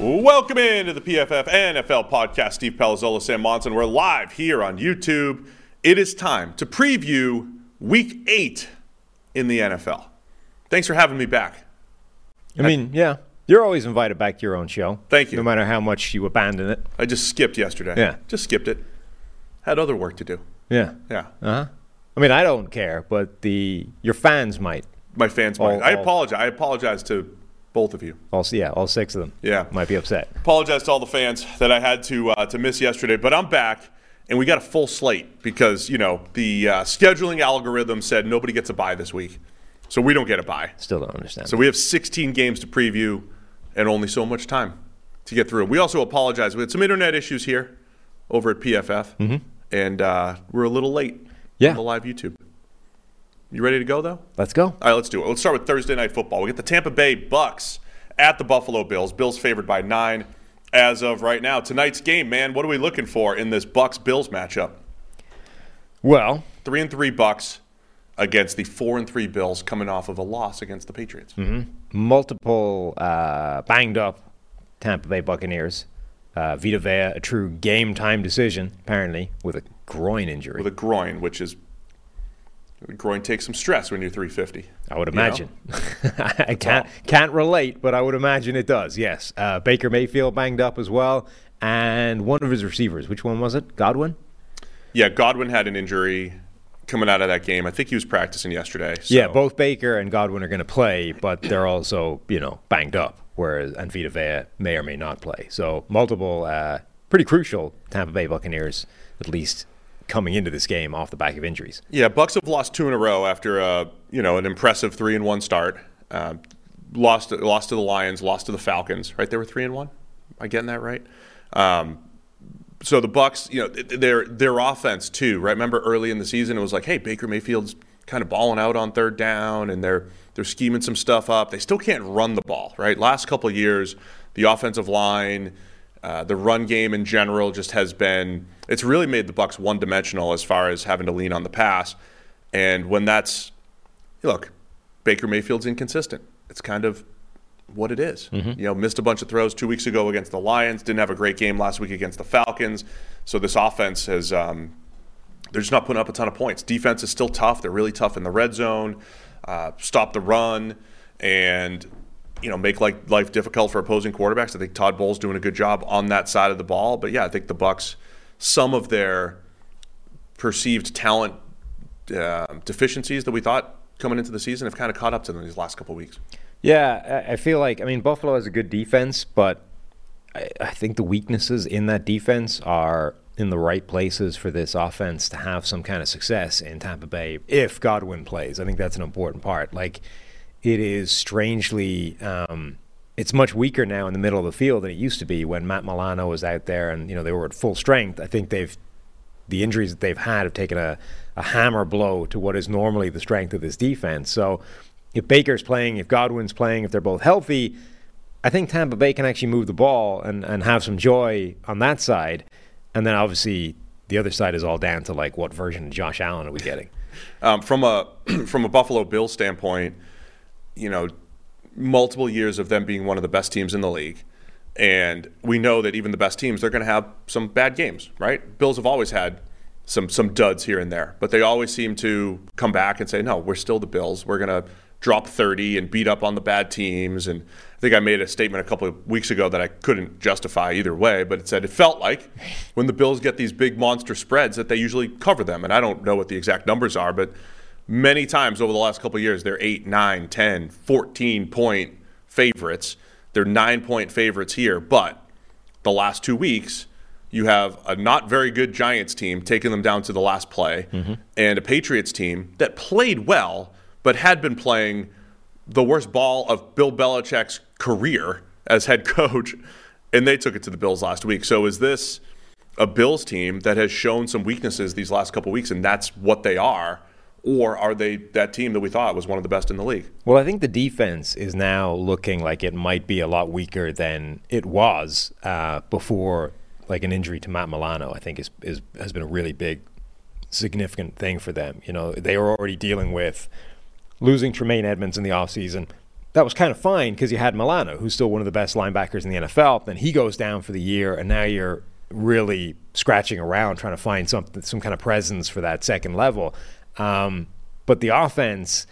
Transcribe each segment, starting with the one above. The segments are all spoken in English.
Welcome into the PFF NFL podcast. Steve Palazzolo, Sam Monson. We're live here on YouTube. It is time to preview week eight in the NFL. Thanks for having me back. I mean, yeah. You're always invited back to your own show. Thank you. No matter how much you abandon it. I just skipped yesterday. Yeah. Just skipped it. Had other work to do. Yeah. Yeah. Uh huh. I mean, I don't care, but the your fans might. My fans All- might. I all- apologize. I apologize to both of you. All yeah, all six of them. Yeah. Might be upset. Apologize to all the fans that I had to uh, to miss yesterday, but I'm back and we got a full slate because you know the uh, scheduling algorithm said nobody gets a bye this week, so we don't get a bye. Still don't understand. So we have 16 games to preview and only so much time to get through. We also apologize. We had some internet issues here over at PFF, and uh, we're a little late Yeah. on the live YouTube. You ready to go though? Let's go. All right, let's do it. Let's start with Thursday night football. We get the Tampa Bay Bucks at the Buffalo Bills. Bills favored by nine as of right now. Tonight's game, man. What are we looking for in this Bucks Bills matchup? Well, Three and three Bucks against the four and three Bills, coming off of a loss against the Patriots. multiple uh, banged up Tampa Bay Buccaneers. Uh, Vita Vea, a true game time decision, apparently, with a groin injury. With a groin, which is groin takes some stress when you're 350. I would you know? imagine. I can't can't relate, but I would imagine it does. Yes, uh, Baker Mayfield banged up as well, and one of his receivers. Which one was it? Godwin. Yeah, Godwin had an injury coming out of that game. I think he was practicing yesterday. so- Yeah, both Baker and Godwin are going to play, but they're also you know banged up. Whereas and Vita Vea may or may not play. So multiple, uh, pretty crucial Tampa Bay Buccaneers, at least coming into this game off the back of injuries. Yeah, Bucks have lost two in a row after a you know an impressive three and one start. Uh, lost lost to the Lions, lost to the Falcons. Right, they were three and one. Am I getting that right? Um, so the Bucks, you know, th- their their offense too. Right, remember early in the season it was like, hey, Baker Mayfield's kind of balling out on third down, and they're they're scheming some stuff up. They still can't run the ball. Right, last couple years, the offensive line. Uh, the run game in general just has been it's really made the bucks one dimensional as far as having to lean on the pass. And when that's look baker mayfield's inconsistent. It's kind of what it is. you know missed a bunch of throws two weeks ago against the lions didn't have a great game last week against the falcons. So this offense has um, they're just not putting up a ton of points. Defense is still tough. They're really tough in the red zone uh, stop the run. And you know make like life difficult for opposing quarterbacks. I think Todd Bowles doing a good job on that side of the ball. But yeah, I think the Bucks some of their perceived talent uh, deficiencies that we thought coming into the season have kind of caught up to them these last couple weeks. Yeah, I I feel like I mean Buffalo has a good defense, but I, I think the weaknesses in that defense are in the right places for this offense to have some kind of success in Tampa Bay if Godwin plays. I think that's an important part. Like it is strangely um, it's much weaker now in the middle of the field than it used to be when Matt Milano was out there and you know they were at full strength. I think they've the injuries that they've had have taken a, a hammer blow to what is normally the strength of this defense. So if Baker's playing, if Godwin's playing, if they're both healthy, I think Tampa Bay can actually move the ball and, and have some joy on that side. And then obviously the other side is all down to like what version of Josh Allen are we getting? Um, from a from a Buffalo Bills standpoint, you know, multiple years of them being one of the best teams in the league. And we know that even the best teams, they're going to have some bad games, right? Bills have always had some some duds here and there, but they always seem to come back and say, "No, we're still the Bills. We're going to drop 30 and beat up on the bad teams." And I think I made a statement a couple of weeks ago that I couldn't justify either way, but it said it felt like when the Bills get these big monster spreads that they usually cover them. And I don't know what the exact numbers are, but many times over the last couple of years, they're 8, 9, 10, 14 point favorites. They're nine point favorites here, but the last two weeks, you have a not very good Giants team taking them down to the last play, mm-hmm. and a Patriots team that played well, but had been playing the worst ball of Bill Belichick's career as head coach, and they took it to the Bills last week. So is this a Bills team that has shown some weaknesses these last couple weeks, and that's what they are? Or are they that team that we thought was one of the best in the league? Well, I think the defense is now looking like it might be a lot weaker than it was uh, before, like an injury to Matt Milano. I think is, is has been a really big, significant thing for them. You know, they were already dealing with losing Tremaine Edmunds in the offseason. That was kind of fine because you had Milano, who's still one of the best linebackers in the NFL. Then he goes down for the year, and now you're really scratching around trying to find some some kind of presence for that second level. Um, but the offense,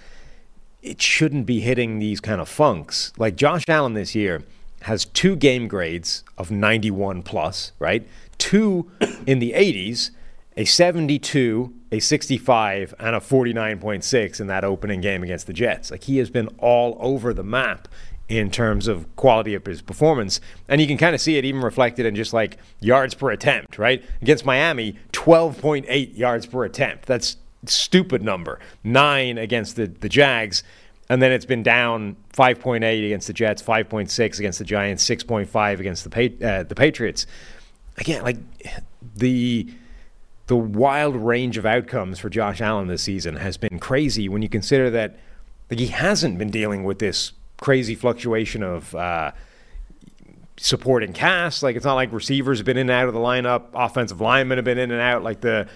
it shouldn't be hitting these kind of funks. Like Josh Allen this year has two game grades of 91 plus, right? Two in the 80s, a 72, a 65, and a 49.6 in that opening game against the Jets. Like he has been all over the map in terms of quality of his performance. And you can kind of see it even reflected in just like yards per attempt, right? Against Miami, 12.8 yards per attempt. That's stupid number. Nine against the, the Jags. And then it's been down 5.8 against the Jets, 5.6 against the Giants, 6.5 against the uh, the Patriots. Again, like the the wild range of outcomes for Josh Allen this season has been crazy when you consider that like, he hasn't been dealing with this crazy fluctuation of uh, supporting cast. Like it's not like receivers have been in and out of the lineup, offensive linemen have been in and out. Like the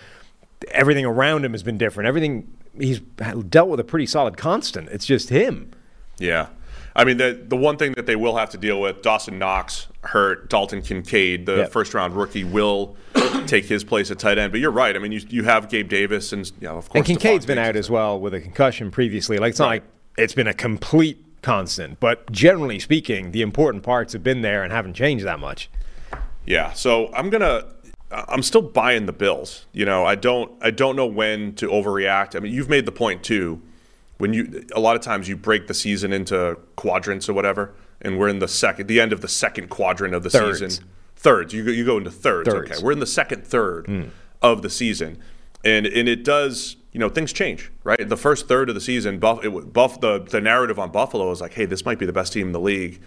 everything around him has been different. Everything he's dealt with a pretty solid constant. It's just him. Yeah. I mean, the the one thing that they will have to deal with, Dawson Knox hurt, Dalton Kincaid, the yep. first round rookie, will take his place at tight end. But you're right. I mean, you you have Gabe Davis and you know, of course. And Kincaid's been out as well with a concussion previously. Like it's not right. like it's been a complete constant, but generally speaking, the important parts have been there and haven't changed that much. Yeah. So I'm gonna I'm still buying the Bills. You know, I don't I don't know when to overreact. I mean, you've made the point too. When you a lot of times you break the season into quadrants or whatever, and we're in the second the end of the second quadrant of the thirds. season. Thirds. You go you go into thirds. thirds. Okay. We're in the second third mm. of the season. And and it does, you know, things change, right? The first third of the season, Buff, it, Buff the the narrative on Buffalo is like, "Hey, this might be the best team in the league."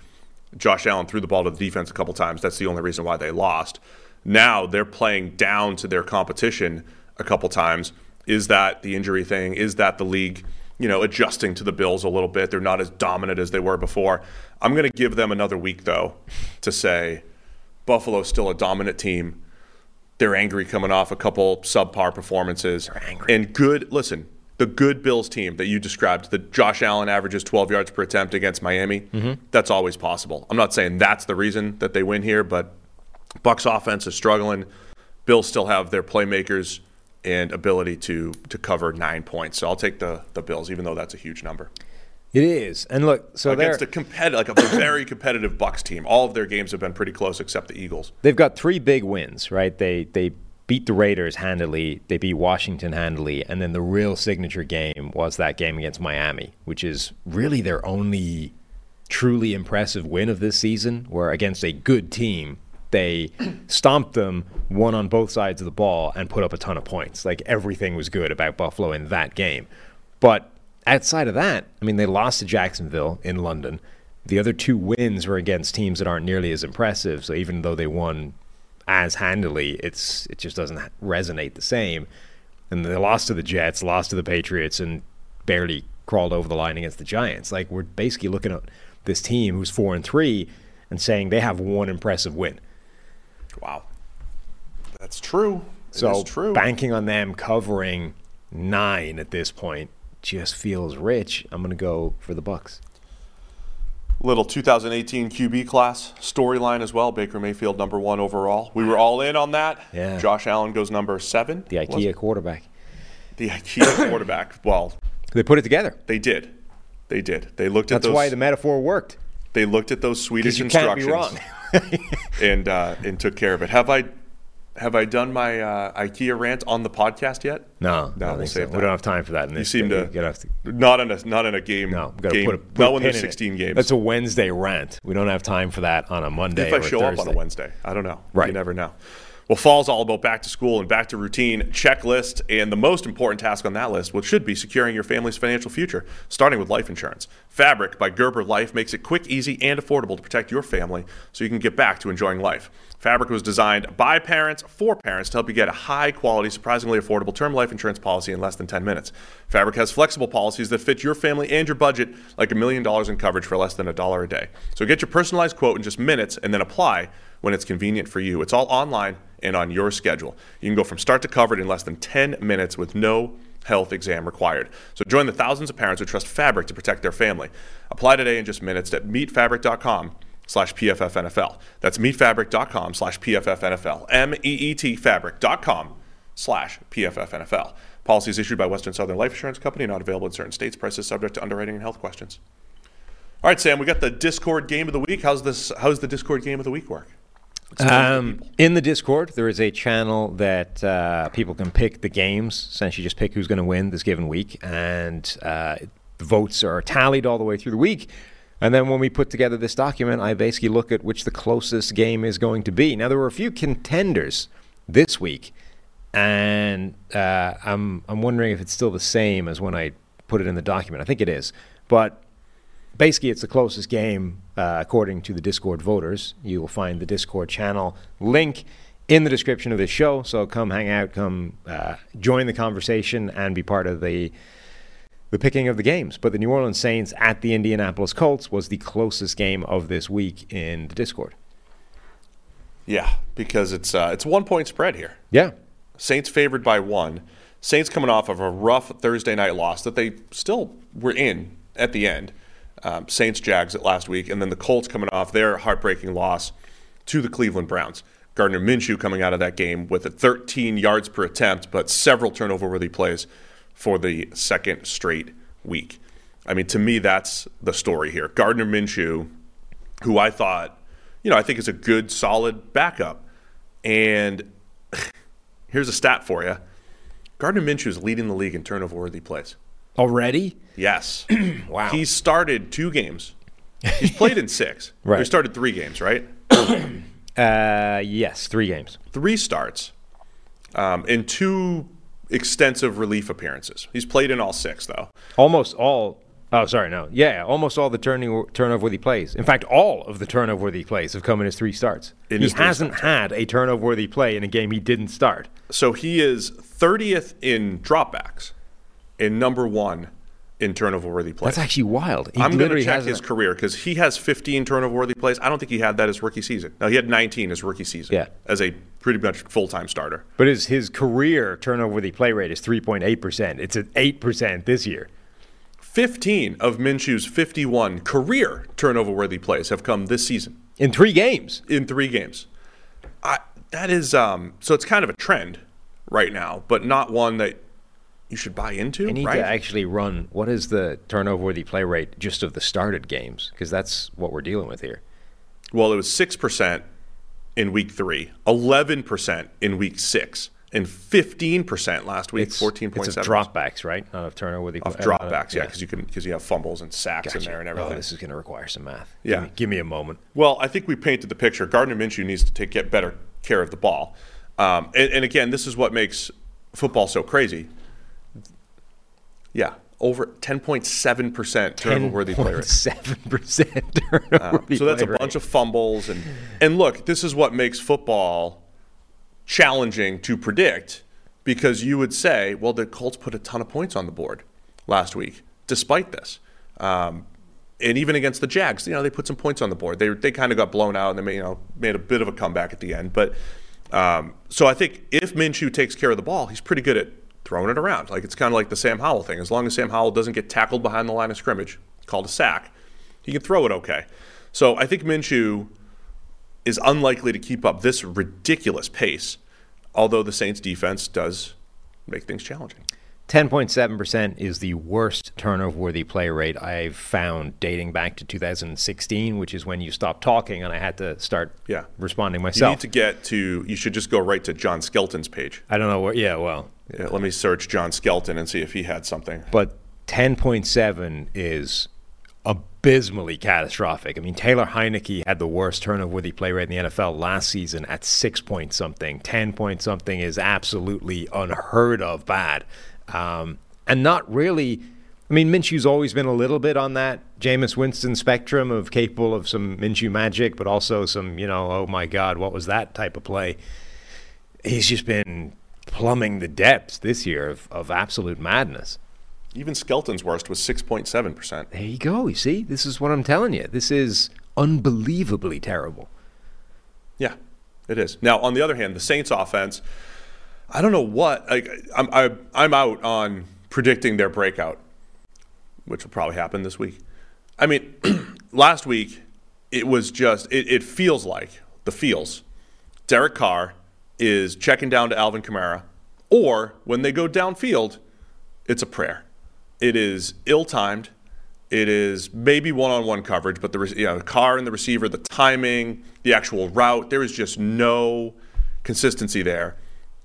Josh Allen threw the ball to the defense a couple times. That's the only reason why they lost. Now they're playing down to their competition a couple times. Is that the injury thing? Is that the league, you know, adjusting to the Bills a little bit? They're not as dominant as they were before. I'm going to give them another week though to say Buffalo's still a dominant team. They're angry coming off a couple subpar performances. They're angry. And good, listen, the good Bills team that you described, the Josh Allen averages 12 yards per attempt against Miami, mm-hmm. that's always possible. I'm not saying that's the reason that they win here, but Bucks offense is struggling. Bills still have their playmakers and ability to to cover nine points. So I'll take the the Bills, even though that's a huge number. It is, and look, so against a competitive, like a very competitive Bucks team. All of their games have been pretty close, except the Eagles. They've got three big wins, right? They they beat the Raiders handily, they beat Washington handily, and then the real signature game was that game against Miami, which is really their only truly impressive win of this season, where against a good team they stomped them, won on both sides of the ball, and put up a ton of points. Like everything was good about Buffalo in that game. But outside of that, I mean, they lost to Jacksonville in London. The other two wins were against teams that aren't nearly as impressive. So even though they won as handily, it's it just doesn't resonate the same. And they lost to the Jets, lost to the Patriots, and barely crawled over the line against the Giants. Like we're basically looking at this team who's four and three and saying they have one impressive win. Wow, that's true. It so true. banking on them covering nine at this point just feels rich. I'm going to go for the Bucks. Little 2018 QB class storyline as well. Baker Mayfield number one overall. We were all in on that. Yeah. Josh Allen goes number seven. The IKEA quarterback. The IKEA quarterback. Well, They put it together. they did. They did. They looked at That's those. why the metaphor worked. they looked at those Swedish you can't be instructions wrong. and uh, and took care of it. Have I have I done my uh, IKEA rant on the podcast yet? No, No, we'll think so. save We don't have time for that. In You seem to, You gotta have to not in a not in a game. no, we game, put a, put not when there's in it. 16 games. That's a Wednesday rant. We don't have time for that on a Monday. if I show up on a Wednesday, I don't know. Right. You never know. Well, fall's all about back to school and back to routine checklist, and the most important task on that list, which should be securing your family's financial future, starting with life insurance. Fabric by Gerber Life makes it quick, easy, and affordable to protect your family so you can get back to enjoying life. Fabric was designed by parents for parents to help you get a high quality, surprisingly affordable term life insurance policy in less than 10 minutes. Fabric has flexible policies that fit your family and your budget, like a million dollars in coverage for less than a dollar a day. So get your personalized quote in just minutes and then apply when it's convenient for you. It's all online and on your schedule. You can go from start to covered in less than 10 minutes with no health exam required. So join the thousands of parents who trust Fabric to protect their family. Apply today in just minutes at meetfabric.com slash PFFNFL. That's meetfabric.com slash PFFNFL. M-E-E-T fabric.com slash PFFNFL. Policies issued by Western Southern Life Insurance Company, not available in certain states. Prices subject to underwriting and health questions. All right, Sam, we got the Discord game of the week. How's this? How's the Discord game of the week work? Um, in the Discord, there is a channel that uh, people can pick the games. Essentially, just pick who's going to win this given week, and uh, the votes are tallied all the way through the week. And then when we put together this document, I basically look at which the closest game is going to be. Now, there were a few contenders this week, and uh, I'm I'm wondering if it's still the same as when I put it in the document. I think it is, but basically it's the closest game uh, according to the discord voters you will find the discord channel link in the description of this show so come hang out come uh, join the conversation and be part of the the picking of the games but the new orleans saints at the indianapolis colts was the closest game of this week in the discord Yeah, because it's uh, it's one point spread here. yeah Saints favored by one. Saints coming off of a rough Thursday night loss that they still were in at the end. Um, Saints Jags at last week, and then the Colts coming off their heartbreaking loss to the Cleveland Browns. Gardner Minshew coming out of that game with a 13 yards per attempt, but several turnover worthy plays for the second straight week. I mean, to me, that's the story here. Gardner Minshew, who I thought, you know, I think is a good, solid backup. And here's a stat for you Gardner Minshew is leading the league in turnover worthy plays. Already Yes. wow He started two games. He's played in six. Right. He started three games, right? uh, yes three games Three starts um, and two extensive relief appearances. He's played in all six, though. almost all oh sorry no yeah almost all the turning turnover worthy plays in fact all of the turnover worthy plays have come in his three starts In he hasn't had a turnover worthy play in a game he didn't start So he is 30th in dropbacks and number one in turnover worthy plays. that's actually wild he I'm going to check his career because he has 15 turnover worthy plays. I don't think he had that his rookie season. No, he had 19 his rookie season Yeah. as a pretty much full time starter. but his his career turnover worthy play rate is 3.8% it's at 8% this year 15 of Minshew's 51 career turnover worthy plays have come this season in three games in three games. I, that is um, so it's kind of a trend right now, but not one that you should buy into. I need right? to actually run what is the turnover worthy play rate just of the started games because that's what we're dealing with here Well, it was 6% in week three, 11% in week six, and 15% last week, it's 14.7%. it's of dropbacks right not of turnover worthy Of uh, dropbacks, yeah, because you can because you have fumbles and sacks Gotcha. in there and Oh, everything. this is going to require some math. Yeah. Give me, give me a moment. Well, I think we painted the picture. Gardner Minshew needs to take get better care of the ball, um, and, and again, this is what makes football so crazy. Yeah, over 10.7 percent turnover worthy play rate. Seven percent turnover worthy So that's a bunch rate. of fumbles and and look, this is what makes football challenging to predict because you would say, well, the Colts put a ton of points on the board last week. despite this. Um, and even against the Jags, you know, they put some points on the board. They, they kind of got blown out and they made, you know, made a bit of a comeback at the end. But um, so I think if Minshew takes care of the ball, he's pretty good at throwing it around. Like it's kind of like the Sam Howell thing. As long as Sam Howell doesn't get tackled behind the line of scrimmage, called a sack, he can throw it okay. So I think Minshew is unlikely to keep up this ridiculous pace, although the Saints defense does make things challenging. 10.7% is the worst turnover worthy play rate I've found dating back to 2016, which is when you stopped talking and I had to start yeah. responding myself. You need to get to, you should just go right to John Skelton's page. I don't know where, yeah, well. Yeah, let me search John Skelton and see if he had something. But 10.7 is abysmally catastrophic. I mean, Taylor Heinicke had the worst turnover worthy play rate in the NFL last season at six point something. 10 point something is absolutely unheard of bad. Um, and not really. I mean, Minshew's always been a little bit on that Jameis Winston spectrum of capable of some Minshew magic, but also some, you know, oh my God, what was that type of play? He's just been plumbing the depths this year of, of absolute madness. Even Skelton's worst was 6.7%. There you go. You see, this is what I'm telling you. This is unbelievably terrible. Yeah, it is. Now, on the other hand, the Saints offense, I don't know what. I, I'm, I, am i am out on predicting their breakout, which will probably happen this week. I mean, last week, it was just, it, it feels like, the feels, Derek Carr is checking down to Alvin Kamara, or when they go downfield, it's a prayer. It is ill timed. It is maybe one on one coverage, but the, you know, the Carr and the receiver, the timing, the actual route, there is just no consistency there.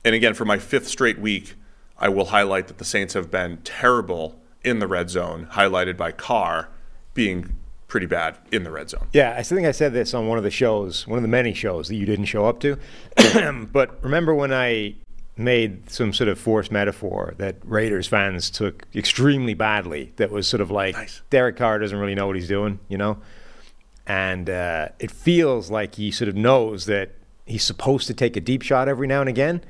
And again, for my fifth straight week, I will highlight that the Saints have been terrible in the red zone, highlighted by Carr being pretty bad in the red zone. Yeah, I think I said this on one of the shows, one of the many shows that you didn't show up to. but remember when I made some sort of forced metaphor that Raiders fans took extremely badly that was sort of like nice. Derek Carr doesn't really know what he's doing, you know? And uh, it feels like he sort of knows that he's supposed to take a deep shot every now and again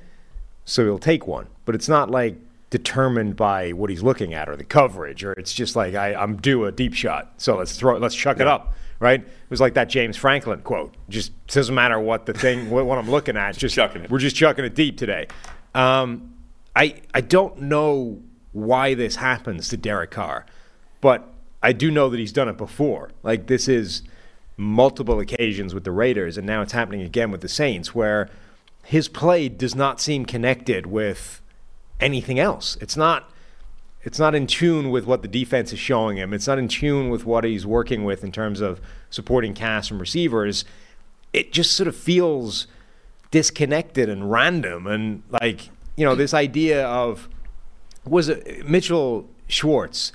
so he'll take one. But it's not like determined by what he's looking at or the coverage, or it's just like I, am due a deep shot, so let's throw it, let's chuck yeah. it up, right? It was like that James Franklin quote. Just doesn't matter what the thing, what, what I'm looking at, just, just we're just chucking it deep today. Um, I I don't know why this happens to Derek Carr, but I do know that he's done it before. Like this is multiple occasions with the Raiders, and now it's happening again with the Saints, where his play does not seem connected with anything else. It's not it's not in tune with what the defense is showing him. It's not in tune with what he's working with in terms of supporting cast and receivers. It just sort of feels disconnected and random and like, you know, this idea of was it Mitchell Schwartz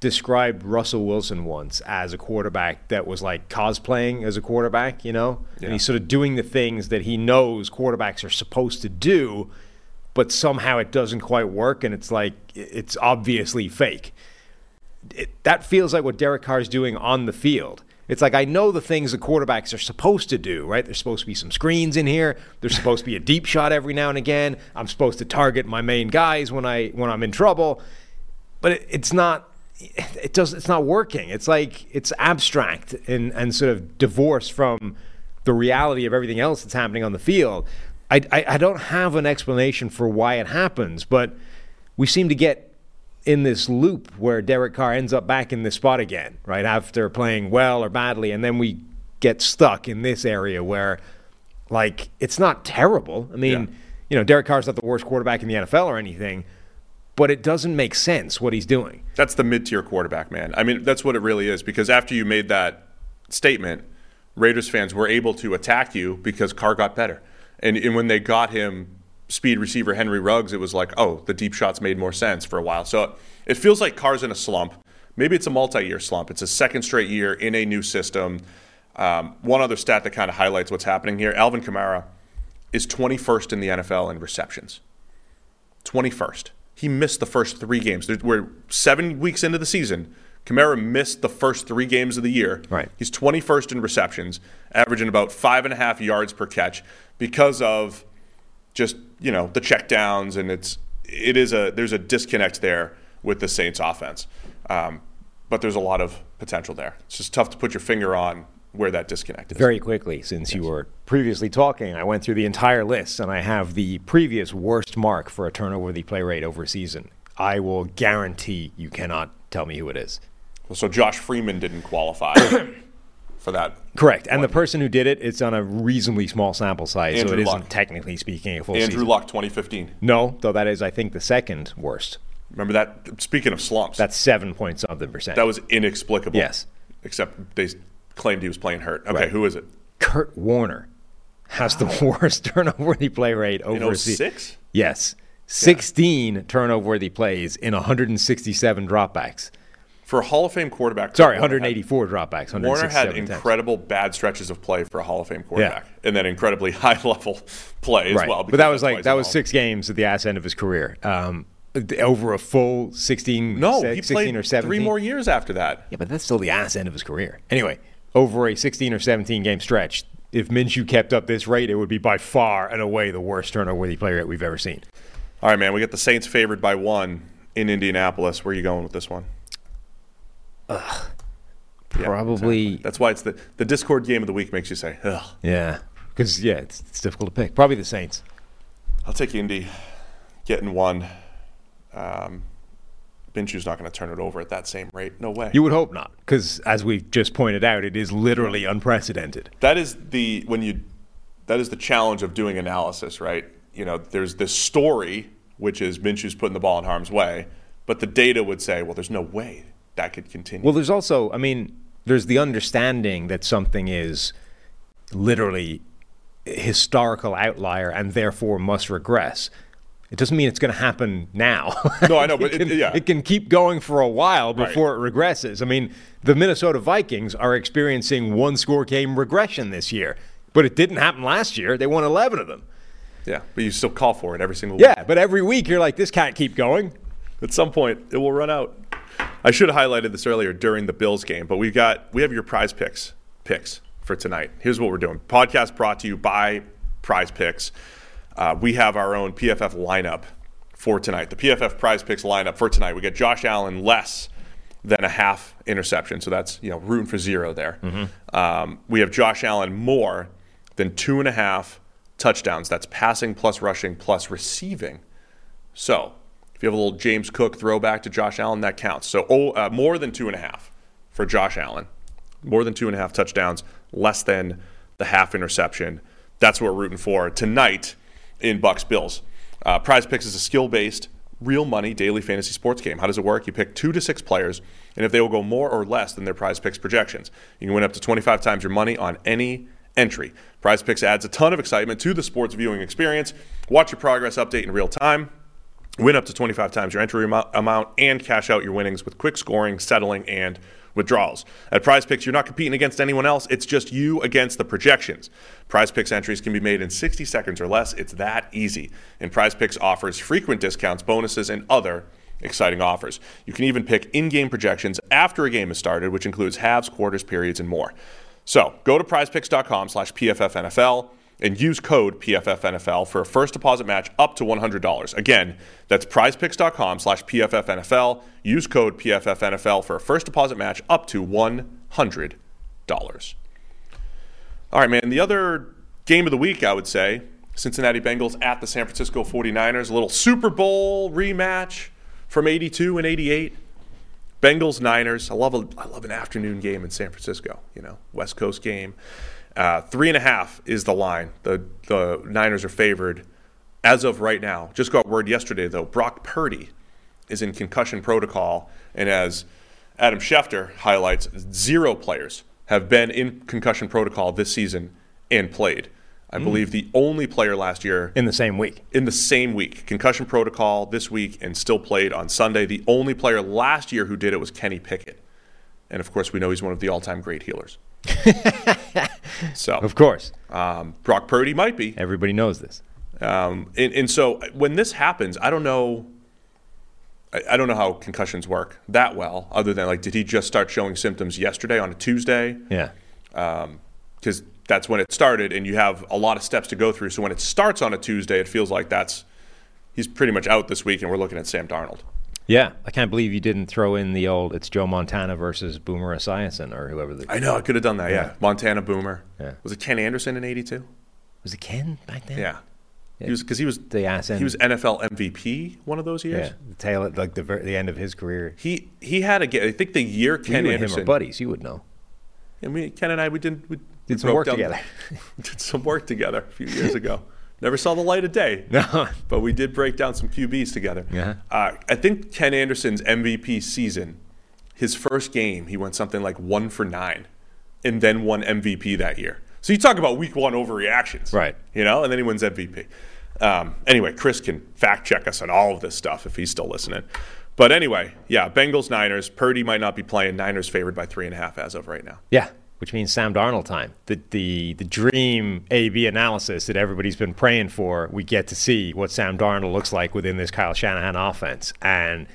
described Russell Wilson once as a quarterback that was like cosplaying as a quarterback, you know? Yeah. And he's sort of doing the things that he knows quarterbacks are supposed to do, but somehow it doesn't quite work and it's like it's obviously fake. It, that feels like what Derek Carr is doing on the field. It's like I know the things the quarterbacks are supposed to do, right? There's supposed to be some screens in here. There's supposed to be a deep shot every now and again. I'm supposed to target my main guys when I when I'm in trouble. But it, it's not it does it's not working. It's like it's abstract and and sort of divorced from the reality of everything else that's happening on the field. I, I, I don't have an explanation for why it happens, but we seem to get in this loop where Derek Carr ends up back in this spot again, right after playing well or badly, and then we get stuck in this area where, like, it's not terrible. I mean, yeah. you know, Derek Carr's not the worst quarterback in the NFL or anything but it doesn't make sense what he's doing. That's the mid tier quarterback, man. I mean, that's what it really is because after you made that statement, Raiders fans were able to attack you because Carr got better. And, and when they got him speed receiver Henry Ruggs, it was like, oh, the deep shots made more sense for a while. So it feels like Carr's in a slump. Maybe it's a multi year slump. It's a second straight year in a new system. Um, one other stat that kind of highlights what's happening here Alvin Kamara is 21st in the NFL in receptions. 21st he missed the first three games. We're seven weeks into the season. Kamara missed the first three games of the year. Right. He's 21st in receptions, averaging about five and a half yards per catch because of just you know the checkdowns and it's it is a there's a disconnect there with the Saints offense. Um, but there's a lot of potential there. It's just tough to put your finger on where that disconnect is. Very quickly, since you were previously talking, I went through the entire list and I have the previous worst mark for a turnover-worthy play rate over a season. I will guarantee you cannot tell me who it is. Well, So Josh Freeman didn't qualify for that. Correct. And the person who did it, it's on a reasonably small sample size, so Andrew it isn't technically speaking a full Andrew season. Luck, 2015. No, though that is, I think, the second worst. Remember that? Speaking of slumps, That's seven point something percent. that was inexplicable. Yes. Except they claimed he was playing hurt. Okay, Right. who is it? Kurt Warner has the worst turnover-worthy play rate over In a se- 06? Yes. 16 turnover-worthy plays in 167 dropbacks. For a Hall of Fame quarterback. Sorry, Warner had- 184 dropbacks. Warner had incredible bad stretches of play for a Hall of Fame quarterback, and then incredibly high level play as right. well. but that was like that was six games at the ass end of his career. Um, over a full 16, No, he 16 played or 17. three more years after that. Yeah, but that's still the ass end of his career. Anyway, over a 16 or 17 game stretch, if Minshew kept up this rate, it would be by far and away the worst turnover-worthy play rate we've ever seen. All right, man. We got the Saints favored by one in Indianapolis. Where are you going with this one? Yeah, Probably, exactly. That's why it's the the Discord game of the week makes you say, "Ugh." yeah, because yeah, it's, it's difficult to pick. Probably the Saints. I'll take Indy, getting one. Um, Minshew's not going to turn it over at that same rate. No way. You would hope not, because as we've just pointed out, it is literally unprecedented. that is the when you that is the challenge of doing analysis, right? You know, there's this story which is Minshew's putting the ball in harm's way, but the data would say, well, there's no way that could continue. Well, there's also, I mean, there's the understanding that something is literally historical outlier and therefore must regress. It doesn't mean it's going to happen now. No, I know, but it, it- can, yeah. it can keep going for a while Right. before it regresses. I mean, the Minnesota Vikings are experiencing one score game regression this year, but it didn't happen last year. They won 11 of them. yeah, but you still call for it every single Yeah, week. but every week you're like, this can't keep going. At some point, it will run out. I should have highlighted this earlier during the Bills game, but we've got we have your prize picks picks for tonight. Here's what we're doing. Podcast brought to you by Prize Picks. Uh, we have our own PFF lineup for tonight. The PFF Prize Picks lineup for tonight. We got Josh Allen less than a half interception, so that's you know rooting for zero there. Um, we have Josh Allen more than two and a half touchdowns. That's passing plus rushing plus receiving. So, if you have a little James Cook throwback to Josh Allen, that counts. So, oh, uh, more than two and a half for Josh Allen. More than two and a half touchdowns, less than the half interception. That's what we're rooting for tonight in Bucks Bills. Uh, Prize Picks is a skill based, real money daily fantasy sports game. How does it work? You pick two to six players, and if they will go more or less than their Prize Picks projections, you can win up to 25 times your money on any entry. Prize Picks adds a ton of excitement to the sports viewing experience. Watch your progress update in real time. Win up to 25 times your entry amount and cash out your winnings with quick scoring, settling, and withdrawals. At Prize Picks, you're not competing against anyone else. It's just you against the projections. Prize Picks entries can be made in 60 seconds or less. It's that easy. And Prize Picks offers frequent discounts, bonuses, and other exciting offers. You can even pick in game projections after a game is started, which includes halves, quarters, periods, and more. So go to prizepicks.com slash PFFNFL and use code PFFNFL for a first deposit match up to $100. Again, that's prizepicks.com slash PFFNFL. Use code PFFNFL for a first deposit match up to $100. All right, man. The other game of the week, I would say, Cincinnati Bengals at the San Francisco 49ers. A little Super Bowl rematch from 82 and 88. Bengals Niners. I love a, I love an afternoon game in San Francisco. You know, West Coast game. Uh, three and a half is the line. The the Niners are favored as of right now. Just got word yesterday though. Brock Purdy is in concussion protocol, and as Adam Schefter highlights, zero players have been in concussion protocol this season and played. I believe the only player last year In the same week. in the same week. Concussion protocol this week and still played on Sunday. The only player last year who did it was Kenny Pickett. And of course, we know he's one of the all time great healers. so, Of course. um, Brock Purdy might be. Everybody knows this. Um, and, and so when this happens, I don't know. I, I don't know how concussions work that well, other than like, did he just start showing symptoms yesterday on a Tuesday? Yeah. because that's when it started, and you have a lot of steps to go through. So when it starts on a Tuesday, it feels like that's he's pretty much out this week, and we're looking at Sam Darnold. Yeah, I can't believe you didn't throw in the old "It's Joe Montana versus Boomer Esiason" or whoever. The, I know I could have done that. Yeah, Yeah. Montana Boomer. Yeah. Was it Ken Anderson in '82? was it Ken back then? Yeah. He was because he was the ass end. he was NFL MVP one of those years. yeah, the tail, at like the ver- the end of his career. He he had a I think the year Ken you and Anderson. him are buddies. You would know. And we, Ken and I, we did we Did we some work down- together. did some work together a few years ago. Never saw the light of day. No. but we did break down some QBs together. Yeah. Uh, I think Ken Anderson's MVP season, his first game, he went something like one for nine, and then won MVP that year. So you talk about week one overreactions, Right. You know, and then he wins MVP. Um, anyway, Chris can fact check us on all of this stuff if he's still listening. But anyway, yeah, Bengals Niners. Purdy might not be playing. Niners favored by three and a half as of right now. Yeah, which means Sam Darnold time. The the the dream A B analysis that everybody's been praying for. We get to see what Sam Darnold looks like within this Kyle Shanahan offense, and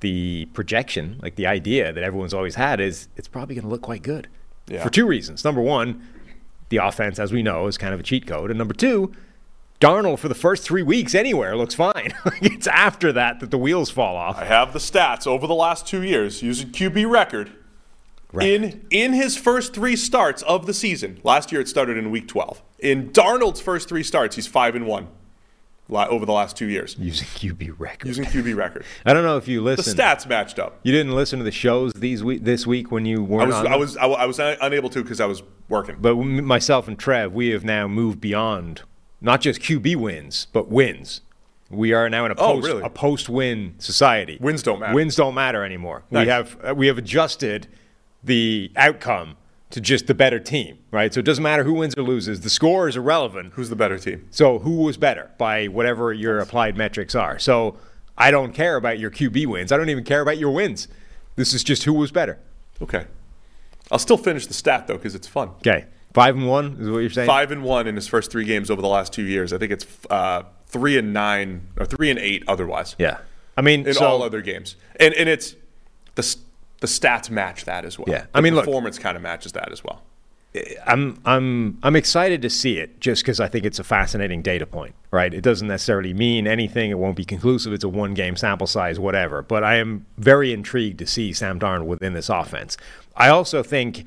the projection, like the idea that everyone's always had, is it's probably going to look quite good. Yeah. For two reasons. Number one, the offense, as we know, is kind of a cheat code, and number two. Darnold for the first three weeks anywhere looks fine. it's after that that the wheels fall off. I have the stats over the last two years using QB record. In in his first three starts of the season, last year it started in week 12. In Darnold's first three starts, he's five and one over the last two years Using QB record. using QB record. I don't know if you listened. The stats matched up. You didn't listen to the shows these week this week when you weren't was on. I was I, wa- I was un- unable to because I was working. but myself and Trev, we have now moved beyond not just QB wins, but wins. We are now in a Oh, post really? a post win society. Wins don't matter. Wins don't matter anymore. Nice. We have uh, we have adjusted the outcome to just the better team, right? So it doesn't matter who wins or loses. The score is irrelevant. Who's the better team? So who was better by whatever your applied metrics are. So I don't care about your QB wins. I don't even care about your wins. This is just who was better. Okay. I'll still finish the stat though because it's fun. Okay. Five and one is what you're saying? Five and one in his first three games over the last two years. I think it's uh, three and nine or three and eight otherwise. Yeah. I mean, in so, all other games, and and it's the the stats match that as well. Yeah. The I mean, look- performance kind of matches that as well. I'm I'm I'm excited to see it just because I think it's a fascinating data point, right? It doesn't necessarily mean anything. It won't be conclusive. It's a one game sample size, whatever. But I am very intrigued to see Sam Darnold within this offense. I also think,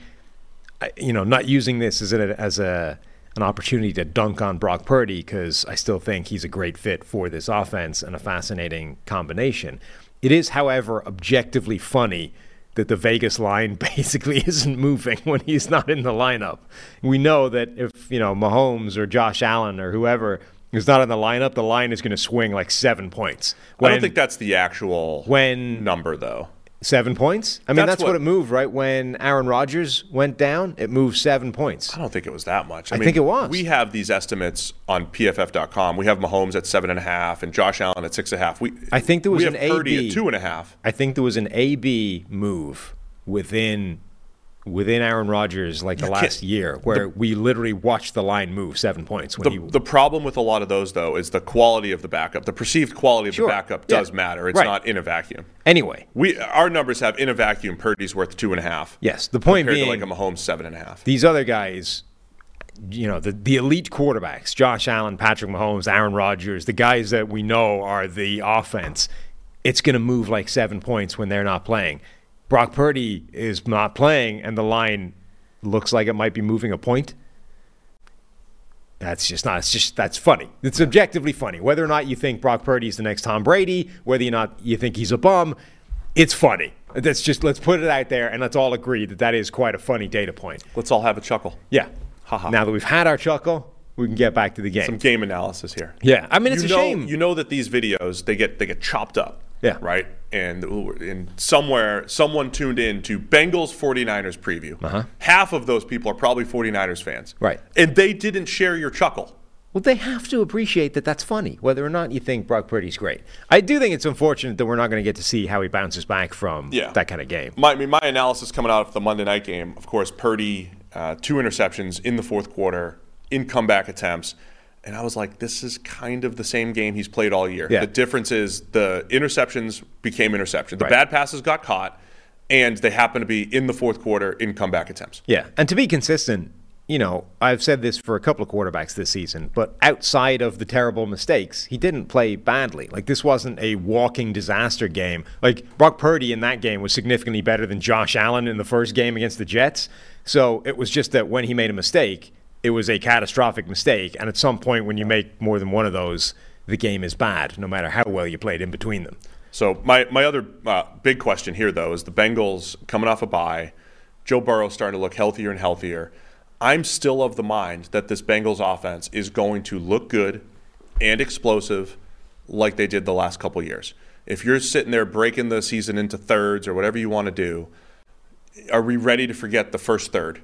you know, not using this as a as a an opportunity to dunk on Brock Purdy because I still think he's a great fit for this offense and a fascinating combination. It is, however, objectively funny that the Vegas line basically isn't moving when he's not in the lineup. We know that if, you know, Mahomes or Josh Allen or whoever is not in the lineup, the line is going to swing like seven points. I don't think that's the actual when number though. Seven points. I mean, That's that's, what, what- it moved, right? When Aaron Rodgers went down, it moved seven points. I don't think it was that much. I think it was. We have these estimates on PFF.com. We have Mahomes at seven and a half and Josh Allen at six and a half. We I think there was an AB. at two and a half. I think there was an AB move within within Aaron Rodgers like the You last year where we literally watched the line move seven points when The, he the problem with a lot of those, though, is the quality of the backup. The perceived quality of Sure. the backup Yeah. does matter. It's Right. not in a vacuum. Anyway, We our numbers have in a vacuum. Purdy's worth two and a half. yes, the point compared being to like a Mahomes seven and a half. these other guys, you know, the, the elite quarterbacks, Josh Allen, Patrick Mahomes, Aaron Rodgers, the guys that we know are the offense, it's going to move like seven points when they're not playing. Brock Purdy is not playing, and the line looks like it might be moving a point. That's just not. It's just that's funny. It's objectively funny. Whether or not you think Brock Purdy is the next Tom Brady, whether or not you think he's a bum, it's funny. That's just let's put it out there and let's all agree that that is quite a funny data point. Let's all have a chuckle. Yeah. Haha. Now that we've had our chuckle, we can get back to the game. Some game analysis here. yeah. I mean, it's you a know, shame. You know that these videos they get they get chopped up. Yeah. Right. And and somewhere someone tuned in to Bengals 49ers preview. Uh-huh. Half of those people are probably 49ers fans. Right. And they didn't share your chuckle. well, they have to appreciate that that's funny, whether or not you think Brock Purdy's great. I do think it's unfortunate that we're not going to get to see how he bounces back from Yeah. that kind of game. My, I mean, my analysis coming out of the Monday night game, of course, Purdy, uh, two interceptions in the fourth quarter, in comeback attempts. And I was like, this is kind of the same game he's played all year. Yeah. The difference is the interceptions became interceptions. The Right. bad passes got caught, and they happen to be in the fourth quarter in comeback attempts. Yeah. And to be consistent, you know, I've said this for a couple of quarterbacks this season, but outside of the terrible mistakes, he didn't play badly. Like, this wasn't a walking disaster game. Like, Brock Purdy in that game was significantly better than Josh Allen in the first game against the Jets. So it was just that when he made a mistake, it was a catastrophic mistake. And at some point, when you make more than one of those, the game is bad, no matter how well you played in between them. So my my other uh, big question here, though, is the Bengals coming off a bye. Joe Burrow starting to look healthier and healthier. I'm still of the mind that this Bengals offense is going to look good and explosive like they did the last couple years. If you're sitting there breaking the season into thirds or whatever you want to do, are we ready to forget the first third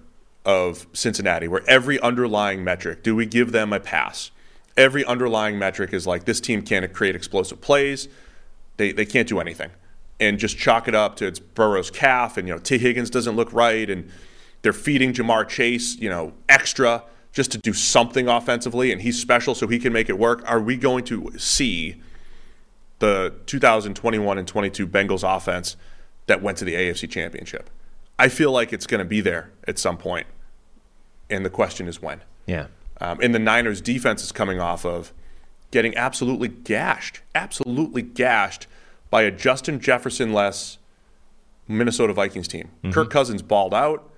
of Cincinnati where every underlying metric, do we give them a pass? Every underlying metric is like this team can't create explosive plays. They, they can't do anything. And just chalk it up to it's Burrow's calf and you know Tee Higgins doesn't look right and they're feeding Ja'Marr Chase, you know, extra just to do something offensively, and he's special, so he can make it work. Are we going to see the 2021 and 22 Bengals offense that went to the AFC Championship? I feel like it's going to be there at some point, and the question is when. Yeah. Um, and the Niners' defense is coming off of getting absolutely gashed, absolutely gashed by a Justin Jefferson less Minnesota Vikings team. Mm-hmm. Kirk Cousins balled out.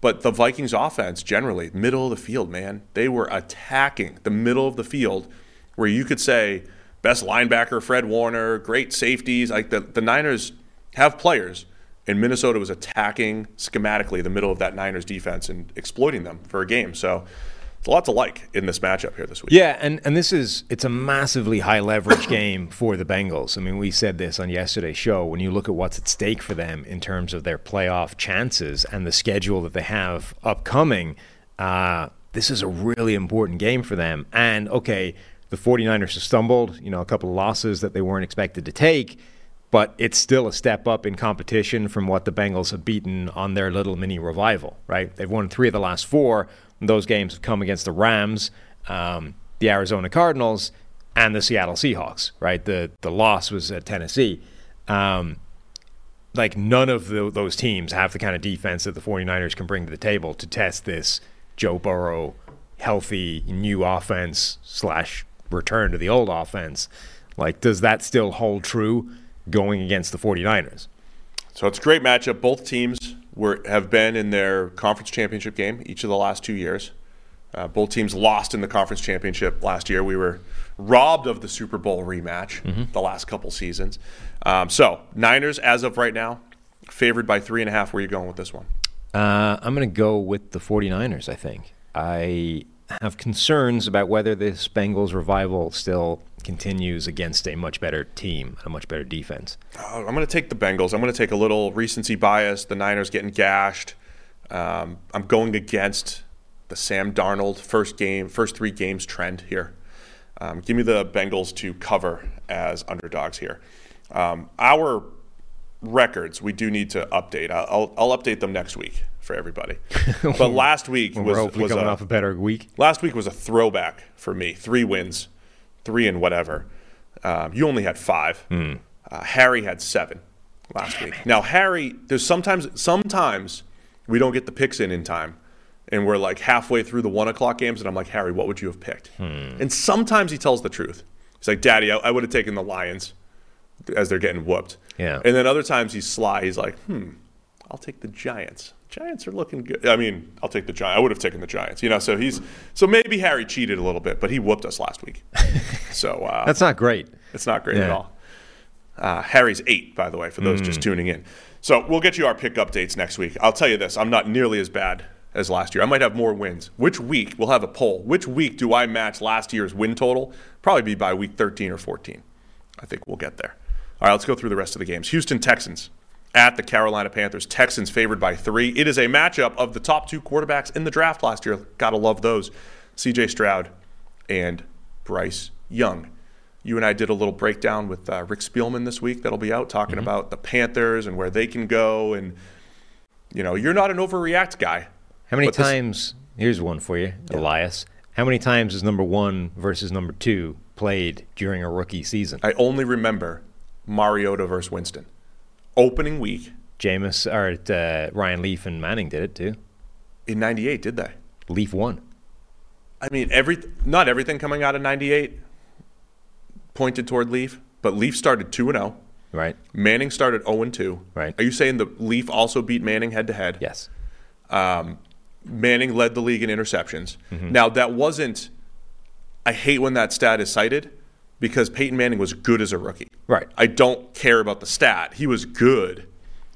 But the Vikings offense generally, middle of the field, man, they were attacking the middle of the field where you could say best linebacker Fred Warner, great safeties. Like the, the Niners have players, and Minnesota was attacking schematically the middle of that Niners defense and exploiting them for a game. So it's a lot to like in this matchup here this week. Yeah, and, and this is it's a massively high leverage game for the Bengals. I mean, we said this on yesterday's show. When you look at what's at stake for them in terms of their playoff chances and the schedule that they have upcoming, uh, this is a really important game for them. And okay, the 49ers have stumbled, you know, a couple of losses that they weren't expected to take, but it's still a step up in competition from what the Bengals have beaten on their little mini revival, right? They've won three of the last four those games have come against the Rams, um, the Arizona Cardinals, and the Seattle Seahawks. Right, the the loss was at Tennessee. Um, like none of the, those teams have the kind of defense that the 49ers can bring to the table to test this Joe Burrow healthy new offense slash return to the old offense. Like, does that still hold true going against the 49ers? So it's a great matchup. Both teams were have been in their conference championship game each of the last two years. Uh, both teams lost in the conference championship last year. We were robbed of the Super Bowl rematch mm-hmm. the last couple seasons. Um, so Niners, as of right now, favored by three and a half. Where are you going with this one? Uh, I'm going to go with the 49ers. I think I have concerns about whether this Bengals revival still continues against a much better team, a much better defense. Uh, I'm going to take the Bengals. I'm going to take a little recency bias. The Niners getting gashed. Um, I'm going against the Sam Darnold first game, first three games trend here. Um, give me the Bengals to cover as underdogs here. Um, our records we do need to update. I'll, I'll update them next week for everybody. But last week was, was coming a, off a better week. Last week was a throwback for me. Three wins three and whatever. Um, you only had five. Mm. Uh, Harry had seven last week. Now Harry, there's sometimes sometimes we don't get the picks in in time, and we're like halfway through the one o'clock games, and I'm like Harry, what would you have picked? Hmm. And sometimes he tells the truth. He's like, Daddy, I, I would have taken the Lions as they're getting whooped. Yeah. And then other times he's sly. He's like, Hmm, I'll take the Giants. Giants are looking good. I mean, I'll take the Giants. I would have taken the Giants. You know, so he's so maybe Harry cheated a little bit, but he whooped us last week. So uh, that's not great. It's not great yeah. at all. Uh, Harry's eight, by the way, for those mm. just tuning in. So we'll get you our pick updates next week. I'll tell you this: I'm not nearly as bad as last year. I might have more wins. Which week we'll have a poll? Which week do I match last year's win total? Probably be by week 13 or 14. I think we'll get there. All right, let's go through the rest of the games. Houston Texans at the Carolina Panthers. Texans favored by three. It is a matchup of the top two quarterbacks in the draft last year. Gotta love those. CJ Stroud and Bryce Young. You and I did a little breakdown with uh, Rick Spielman this week that'll be out talking mm-hmm. about the Panthers and where they can go. And, you know, you're not an overreact guy. How many times, this, here's one for you, yeah. Elias. How many times is number one versus number two played during a rookie season? I only remember Mariota versus Winston opening week. Jameis or uh, Ryan Leaf and Manning did it too. In '98, did they? Leaf won. I mean, every not everything coming out of '98 pointed toward Leaf, but Leaf started two and zero. Right. Manning started zero and two. Right. Are you saying the Leaf also beat Manning head to head? Yes. Manning led the league in interceptions. Mm-hmm. Now that wasn't. I hate when that stat is cited because Peyton Manning was good as a rookie. Right. I don't care about the stat. He was good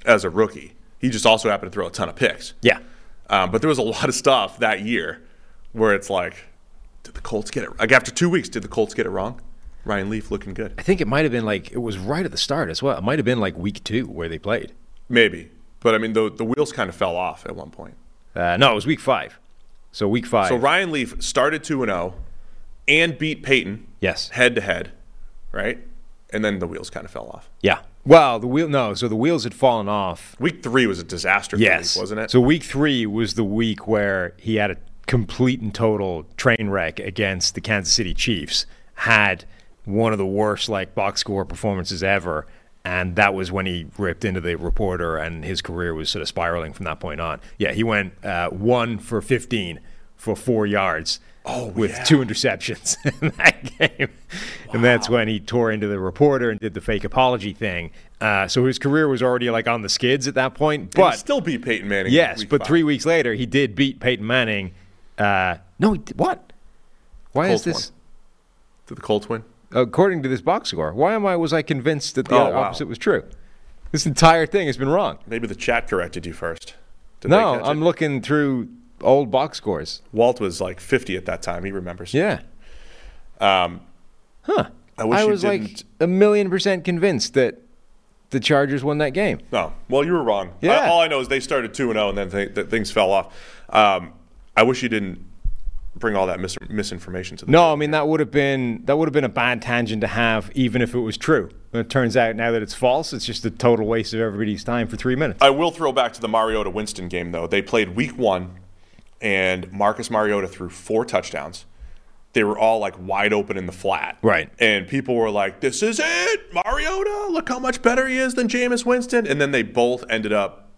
as a rookie. He just also happened to throw a ton of picks. Yeah. Um, but there was a lot of stuff that year where it's like, did the Colts get it? Like after two weeks, did the Colts get it wrong? Ryan Leaf looking good. I think it might have been like it was right at the start as well. It might have been like week two where they played. Maybe. But I mean, the, the wheels kind of fell off at one point. Uh, no, it was week five. So week five. So Ryan Leaf started 2 and 0 and beat Peyton yes. head to head, right? And then the wheels kind of fell off. Yeah. Well, the wheel. No. So the wheels had fallen off. Week three was a disaster Yes. Leaf, wasn't it? So week three was the week where he had a complete and total train wreck against the Kansas City Chiefs. Had one of the worst like box score performances ever. And that was when he ripped into the reporter, and his career was sort of spiraling from that point on. Yeah, he went uh, one for 15 for four yards Oh, with yeah. two interceptions in that game. And that's when he tore into the reporter and did the fake apology thing. Uh, so his career was already like on the skids at that point. But he still beat Peyton Manning. Yes, but five. three weeks later, he did beat Peyton Manning. Uh, no, he did, what? Why Colts is this? Did the Colts win? According to this box score, why am I? Was I convinced that the Oh, other wow. opposite was true? This entire thing has been wrong. Maybe the chat corrected you first. Did no, I'm it? looking through old box scores. Walt was like 50 at that time. He remembers. Yeah. Um, Huh. I wish I was like a million percent convinced that the Chargers won that game. No. Well, you were wrong. Yeah. I- all I know is they started 2 0 and then th- th- things fell off. Um, I wish you didn't bring all that mis- misinformation to the No, I mean that would have been that would have been a bad tangent to have, even if it was true. But it turns out now that it's false, it's just a total waste of everybody's time for three minutes. I will throw back to the Mariota Winston game, though. They played week one, and Marcus Mariota threw four touchdowns. They were all like wide open in the flat. Right. And people were like, this is it, Mariota. Look how much better he is than Jameis Winston. And then they both ended up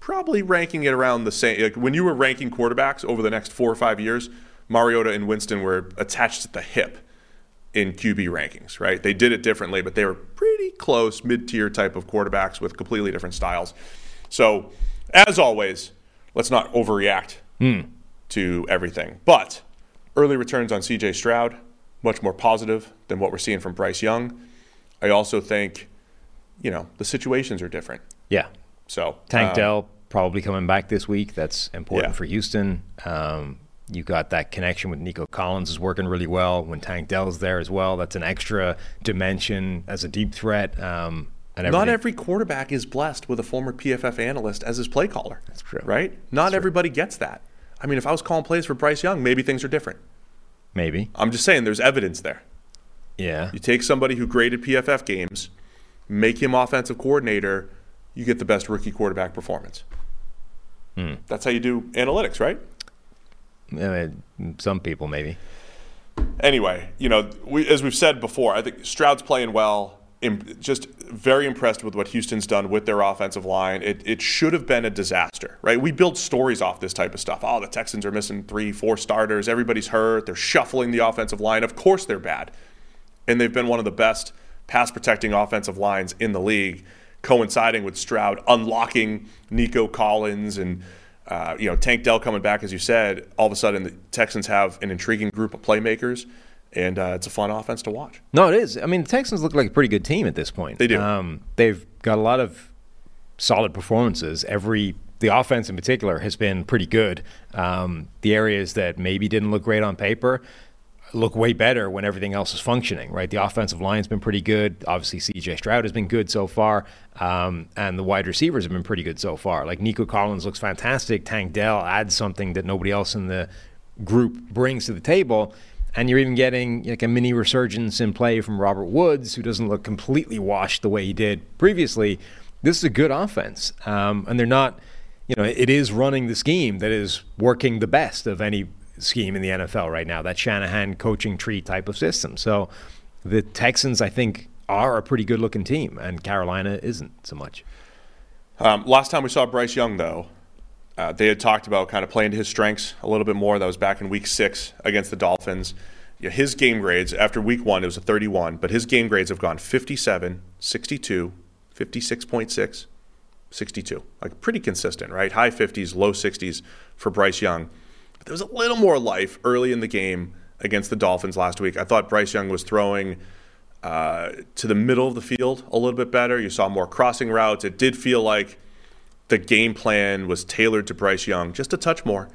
probably ranking it around the same. Like when you were ranking quarterbacks over the next four or five years, Mariota and Winston were attached at the hip in QB rankings, right? They did it differently, but they were pretty close, mid tier type of quarterbacks with completely different styles. So, as always, let's not overreact to everything. But early returns on CJ Stroud, much more positive than what we're seeing from Bryce Young. I also think, you know, the situations are different. Yeah. So, Tank um, Dell probably coming back this week. That's important Yeah. for Houston. Um, you got that connection with Nico Collins is working really well. When Tank Dell's there as well, that's an extra dimension as a deep threat. Um, and Not every quarterback is blessed with a former PFF analyst as his play caller. That's true. Right? Not everybody gets that. I mean, if I was calling plays for Bryce Young, maybe things are different. maybe. I'm just saying there's evidence there. Yeah. You take somebody who graded PFF games, make him offensive coordinator, you get the best rookie quarterback performance. Hmm. That's how you do analytics, right? Uh, some people maybe. Anyway, you know, we, as we've said before, I think Stroud's playing well. Just very impressed with what Houston's done with their offensive line. It, it should have been a disaster, right? We build stories off this type of stuff. Oh, the Texans are missing three, four starters. Everybody's hurt. They're shuffling the offensive line. Of course they're bad. And they've been one of the best pass protecting offensive lines in the league, coinciding with Stroud unlocking Nico Collins and uh, you know Tank Dell coming back, as you said. All of a sudden, the Texans have an intriguing group of playmakers, and uh, it's a fun offense to watch. No, it is. I mean, the Texans look like a pretty good team at this point. They do. Um, they've got a lot of solid performances. Every the offense in particular has been pretty good. Um, the areas that maybe didn't look great on paper look way better when everything else is functioning. Right, the offensive line's been pretty good. Obviously, C.J. Stroud has been good so far, um, and the wide receivers have been pretty good so far. Like Nico Collins looks fantastic. Tank Dell adds something that nobody else in the group brings to the table. And you're even getting like a mini resurgence in play from Robert Woods, who doesn't look completely washed the way he did previously. This is a good offense, um, and they're not. You know, it is running the scheme that is working the best of any scheme in the NFL right now. That Shanahan coaching tree type of system. So, the Texans, I think, are a pretty good-looking team, and Carolina isn't so much. Um, last time we saw Bryce Young, though, Uh, they had talked about kind of playing to his strengths a little bit more. That was back in week six against the Dolphins. Yeah, his game grades after week one, it was a 31, but his game grades have gone 57, 62, 56.6, 62. Like pretty consistent, right? High 50s, low 60s for Bryce Young. But there was a little more life early in the game against the Dolphins last week. I thought Bryce Young was throwing uh, to the middle of the field a little bit better. You saw more crossing routes. It did feel like the game plan was tailored to Bryce Young just a touch more.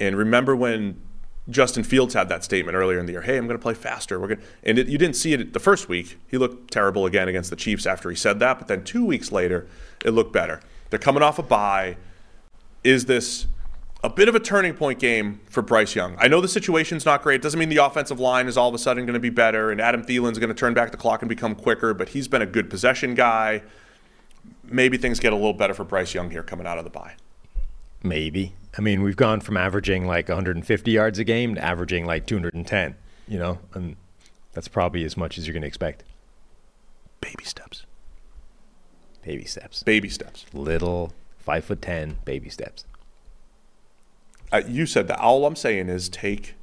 And remember when Justin Fields had that statement earlier in the year, "Hey, I'm going to play faster." We're going and it, you didn't see it the first week. He looked terrible again against the Chiefs after he said that, but then 2 weeks later, it looked better. They're coming off a bye. Is this a bit of a turning point game for Bryce Young. I know the situation's not great. It doesn't mean the offensive line is all of a sudden going to be better and Adam Thielen's going to turn back the clock and become quicker, but he's been a good possession guy. Maybe things get a little better for Bryce Young here coming out of the bye. Maybe. I mean, we've gone from averaging like 150 yards a game to averaging like 210, you know, and that's probably as much as you're going to expect. Baby steps. Baby steps. Baby steps. Little five foot ten baby steps. Uh, you said that. All I'm saying is take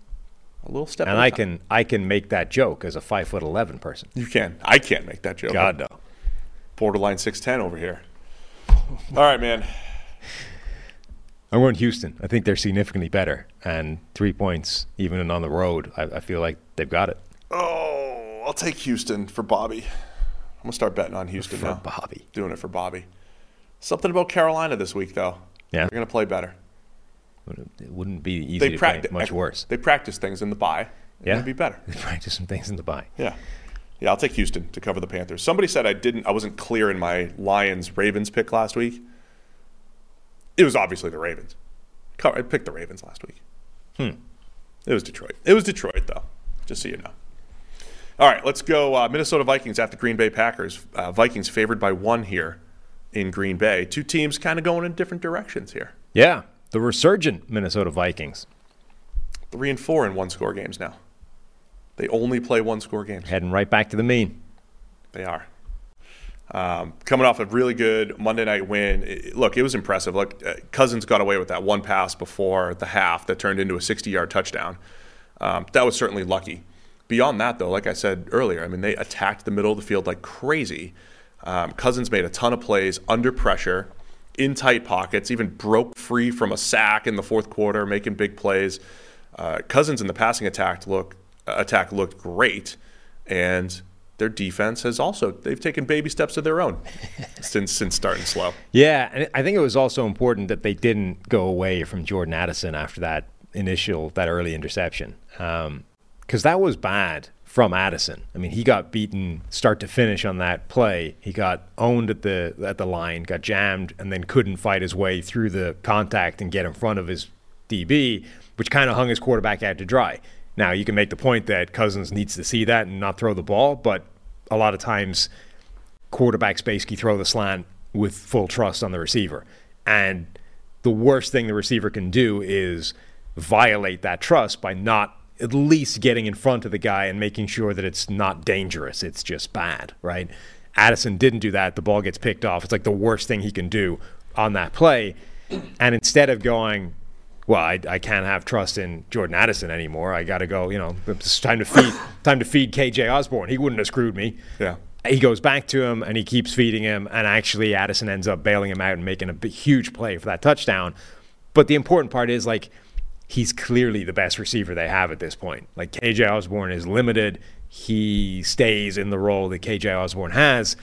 a little step. And I time. can I can make that joke as a five foot eleven person. You can. I can't make that joke. God no. Borderline six ten over here. All right, man. I'm going Houston. I think they're significantly better, and three points even on the road. I, I feel like they've got it. Oh, I'll take Houston for Bobby. I'm gonna start betting on Houston For now. Bobby. Doing it for Bobby. Something about Carolina this week, though. Yeah. They're gonna play better. It wouldn't be easy They to practice play much worse. They practice things in the bye. Yeah, gonna be better. They practice some things in the bye. Yeah. Yeah, I'll take Houston to cover the Panthers. Somebody said I didn't I wasn't clear in my Lions Ravens pick last week. It was obviously the Ravens. I picked the Ravens last week. Hmm. It was Detroit. It was Detroit though, just so you know. All right, let's go. Uh, Minnesota Vikings at the Green Bay Packers. Uh, Vikings favored by one here in Green Bay. Two teams kind of going in different directions here. Yeah, the resurgent Minnesota Vikings Three and four in one score games now. They only play one score games. heading right back to the mean. They are. Um, coming off a really good Monday night win. It- look, it was impressive. Look, uh, Cousins got away with that one pass before the half that turned into a 60 yard touchdown. Um, that was certainly lucky. Beyond that, though, like I said earlier, I mean, they attacked the middle of the field like crazy. Um, Cousins made a ton of plays under pressure, in tight pockets, even broke free from a sack in the fourth quarter, making big plays. Uh, Cousins in the passing attack look attack looked great, and their defense has also they've taken baby steps of their own since since starting slow. Yeah, and I think it was also important that they didn't go away from Jordan Addison after that initial, that early interception, um, because that was bad from Addison. I mean, he got beaten start to finish on that play. He got owned at the at the line, got jammed, and then couldn't fight his way through the contact and get in front of his DB, which kind of hung his quarterback out to dry. Now you can make the point that Cousins needs to see that and not throw the ball, but a lot of times quarterbacks basically throw the slant with full trust on the receiver. And the worst thing the receiver can do is violate that trust by not at least getting in front of the guy and making sure that it's not dangerous. It's just bad, right? Addison didn't do that. The ball gets picked off. It's like the worst thing he can do on that play. And instead of going, well, I, I can't have trust in Jordan Addison anymore. I got to go. You know, it's time to feed time to feed KJ Osborn. He wouldn't have screwed me. Yeah. He goes back to him and he keeps feeding him, and actually Addison ends up bailing him out and making a huge play for that touchdown. But the important part is like he's clearly the best receiver they have at this point. Like KJ Osborn is limited. He stays in the role that KJ Osborn has.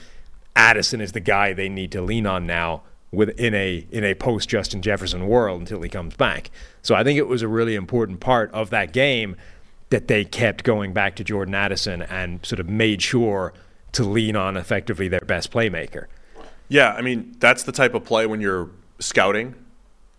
Addison is the guy they need to lean on now within a in a post Justin Jefferson world until he comes back. So I think it was a really important part of that game that they kept going back to Jordan Addison and sort of made sure to lean on effectively their best playmaker. Yeah, I mean that's the type of play when you're scouting.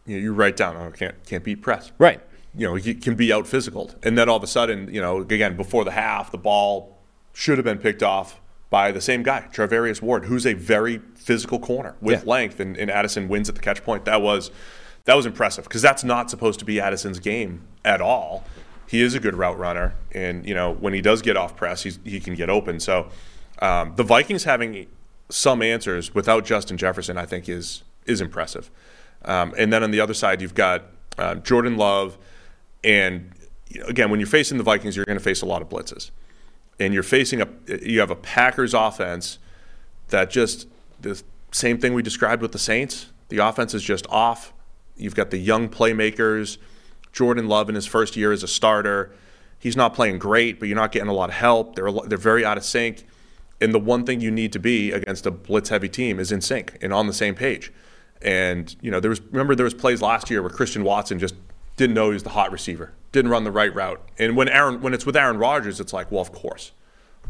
You, know, you write down, oh, can't can't beat press. Right. You know, you can be out physical, and then all of a sudden, you know, again before the half, the ball should have been picked off by the same guy, Charvarius Ward, who's a very physical corner with Yeah. length, and, and Addison wins at the catch point. That was that was impressive because that's not supposed to be Addison's game at all. He is a good route runner, and you know when he does get off press, he's, he can get open. So um, the Vikings having some answers without Justin Jefferson, I think, is is impressive. Um, and then on the other side, you've got uh, Jordan Love. And you know, again, when you're facing the Vikings, you're going to face a lot of blitzes. And you're facing a, you have a Packers offense that just, the same thing we described with the Saints. The offense is just off. You've got the young playmakers. Jordan Love in his first year as a starter. He's not playing great, but you're not getting a lot of help. They're, they're very out of sync. And the one thing you need to be against a blitz heavy team is in sync and on the same page. And you know, there was remember there was plays last year where Christian Watson just didn't know he was the hot receiver, didn't run the right route. And when Aaron when it's with Aaron Rodgers, it's like, well, of course,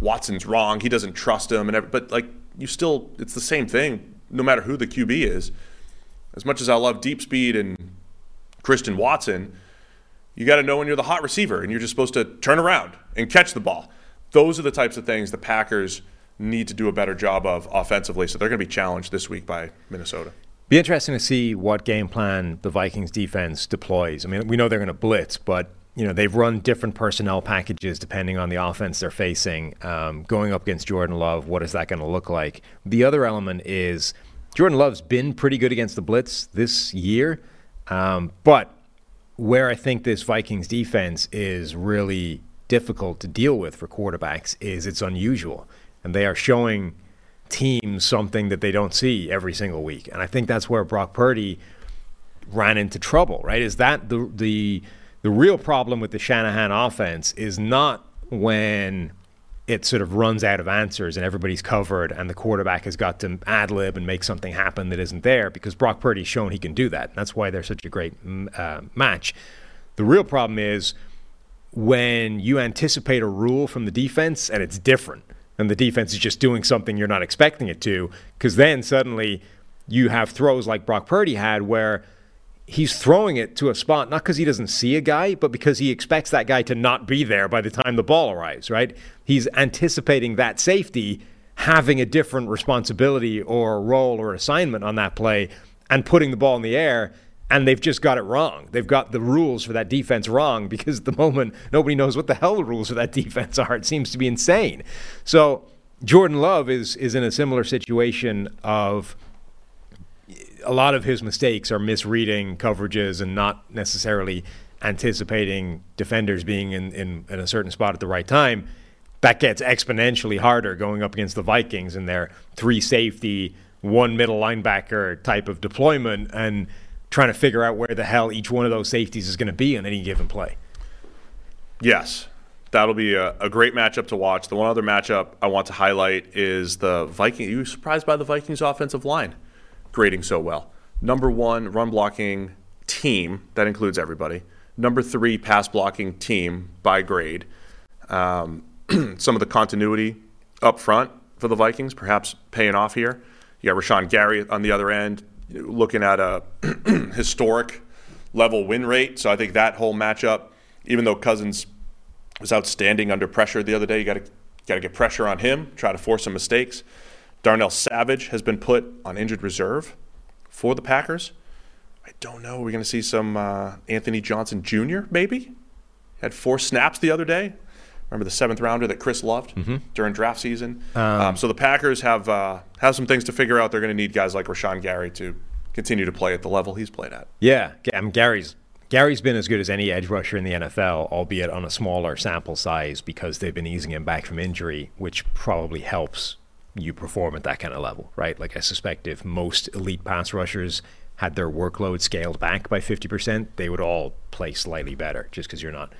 Watson's wrong. He doesn't trust him, and every, but like you still, it's the same thing no matter who the QB is. As much as I love deep speed and Christian Watson, you got to know when you're the hot receiver and you're just supposed to turn around and catch the ball. Those are the types of things the Packers need to do a better job of offensively. So they're going to be challenged this week by Minnesota. Be interesting to see what game plan the Vikings defense deploys. I mean, we know they're going to blitz, but you know they've run different personnel packages depending on the offense they're facing. Um, going up against Jordan Love, what is that going to look like? The other element is Jordan Love's been pretty good against the blitz this year, um, but where I think this Vikings defense is really difficult to deal with for quarterbacks is it's unusual, and they are showing teams something that they don't see every single week. And I think that's where Brock Purdy ran into trouble, right? Is that the the the real problem with the Shanahan offense is not when it sort of runs out of answers and everybody's covered and the quarterback has got to ad lib and make something happen that isn't there because Brock Purdy's shown he can do that. That's why they're such a great uh, match. The real problem is when you anticipate a rule from the defense and it's different and the defense is just doing something you're not expecting it to, because then suddenly you have throws like Brock Purdy had where he's throwing it to a spot not because he doesn't see a guy, but because he expects that guy to not be there by the time the ball arrives, right? He's anticipating that safety having a different responsibility or role or assignment on that play and putting the ball in the air and they've just got it wrong. They've got the rules for that defense wrong because at the moment nobody knows what the hell the rules for that defense are. It seems to be insane. So Jordan Love is is in a similar situation of a lot of his mistakes are misreading coverages and not necessarily anticipating defenders being in, in, in a certain spot at the right time. That gets exponentially harder going up against the Vikings and their three safety, one middle linebacker type of deployment and trying to figure out where the hell each one of those safeties is going to be in any given play. Yes, that'll be a, a, great matchup to watch. The one other matchup I want to highlight is the Viking. Are you surprised by the Vikings' offensive line grading so well? Number one, run blocking team that includes everybody. Number three, pass blocking team by grade. Um, some of the continuity up front for the Vikings, perhaps paying off here. You got Rashan Gary on the other end, looking at a historic level win rate. So I think that whole matchup, even though Cousins was outstanding under pressure the other day, you got to got to get pressure on him, try to force some mistakes. Darnell Savage has been put on injured reserve for the Packers. I don't know. We're going to see some uh, Anthony Johnson Jr. Maybe had four snaps the other day. Remember the seventh rounder that Chris loved mm-hmm. during draft season. Um, um, so the Packers have uh, have some things to figure out. They're going to need guys like Rashan Gary to continue to play at the level he's played at. Yeah, I mean, Gary's Gary's been as good as any edge rusher in the NFL, albeit on a smaller sample size because they've been easing him back from injury, which probably helps you perform at that kind of level, right? Like I suspect if most elite pass rushers had their workload scaled back by 50%, they would all play slightly better just because you're not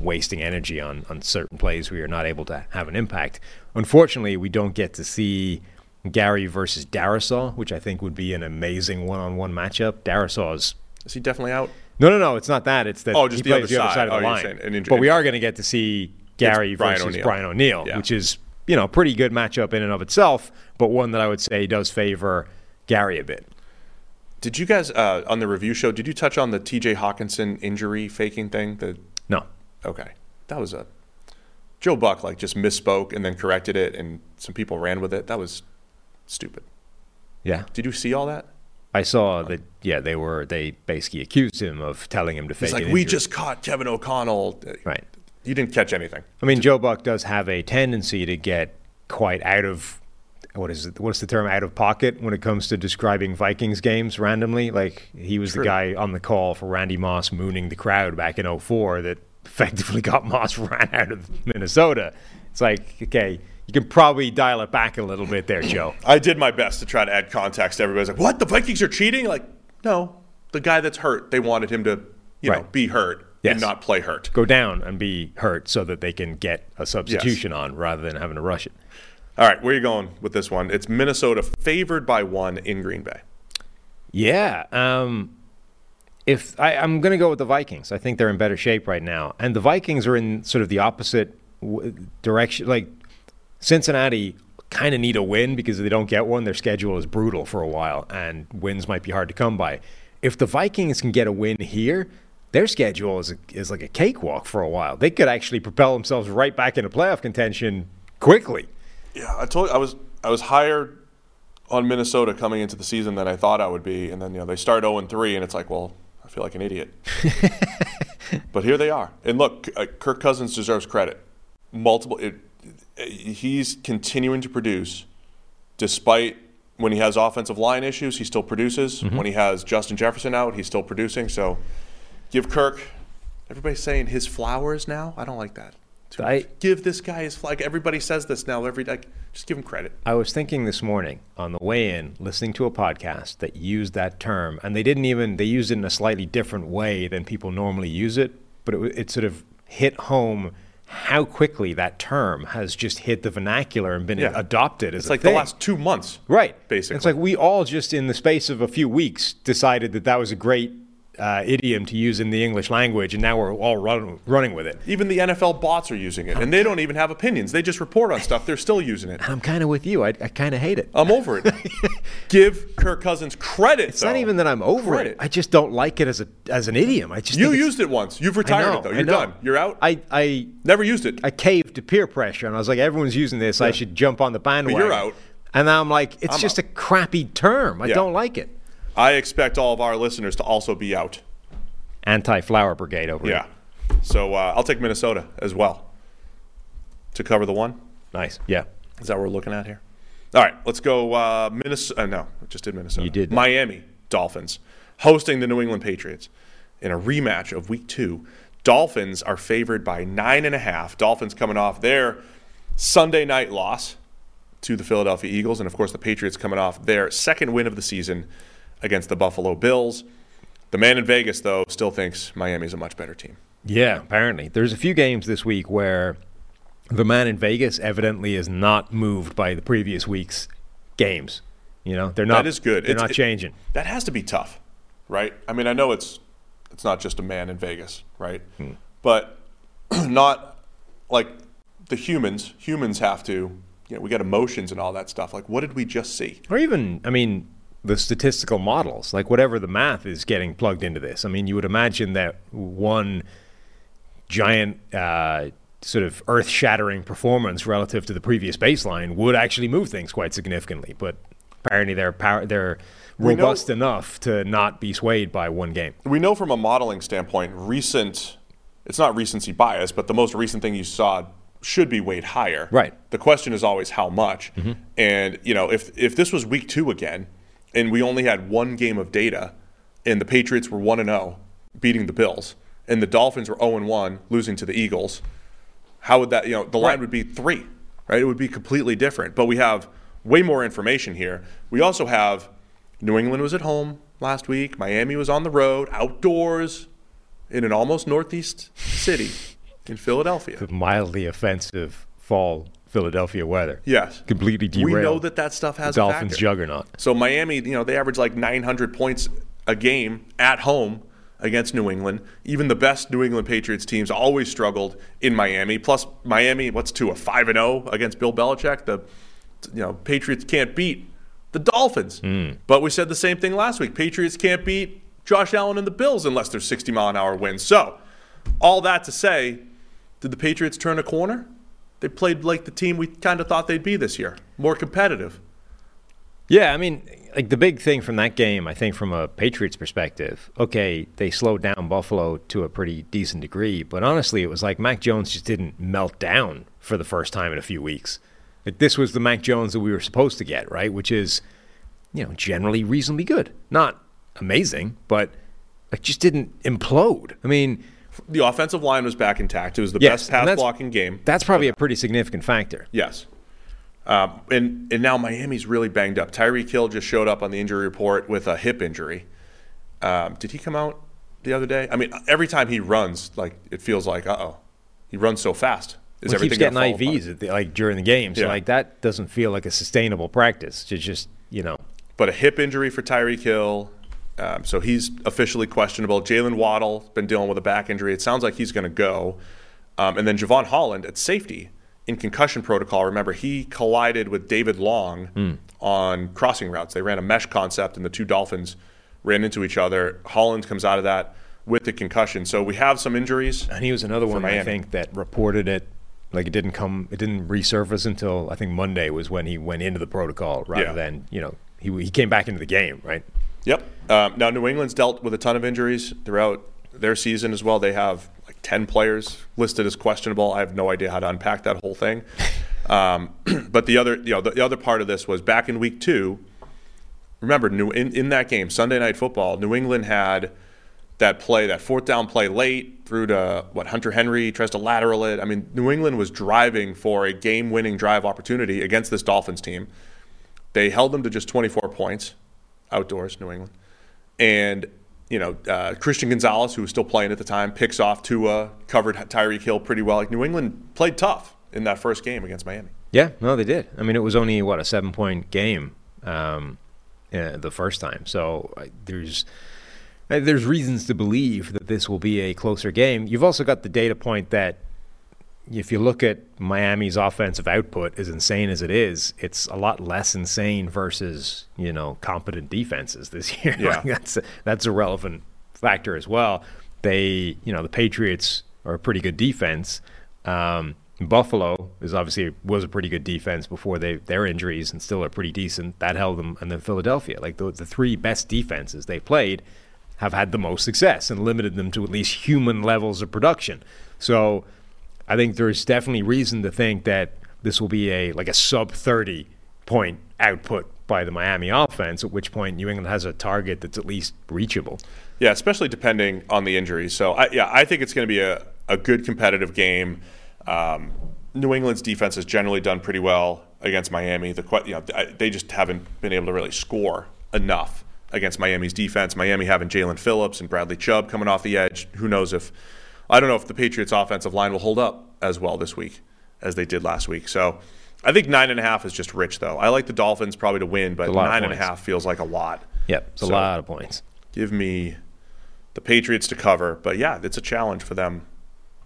wasting energy on, on certain plays where you're not able to have an impact. Unfortunately, we don't get to see Gary versus Darrisaw, which I think would be an amazing one-on-one matchup. Darrisaw is he definitely out? No, no, no. It's not that. It's that oh, just he the plays other the side. other side of the oh, line. Saying, but we are going to get to see Gary Brian versus O'Neill. Brian O'Neill, Yeah. which is you know pretty good matchup in and of itself, but one that I would say does favor Gary a bit. Did you guys uh, on the review show? Did you touch on the T.J. Hockenson injury faking thing? The No, okay, that was a Joe Buck like just misspoke and then corrected it, and some people ran with it. That was stupid. yeah, Did you see all that? I saw that. Yeah, they were they basically accused him of telling him to fake He's like, we injury." just caught Kevin O'Connell. right. You didn't catch anything. I mean, Joe Buck does have a tendency to get quite out of what is it? What's the term? Out of pocket when it comes to describing Vikings games randomly. Like he was True. the guy on the call for Randy Moss mooning the crowd back in 04 that effectively got Moss ran out of Minnesota. It's like okay, you can probably dial it back a little bit there, Joe. I did my best to try to add context. Everybody's like, "What? The Vikings are cheating?" Like, no, the guy that's hurt, they wanted him to, you know, be hurt Yes. and not play hurt. Go down and be hurt so that they can get a substitution on rather than having to rush it. All right, where are you going with this one? It's Minnesota favored by one in Green Bay. Yeah. Um, if I, I'm going to go with the Vikings, I think they're in better shape right now, and the Vikings are in sort of the opposite w- direction. Like Cincinnati kind of need a win because if they don't get one, their schedule is brutal for a while, and wins might be hard to come by. If the Vikings can get a win here, their schedule is is like a cakewalk for a while. They could actually propel themselves right back into playoff contention quickly. Yeah, I told you I was I was higher on Minnesota coming into the season than I thought I would be, and then you know they start 0 3, and it's like, well, feel like an idiot. but here they are, and look, uh, Kirk Cousins deserves credit. Multiple, it, it, he's continuing to produce, despite when he has offensive line issues, he still produces. When he has Justin Jefferson out, he's still producing. So, give Kirk. Everybody's saying his flowers now. I don't like that. I- give this guy his flag. Everybody says this now. Every like, just give him credit. I was thinking this morning on the way in, listening to a podcast that used that term, and they didn't even they used it in a slightly different way than people normally use it, but it, it sort of hit home how quickly that term has just hit the vernacular and been Yeah. adopted as It's like thing. the last two months, right. Basically, It's like we all just in the space of a few weeks decided that that was a great uh, idiom to use in the English language, and now we're all run, running with it. even the NFL bots are using it, and they don't even have opinions. They just report on stuff. They're still using it. I'm kind of with you. I, I kind of hate it. I'm over it. give Kirk Cousins credit. It's not even that I'm over Credit. it. I just don't like it as a as an idiom. I just You used it once. You've retired know, it though. You're done. You're out. I I Never used it. I caved to peer pressure, and I was like, everyone's using this. I should jump on the bandwagon. But you're out. And now I'm like, it's I'm just out. a crappy term. I Yeah. don't like it. I expect all of our listeners to also be out. Anti-flower brigade over here. Yeah. here. So uh, I'll take Minnesota as well to cover the one. Nice. Yeah. Is that what we're looking at here? All right, let's go. Uh, Minnesota. Uh, no, I just did Minnesota. You did. Miami Dolphins hosting the New England Patriots in a rematch of Week Two. Dolphins are favored by nine and a half. Dolphins coming off their Sunday night loss to the Philadelphia Eagles, and of course the Patriots coming off their second win of the season against the Buffalo Bills. The man in Vegas, though, still thinks Miami's a much better team. Yeah. Apparently, there's a few games this week where the man in Vegas evidently is not moved by the previous week's games. You know, they're not. that is good. They're It's- not it- changing. That has to be tough, right? I mean, I know it's it's not just a man in Vegas, right? Hmm. But not like the humans. Humans have to. You know, we got emotions and all that stuff. Like, what did we just see? Or even, I mean, the statistical models, like whatever the math is getting plugged into this. I mean, you would imagine that one giant, uh, sort of earth shattering performance relative to the previous baseline would actually move things quite significantly. But apparently they're, power, they're We know- robust enough to not be swayed by one game. We know from a modeling standpoint, recent. It's not recency bias, but the most recent thing you saw should be weighed higher. Right. The question is always how much. And you know, if if this was week two again, and we only had one game of data, and the Patriots were one and zero, beating the Bills, and the Dolphins were zero and one, losing to the Eagles, how would that? You know, the line Right. would be three, right? It would be completely different. But we have way more information here. We also have New England was at home last week. Miami was on the road, outdoors, in an almost northeast city in Philadelphia. The mildly offensive fall Philadelphia weather. Yes. Completely We know that that stuff has the Dolphins factor. juggernaut. So Miami, you know, they average like 900 points a game at home against New England. Even the best New England Patriots teams always struggled in Miami. Plus Miami, what's to a 5 and 0 against Bill Belichick? The you know, Patriots can't beat the Dolphins. Hmm. But we said the same thing last week. Patriots can't beat Josh Allen and the Bills unless they're 60 mile an hour wins. So, all that to say, did the Patriots turn a corner? They played like the team we kind of thought they'd be this year, more competitive. Yeah, I mean, like the big thing from that game, I think from a Patriots perspective, okay, they slowed down Buffalo to a pretty decent degree, but honestly, it was like Mac Jones just didn't melt down for the first time in a few weeks. Like this was the Mac Jones that we were supposed to get, right? Which is, you know, generally reasonably good. Not amazing, but like just didn't implode. I mean, The offensive line was back intact. It was the Yes, best pass blocking game. that's probably a pretty significant factor. Yes. Um, and and now Miami's really banged up. Tyreek Hill just showed up on the injury report with a hip injury. Um, did he come out the other day? I mean, every time he runs, like it feels like, uh oh, he runs so fast. Is keeps everything getting fall apart? IVs the, like during the game, so Yeah. like that doesn't feel like a sustainable practice. To just you know, But a hip injury for Tyreek Hill, um, so he's officially questionable. Jalen Waddle been dealing with a back injury. It sounds like he's going to go. Um, and then Jevon Holland at safety in concussion protocol. Remember, he collided with David Long Hmm. on crossing routes. They ran a mesh concept, and the two Dolphins ran into each other. Holland comes out of that with the concussion. So we have some injuries. and he was another one I think that reported it. Like it didn't come, it didn't resurface until I think Monday was when he went into the protocol, rather Yeah. than you know he he came back into the game, right? Yep. Um, now New England's dealt with a ton of injuries throughout their season as well. They have like ten players listed as questionable. I have no idea how to unpack that whole thing. Um, but the other, you know, the, the other part of this was back in week two. Remember, New in, in that game, Sunday Night Football, New England had that play, that fourth down play late through to what Hunter Henry tries to lateral it. I mean, New England was driving for a game-winning drive opportunity against this Dolphins team. They held them to just 24 points outdoors, New England. And, you know, uh, Christian Gonzalez, who was still playing at the time, picks off Tua, covered Tyreek Hill pretty well. Like, New England played tough in that first game against Miami. Yeah, no, they did. I mean, it was only what a seven point game um, uh, the first time. So uh, there's uh, there's reasons to believe that this will be a closer game. You've also got the data point that if you look at Miami's offensive output, as insane as it is, it's a lot less insane versus you know competent defenses this year. Yeah. That's a, that's a relevant factor as well. They, you know, the Patriots are a pretty good defense. Um, Buffalo is obviously was a pretty good defense before they their injuries and still are pretty decent. That held them, and then Philadelphia, like the, the three best defenses they played, have had the most success and limited them to at least human levels of production. So I think there's definitely reason to think that this will be a like a sub 30 point output by the Miami offense, at which point New England has a target that's at least reachable. Yeah, especially depending on the injuries. So, I, yeah, I think it's going to be a, a good competitive game. Um, New England's defense has generally done pretty well against Miami. The you know they just haven't been able to really score enough against Miami's defense. Miami having Jaelan Phillips and Bradley Chubb coming off the edge. Who knows if I don't know if the Patriots' offensive line will hold up as well this week as they did last week. So. I think nine and a half is just rich, though. I like the Dolphins probably to win, but a lot of nine and a half feels like a lot. Yep, it's a lot of points. give me the Patriots to cover. But yeah, it's a challenge for them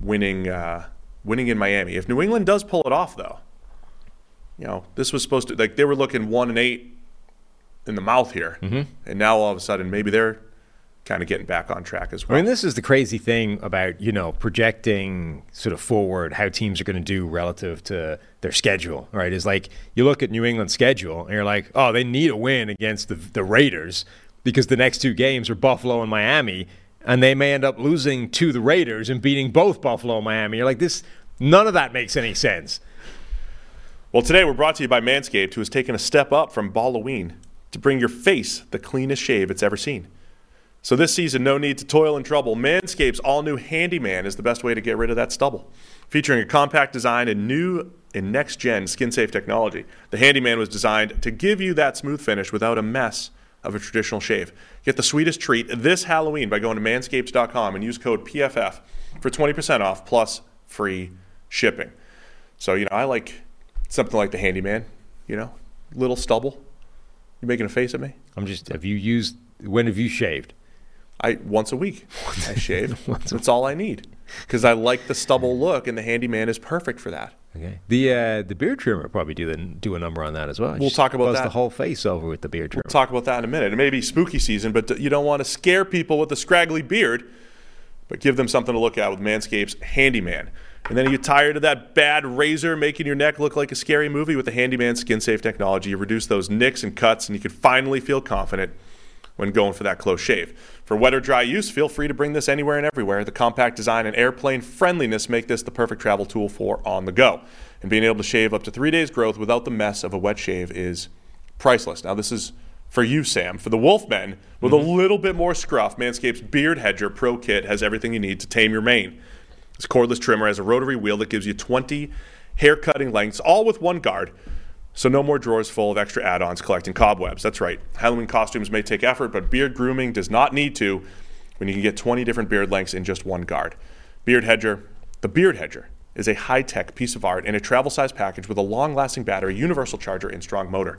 winning uh, winning in Miami. If New England does pull it off, though, you know this was supposed to like they were looking one and eight in the mouth here, mm-hmm. and now all of a sudden maybe they're kind of getting back on track as well. I mean, this is the crazy thing about you know projecting sort of forward how teams are going to do relative to their schedule. Right? Is like you look at New England's schedule and you're like, oh, they need a win against the the Raiders because the next two games are Buffalo and Miami, and they may end up losing to the Raiders and beating both Buffalo and Miami. You're like, this none of that makes any sense. Well, today we're brought to you by Manscaped, who has taken a step up from Halloween to bring your face the cleanest shave it's ever seen. So this season, no need to toil and trouble. Manscaped's all-new Handyman is the best way to get rid of that stubble. Featuring a compact design and new and next-gen skin-safe technology, the Handyman was designed to give you that smooth finish without a mess of a traditional shave. Get the sweetest treat this Halloween by going to manscaped.com and use code PFF for 20% off plus free shipping. So, you know, I like something like the handyman, you know, little stubble. You making a face at me? I'm just. Have you used? When have you shaved? I once a week I shave. That's all I need because I like the stubble look, and the handyman is perfect for that. Okay. The uh, the beard trimmer probably do the, do a number on that as well. We'll Just talk about that. the whole face over with the beard trimmer. We'll talk about that in a minute. It may be spooky season, but you don't want to scare people with a scraggly beard, but give them something to look at with Manscaped's handyman. And then are you tired of that bad razor making your neck look like a scary movie with the handyman skin safe technology. You reduce those nicks and cuts, and you can finally feel confident when going for that close shave. For wet or dry use, feel free to bring this anywhere and everywhere. The compact design and airplane friendliness make this the perfect travel tool for on the go. And being able to shave up to three days' growth without the mess of a wet shave is priceless. Now, this is for you, Sam. For the Wolfmen, with Mm-hmm. a little bit more scruff, Manscaped's Beard Hedger Pro Kit has everything you need to tame your mane. This cordless trimmer has a rotary wheel that gives you 20 hair cutting lengths, all with one guard. So no more drawers full of extra add-ons collecting cobwebs. That's right. Halloween costumes may take effort, but beard grooming does not need to when you can get 20 different beard lengths in just one guard. Beard Hedger, the Beard Hedger is a high-tech piece of art in a travel-size package with a long-lasting battery, universal charger, and strong motor.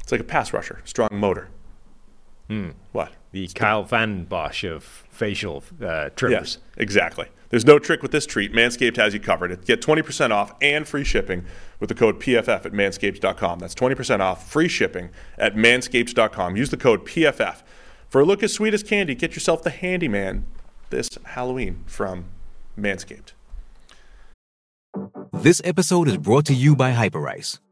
It's like a pass rusher, strong motor. Hmm. What? The Kyle Vanden Bosch of facial uh, trimmers. Yes, exactly. There's no trick with this treat. Manscaped has you covered. Get 20% off and free shipping with the code PFF at manscaped.com. That's 20% off, free shipping at manscaped.com. Use the code PFF. For a look as sweet as candy, get yourself the handyman this Halloween from Manscaped. This episode is brought to you by Hyperice,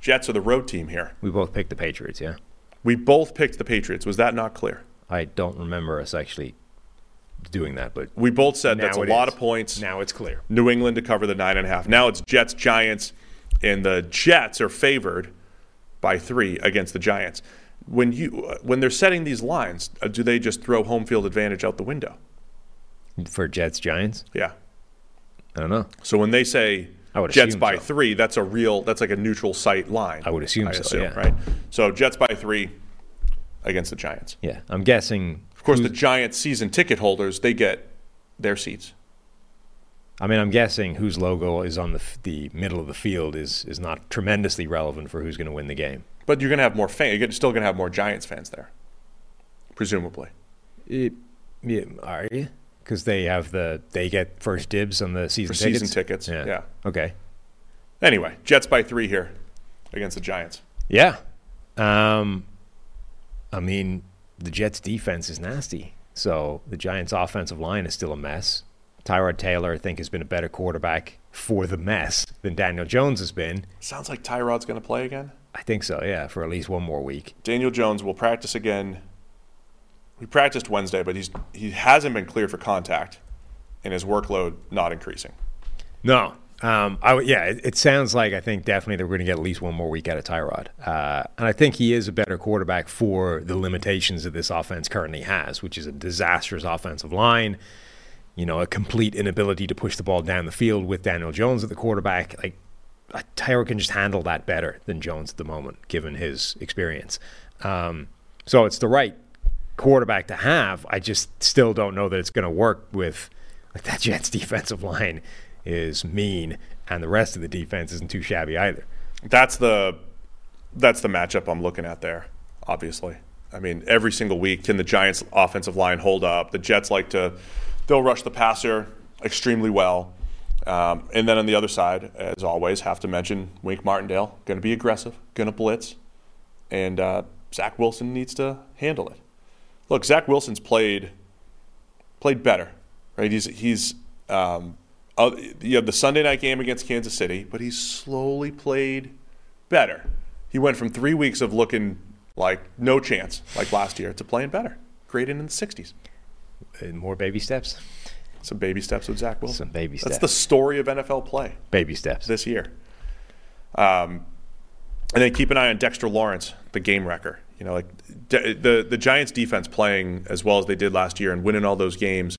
Jets are the road team here. We both picked the Patriots, yeah. We both picked the Patriots. Was that not clear? I don't remember us actually doing that, but We both said that's a lot is. of points. now it's clear. New England to cover the nine and a half. Now it's Jets Giants, and the Jets are favored by three against the Giants. When you when they're setting these lines, uh, do they just throw home field advantage out the window? For Jets Giants? Yeah. I don't know. So when they say I would Jets by so. three, that's a real that's like a neutral site line. I would assume so, yeah. right? So Jets by three against the Giants. Yeah. I'm guessing Of course, the Giants season ticket holders they get their seats. I mean, I'm guessing whose logo is on the f- the middle of the field is is not tremendously relevant for who's going to win the game. But you're going to have more fans. You're still going to have more Giants fans there, presumably. It, yeah, are you? Because they have the they get first dibs on the season For tickets. season tickets, yeah. Okay. Anyway, Jets by three here against the Giants. Yeah. Um, I mean, the Jets' defense is nasty. So the Giants' offensive line is still a mess. Tyrod Taylor, I think, has been a better quarterback for the mess than Daniel Jones has been. Sounds like Tyrod's going to play again. I think so, yeah, for at least one more week. Daniel Jones will practice again. He practiced Wednesday, but he's he hasn't been cleared for contact, and his workload not increasing. No. Um, I, yeah, it, it sounds like I think definitely they're going to get at least one more week out of Tyrod. Uh, and I think he is a better quarterback for the limitations that this offense currently has, which is a disastrous offensive line, you know, a complete inability to push the ball down the field with Daniel Jones at the quarterback. Like, uh, Tyrod can just handle that better than Jones at the moment, given his experience. Um, so it's the right quarterback to have. I just still don't know that it's going to work with like that Jets defensive line is mean, and the rest of the defense isn't too shabby either. That's the that's the matchup I'm looking at there. Obviously, I mean every single week can the Giants' offensive line hold up? The Jets like to they'll rush the passer extremely well, um, and then on the other side, as always, have to mention Wink Martindale going to be aggressive, going to blitz, and uh, Zach Wilson needs to handle it. Look, Zach Wilson's played played better, right? He's he's um, uh, you have the Sunday night game against Kansas City, but he's slowly played better. He went from three weeks of looking like no chance, like last year, to playing better, grading in the 60s. And more baby steps. Some baby steps with Zach Wilson. Some baby steps. That's the story of NFL play Baby steps. this year. Um, and then keep an eye on Dexter Lawrence, the game wrecker. You know, like the the Giants defense playing as well as they did last year and winning all those games,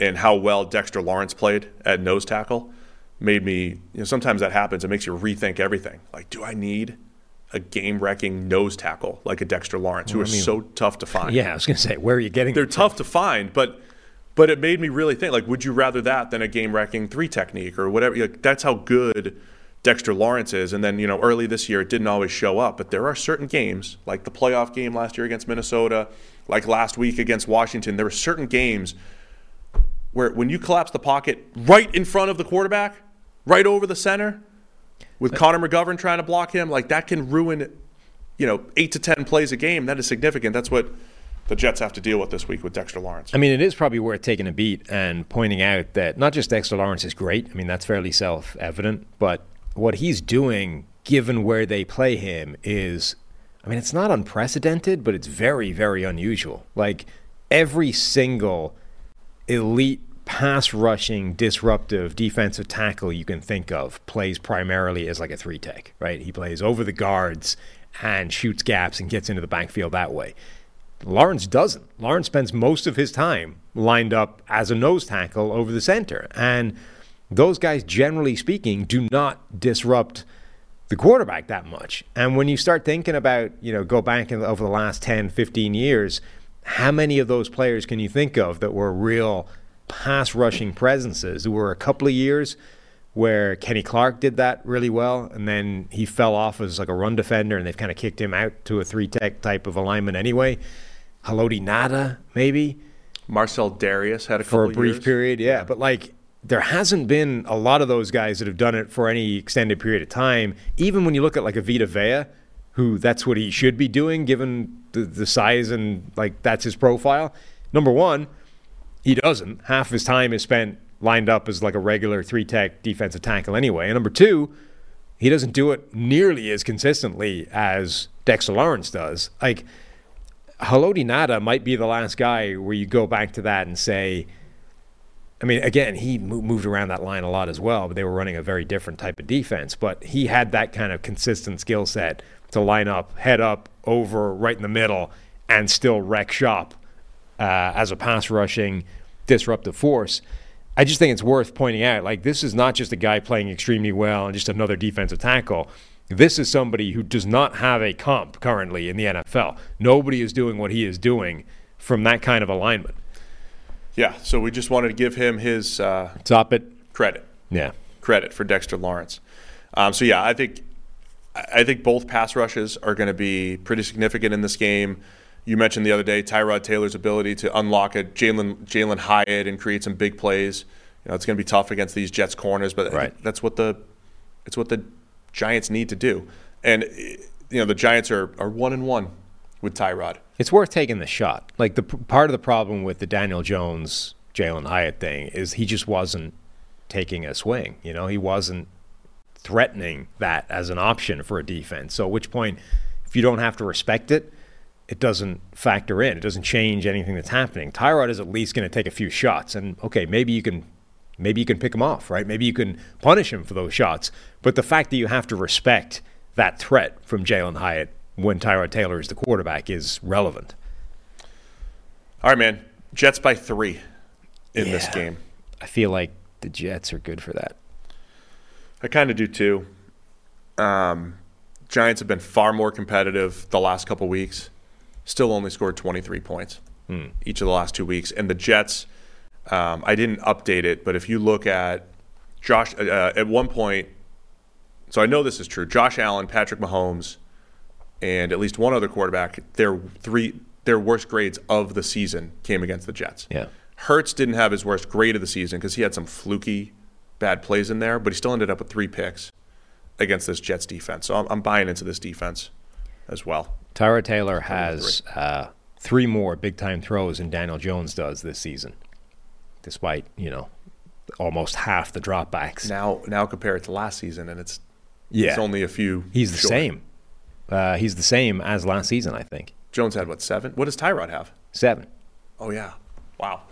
and how well Dexter Lawrence played at nose tackle made me. You know, sometimes that happens. It makes you rethink everything. Like, do I need a game wrecking nose tackle like a Dexter Lawrence, who Well, are I mean- so tough to find? Yeah, I was going to say, where are you getting? they're tough to find, but but it made me really think like, would you rather that than a game wrecking three technique or whatever? Like, that's how good Dexter Lawrence is. And then you know, early this year, it didn't always show up, but there are certain games like the playoff game last year against Minnesota, like last week against Washington, there were certain games where when you collapse the pocket right in front of the quarterback, right over the center, with Connor McGovern trying to block him, like that can ruin, you know, eight to ten plays a game. That is significant. That's what the Jets have to deal with this week with Dexter Lawrence. I mean, it is probably worth taking a beat and pointing out that not just Dexter Lawrence is great. I mean, that's fairly self evident, but what he's doing, given where they play him, is I mean, it's not unprecedented, but it's very, very unusual. Like every single elite pass rushing, disruptive defensive tackle you can think of plays primarily as like a three tech, right? He plays over the guards and shoots gaps and gets into the backfield that way. Lawrence doesn't. Lawrence spends most of his time lined up as a nose tackle over the center. And those guys, generally speaking, do not disrupt the quarterback that much. And when you start thinking about, you know, go back in, over the last 10, 15 years, how many of those players can you think of that were real pass rushing presences? There were a couple of years where Kenny Clark did that really well, and then he fell off as like a run defender, and they've kind of kicked him out to a three tech type of alignment anyway. Haloti Ngata, maybe. Marcell Dareus had a for a brief years. period, yeah. But like, there hasn't been a lot of those guys that have done it for any extended period of time. Even when you look at like a Vita Vea, who that's what he should be doing given the, the size and like that's his profile. Number one, he doesn't. Half his time is spent lined up as like a regular three tech defensive tackle anyway. And number two, he doesn't do it nearly as consistently as Dexter Lawrence does. Like Haloti Ngata might be the last guy where you go back to that and say, I mean, again, he moved around that line a lot as well, but they were running a very different type of defense. But he had that kind of consistent skill set to line up, head up, over, right in the middle, and still wreck shop uh, as a pass rushing disruptive force. I just think it's worth pointing out like, this is not just a guy playing extremely well and just another defensive tackle. This is somebody who does not have a comp currently in the NFL. Nobody is doing what he is doing from that kind of alignment. Yeah, so we just wanted to give him his uh, Top it. credit. Yeah. credit for Dexter Lawrence. Um, so yeah, I think I think both pass rushes are going to be pretty significant in this game. You mentioned the other day Tyrod Taylor's ability to unlock a Jalin Jalin Hyatt and create some big plays. You know, it's going to be tough against these Jets corners, but Right. that's what the it's what the Giants need to do. And you know, the Giants are are one and one with Tyrod. It's worth taking the shot. Like the part of the problem with the Daniel Jones Jalin Hyatt thing is he just wasn't taking a swing. You know, he wasn't threatening that as an option for a defense. So at which point, if you don't have to respect it, it doesn't factor in. It doesn't change anything that's happening. Tyrod is at least going to take a few shots, and okay, maybe you can. Maybe you can pick him off, right? Maybe you can punish him for those shots. But the fact that you have to respect that threat from Jalin Hyatt when Tyrod Taylor is the quarterback is relevant. All right, man. Jets by three in this game. I feel like the Jets are good for that. I kind of do too. Um, Giants have been far more competitive the last couple weeks. Still only scored 23 points each of the last two weeks. And the Jets, um, I didn't update it, but if you look at Josh, uh, at one point, so I know this is true. Josh Allen, Patrick Mahomes, and at least one other quarterback, their three their worst grades of the season came against the Jets. Yeah. Hurts didn't have his worst grade of the season because he had some fluky bad plays in there, but he still ended up with three picks against this Jets defense. So I'm, I'm buying into this defense as well. Tyrod Taylor has uh, three more big time throws than Daniel Jones does this season, despite, you know, almost half the dropbacks. Now, now compare it to last season, and it's Yeah. it's only a few. He's the short. same. Uh, he's the same as last season, I think. Jones had what seven? What does Tyrod have? Seven. Oh yeah, wow.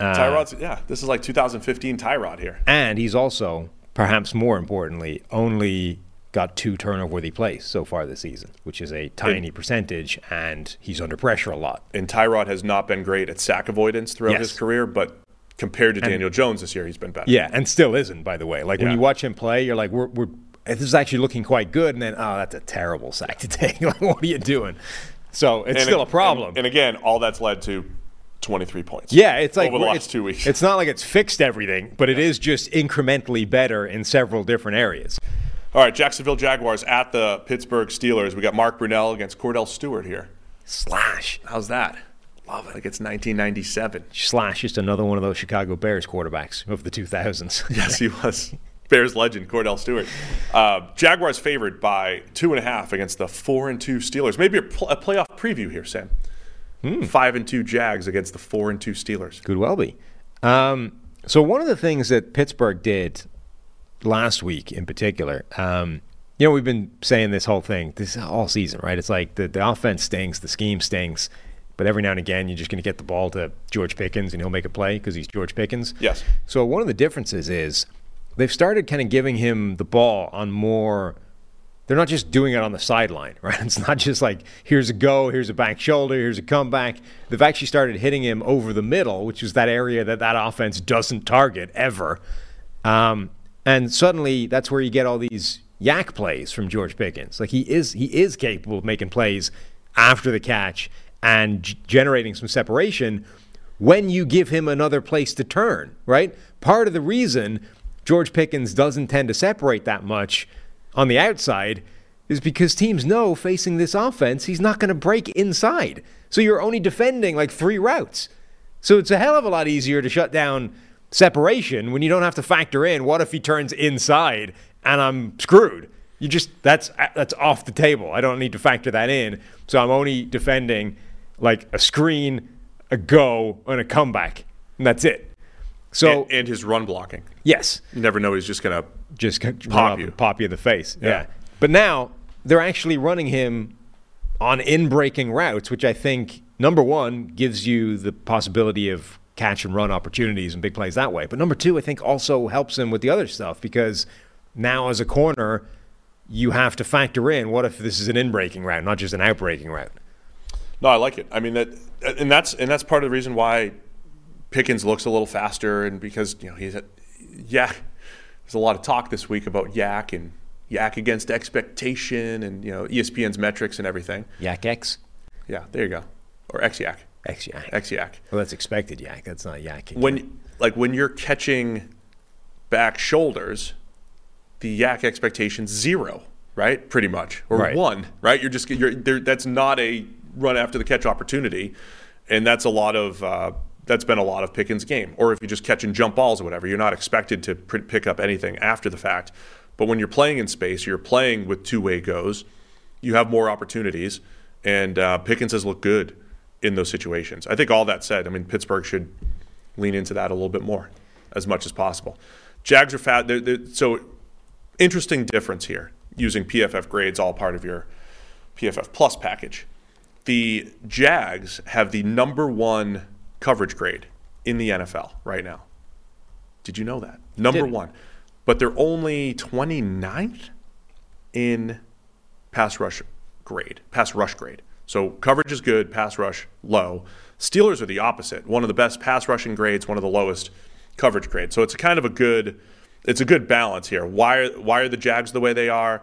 Uh, Tyrod's yeah. This is like 2015 Tyrod here. And he's also, perhaps more importantly, only got two turnover worthy plays so far this season, which is a tiny percentage, and he's under pressure a lot. And Tyrod has not been great at sack avoidance throughout Yes. his career, but compared to Daniel Jones this year, he's been better. Yeah, and still isn't, by the way. Like when you watch him play, you're like, we're, we're this is actually looking quite good, and then oh, that's a terrible sack to take. like, what are you doing? So it's And still a problem. And, and again, all that's led to 23 points. yeah, it's like over the last it's, two weeks. It's not like it's fixed everything, but it is just incrementally better in several different areas. All right, Jacksonville Jaguars at the Pittsburgh Steelers. We got Mark Brunell against Kordell Stewart here. Slash. How's that? Love it. Like it's 1997. Slash just another one of those Chicago Bears quarterbacks of the 2000s. yes, he was. Bears legend Kordell Stewart. Uh, Jaguars favored by two and a half against the four and two Steelers. Maybe a, pl- a playoff preview here, Sam. Hmm. Five and two Jags against the four and two Steelers. Could well be. Um, so one of the things that Pittsburgh did last week, in particular, um, you know, we've been saying this whole thing this all season, right? It's like the, the offense stinks, the scheme stinks, but every now and again you're just going to get the ball to George Pickens and he'll make a play because he's George Pickens. Yes. So one of the differences is they've started kind of giving him the ball on more. They're not just doing it on the sideline, right? It's not just like here's a go, here's a back shoulder, here's a comeback. They've actually started hitting him over the middle, which is that area that that offense doesn't target ever. Um, and suddenly, that's where you get all these yak plays from George Pickens. Like he is, he is capable of making plays after the catch and g- generating some separation when you give him another place to turn. Right. Part of the reason George Pickens doesn't tend to separate that much on the outside is because teams know facing this offense, he's not going to break inside. So you're only defending like three routes. So it's a hell of a lot easier to shut down separation when you don't have to factor in what if he turns inside and I'm screwed. You just that's that's off the table. I don't need to factor that in. So I'm only defending like a screen, a go, and a comeback, and that's it. So and, and his run blocking. Yes. You never know he's just gonna just pop you, pop you in the face. Yeah. yeah. But now they're actually running him on in breaking routes, which I think number one gives you the possibility of catch and run opportunities and big plays that way. But number two, I think also helps him with the other stuff because now as a corner, you have to factor in what if this is an in breaking route, not just an out breaking route. No, I like it. I mean that, and that's and that's part of the reason why Pickens looks a little faster, and because you know he's at, yeah. There's a lot of talk this week about Yak and Yak against expectation, and you know ESPN's metrics and everything. Yak X. Yeah, there you go, or X Yak. X Yak. X Yak. Well, that's expected Yak. That's not Yak. When like when you're catching back shoulders, the Yak expectation zero, right? Pretty much, or Right. one, right? You're just you're there. That's not a run after the catch opportunity, and that's a lot of. Uh, that's been a lot of Pickens' game. Or if you're just catching jump balls or whatever, you're not expected to pr- pick up anything after the fact. But when you're playing in space, you're playing with two-way goes. You have more opportunities, and uh, Pickens has looked good in those situations. I think all that said, I mean Pittsburgh should lean into that a little bit more, as much as possible. Jags are fat. They're, they're, so interesting difference here using PFF grades, all part of your PFF Plus package. The Jags have the number one coverage grade in the NFL right now. Did you know that? Number one. But they're only 29th in pass rush grade, pass rush grade. So coverage is good, pass rush low. Steelers are the opposite. One of the best pass rushing grades, one of the lowest coverage grades. So it's a kind of a good it's a good balance here. Why are why are the Jags the way they are?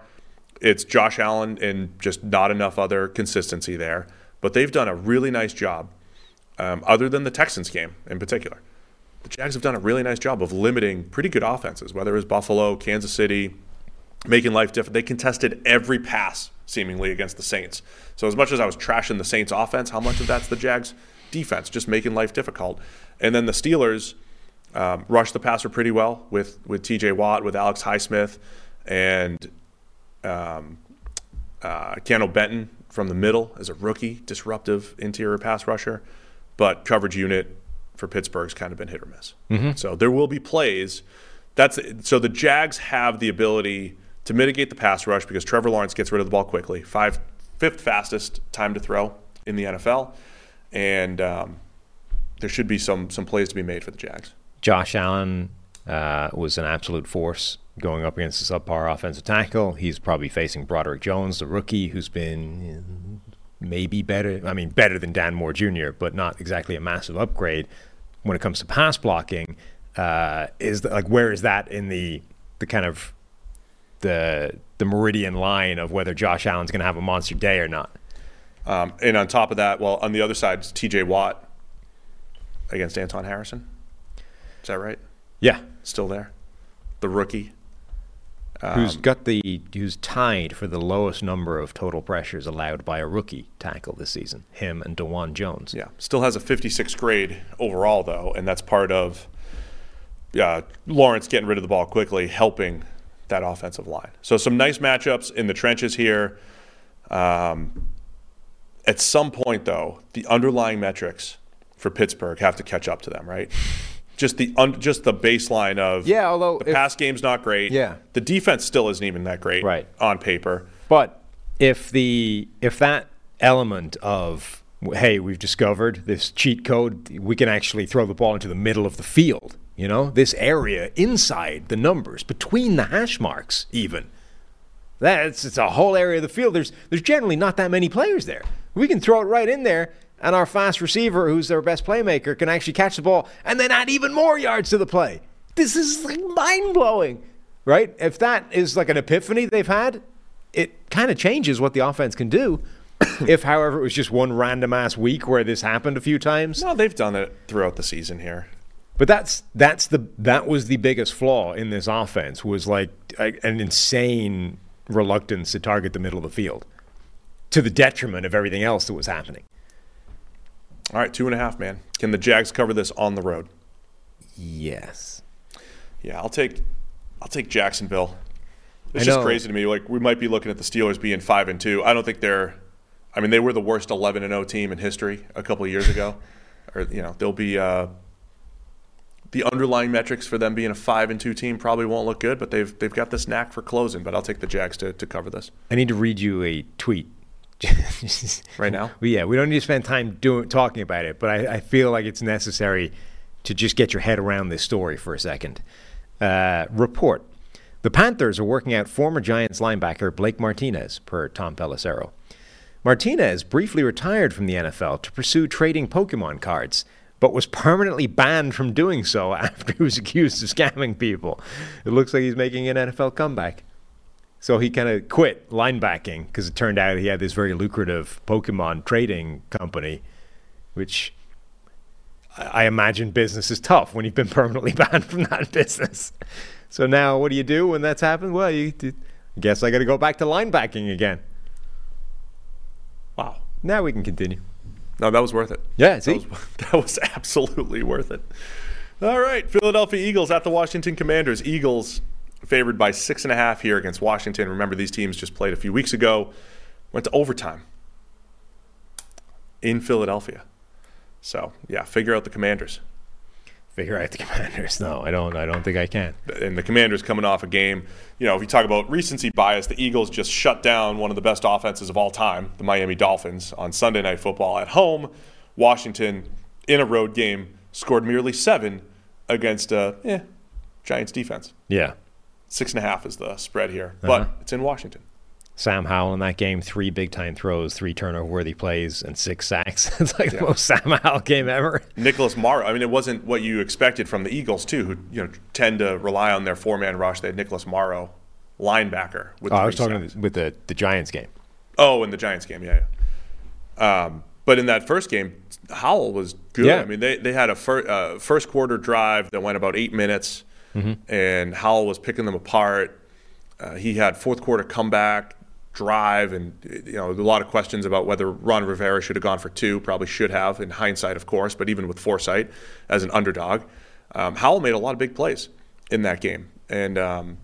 It's Josh Allen and just not enough other consistency there. But they've done a really nice job, um, other than the Texans game in particular. The Jags have done a really nice job of limiting pretty good offenses, whether it was Buffalo, Kansas City, making life different. They contested every pass seemingly against the Saints. So as much as I was trashing the Saints offense, how much of that's the Jags defense just making life difficult? And then the Steelers um, rushed the passer pretty well with with T.J. Watt, with Alex Highsmith, and um, uh, Benton from the middle as a rookie, disruptive interior pass rusher. But coverage unit for Pittsburgh's kind of been hit or miss. Mhm. So there will be plays. That's so the Jags have the ability to mitigate the pass rush because Trevor Lawrence gets rid of the ball quickly. Five, fifth fastest time to throw in the NFL, and um, there should be some some plays to be made for the Jags. Josh Allen uh, was an absolute force going up against a subpar offensive tackle. He's probably facing Broderick Jones, the rookie, who's been maybe better. I mean, better than Dan Moore Jr., but not exactly a massive upgrade when it comes to pass blocking. Uh, is that, like where is that in the the kind of the the meridian line of whether Josh Allen's going to have a monster day or not? Um, and on top of that, well, on the other side, T.J. Watt against Anton Harrison. Is that right? Yeah, Still there, the rookie. Who's got the who's tied for the lowest number of total pressures allowed by a rookie tackle this season. Him and Dawand Jones. Yeah, still has a 56 grade overall though, and that's part of uh, Lawrence getting rid of the ball quickly, helping that offensive line. So some nice matchups in the trenches here. Um, at some point, though, the underlying metrics for Pittsburgh have to catch up to them, right? Just the un- just the baseline of Yeah, although the if- pass game's not great. Yeah. the defense still isn't even that great, Right. on paper. But if the if that element of hey, we've discovered this cheat code, we can actually throw the ball into the middle of the field. You know, this area inside the numbers, between the hash marks, even. That's it's a whole area of the field. There's there's generally not that many players there. We can throw it right in there, and our fast receiver, who's their best playmaker, can actually catch the ball and then add even more yards to the play. This is like mind blowing, right? If that is like an epiphany they've had, it kind of changes what the offense can do. if, however, it was just one random ass week where this happened a few times, No, they've done it throughout the season here. but that's that's the that was the biggest flaw in this offense was like an insane reluctance to target the middle of the field, to the detriment of everything else that was happening. All right, two and a half, man. Can the Jags cover this on the road? Yes. Yeah, I'll take I'll take Jacksonville. It's just crazy to me. Like we might be looking at the Steelers being five and two. I don't think they're. I mean, they were the worst eleven and zero team in history a couple of years ago, or you know they'll be. Uh, the underlying metrics for them being a five and two team probably won't look good, but they've they've got this knack for closing. But I'll take the Jags to, to cover this I need to read you a tweet. Right now. Yeah, we don't need to spend time doing talking about it, but I, I feel like it's necessary to just get your head around this story for a second. Uh, report: The Panthers are working out former Giants linebacker Blake Martinez, per Tom Pelissero. Martinez briefly retired from the NFL to pursue trading Pokemon cards, but was permanently banned from doing so after he was accused of scamming people. It looks like he's making an NFL comeback. So he kind of quit linebacking because it turned out he had this very lucrative Pokemon trading company, which I imagine business is tough when you've been permanently banned from that business. So now, what do you do when that's happened? Well, you guess I got to go back to linebacking again. Wow. Now we can continue. No, that was worth it. Yeah, That was, that was absolutely worth it. All right, Philadelphia Eagles at the Washington Commanders. Eagles favored by six and a half here against Washington. Remember, these teams just played a few weeks ago, went to overtime in Philadelphia. So, yeah, figure out the Commanders. Figure out the Commanders. No, I don't. I don't think I can. And the Commanders coming off a game, you know, if you talk about recency bias, the Eagles just shut down one of the best offenses of all time, the Miami Dolphins, on Sunday Night Football at home. Washington, in a road game, scored merely seven against a eh, Giants defense. Yeah. Six and a half is the spread here, Uh-huh. but it's in Washington. Sam Howell in that game, three big time throws, three turnover worthy plays, and six sacks. it's like the most Sam Howell game ever. Nicholas Morrow. I mean, it wasn't what you expected from the Eagles too, who you know tend to rely on their four-man rush. They had Nicholas Morrow, linebacker. With Oh, I was talking sacks. with the, the Giants game. Oh, in the Giants game, yeah. yeah. Um, but in that first game, Howell was good. Yeah. I mean, they, they had a fir- uh, first quarter drive that went about eight minutes, Mm-hmm. and Howell was picking them apart. Uh, he had fourth quarter comeback drive, and you know a lot of questions about whether Ron Rivera should have gone for two. Probably should have, in hindsight, of course. But even with foresight, as an underdog, um, Howell made a lot of big plays in that game. And um,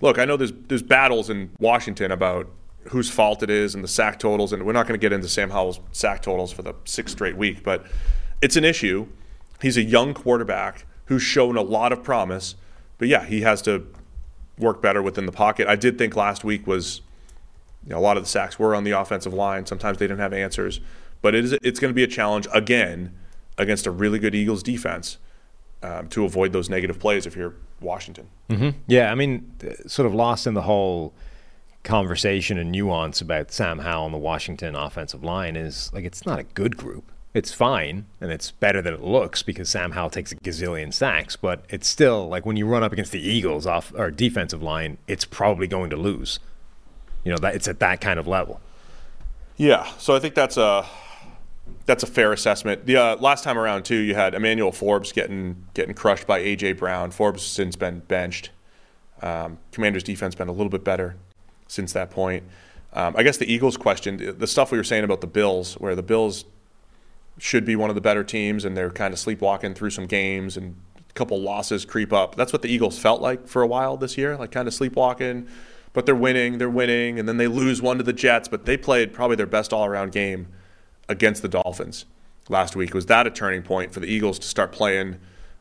look, I know there's there's battles in Washington about whose fault it is and the sack totals, and we're not going to get into Sam Howell's sack totals for the sixth straight week, but it's an issue. He's a young quarterback who's shown a lot of promise, but yeah, he has to work better within the pocket. I did think last week was you know, a lot of the sacks were on the offensive line. Sometimes they didn't have answers, but it is it's going to be a challenge again against a really good Eagles defense um, to avoid those negative plays if you're Washington. Mm-hmm. Yeah, I mean, uh, sort of lost in the whole conversation and nuance about Sam Howell and the Washington offensive line is like it's not a good group. It's fine and it's better than it looks because Sam Howell takes a gazillion sacks, but it's still like when you run up against the Eagles off or defensive line, it's probably going to lose. You know, that it's at that kind of level. Yeah, so I think that's a that's a fair assessment. The uh, last time around too, you had Emmanuel Forbes getting getting crushed by AJ Brown. Forbes has since been benched. Um, Commanders' defense been a little bit better since that point. Um, I guess the Eagles question, the stuff we were saying about the Bills, where the Bills should be one of the better teams and they're kind of sleepwalking through some games and a couple losses creep up. That's what the Eagles felt like for a while this year, like kind of sleepwalking, but they're winning, they're winning, and then they lose one to the Jets, but they played probably their best all around game against the Dolphins last week. Was that a turning point for the Eagles to start playing a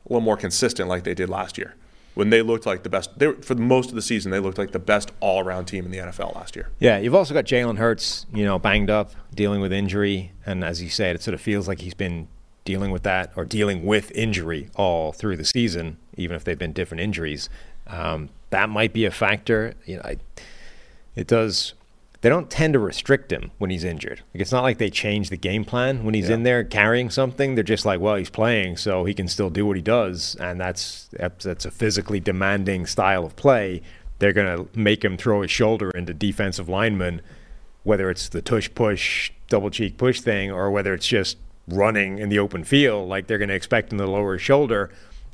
little more consistent like they did last year? When they looked like the best, they, for most of the season, they looked like the best all-around team in the NFL last year. Yeah, you've also got Jalen Hurts, you know, banged up, dealing with injury, and as you said, it sort of feels like he's been dealing with that or dealing with injury all through the season, even if they've been different injuries. Um, that might be a factor. You know, I, it does they don't tend to restrict him when he's injured. Like it's not like they change the game plan when he's yeah. in there carrying something. They're just like, well, he's playing, so he can still do what he does, and that's that's a physically demanding style of play. They're gonna make him throw his shoulder into defensive linemen, whether it's the tush push, double cheek push thing, or whether it's just running in the open field. Like they're gonna expect him to lower his shoulder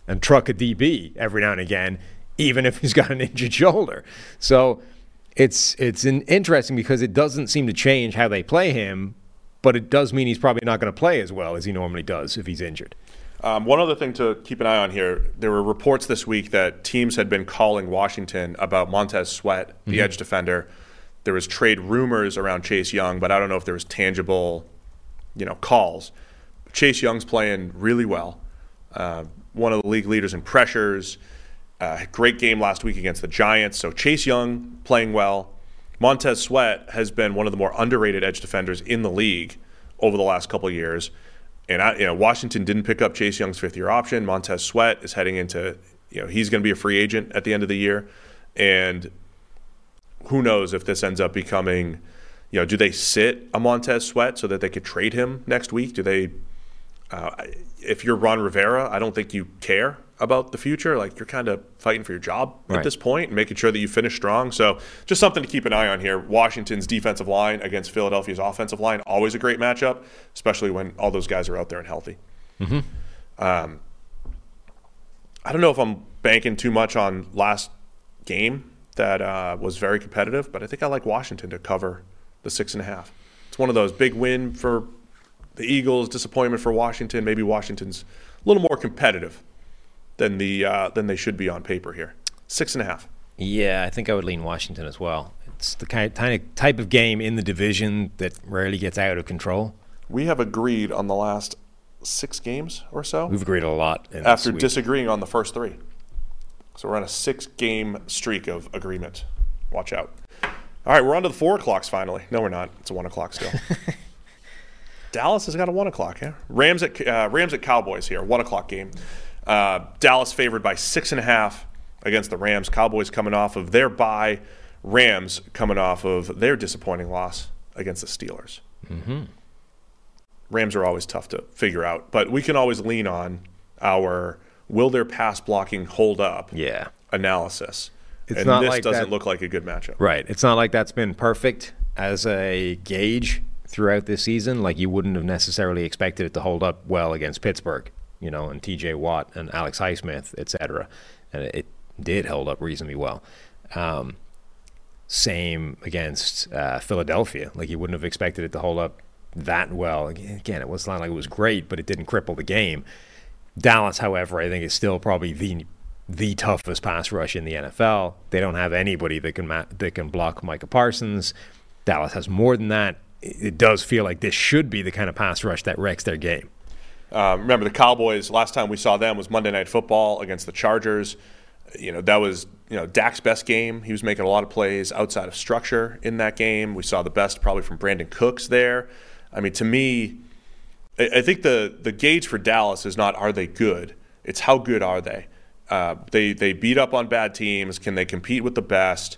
and truck a DB every now and again, even if he's got an injured shoulder. So it's it's interesting because it doesn't seem to change how they play him, but it does mean he's probably not going to play as well as he normally does if he's injured. Um, one other thing to keep an eye on here: there were reports this week that teams had been calling Washington about Montez Sweat, the mm-hmm. edge defender. There was trade rumors around Chase Young, but I don't know if there was tangible, you know, calls. Chase Young's playing really well. Uh, one of the league leaders in pressures. Uh, great game last week against the Giants. So Chase Young playing well. Montez Sweat has been one of the more underrated edge defenders in the league over the last couple years. And I, you know, Washington didn't pick up Chase Young's fifth-year option. Montez Sweat is heading into, you know, he's going to be a free agent at the end of the year, and who knows if this ends up becoming, you know, do they sit a Montez Sweat so that they could trade him next week? Do they? Uh, if you're Ron Rivera, I don't think you care about the future. Like you're kind of fighting for your job right. at this point and making sure that you finish strong. So just something to keep an eye on here. Washington's defensive line against Philadelphia's offensive line, always a great matchup, especially when all those guys are out there and healthy. Mm-hmm. Um, I don't know if I'm banking too much on last game that uh, was very competitive, but I think I like Washington to cover the six and a half. It's one of those big win for the Eagles, disappointment for Washington. Maybe Washington's a little more competitive than the uh, than they should be on paper here. Six and a half. Yeah, I think I would lean Washington as well. It's the kind of type of game in the division that rarely gets out of control. We have agreed on the last six games or so. We've agreed a lot after disagreeing on the first three. So we're on a six-game streak of agreement. Watch out. All right, we're on to the four o'clocks finally. No, we're not. It's a one o'clock still. Dallas has got a one o'clock. Yeah, Rams at uh, Rams at Cowboys here. One o'clock game. Uh, Dallas favored by six and a half against the Rams. Cowboys coming off of their bye. Rams coming off of their disappointing loss against the Steelers. Mm-hmm. Rams are always tough to figure out, but we can always lean on our will their pass blocking hold up yeah. analysis. It's and not this like doesn't that, look like a good matchup. Right. It's not like that's been perfect as a gauge throughout this season. Like you wouldn't have necessarily expected it to hold up well against Pittsburgh you know, and T.J. Watt and Alex Highsmith, etc. And it, did hold up reasonably well. Um, same against uh, Philadelphia. Like you wouldn't have expected it to hold up that well. Again, it was not like it was great, but it didn't cripple the game. Dallas, however, I think is still probably the the toughest pass rush in the NFL. They don't have anybody that can ma- that can block Micah Parsons. Dallas has more than that. It does feel like this should be the kind of pass rush that wrecks their game. Uh, remember the Cowboys. Last time we saw them was Monday Night Football against the Chargers. You know that was you know Dak's best game. He was making a lot of plays outside of structure in that game. We saw the best probably from Brandin Cooks there. I mean, to me, I, I think the the gauge for Dallas is not are they good. It's how good are they. Uh, they they beat up on bad teams. Can they compete with the best?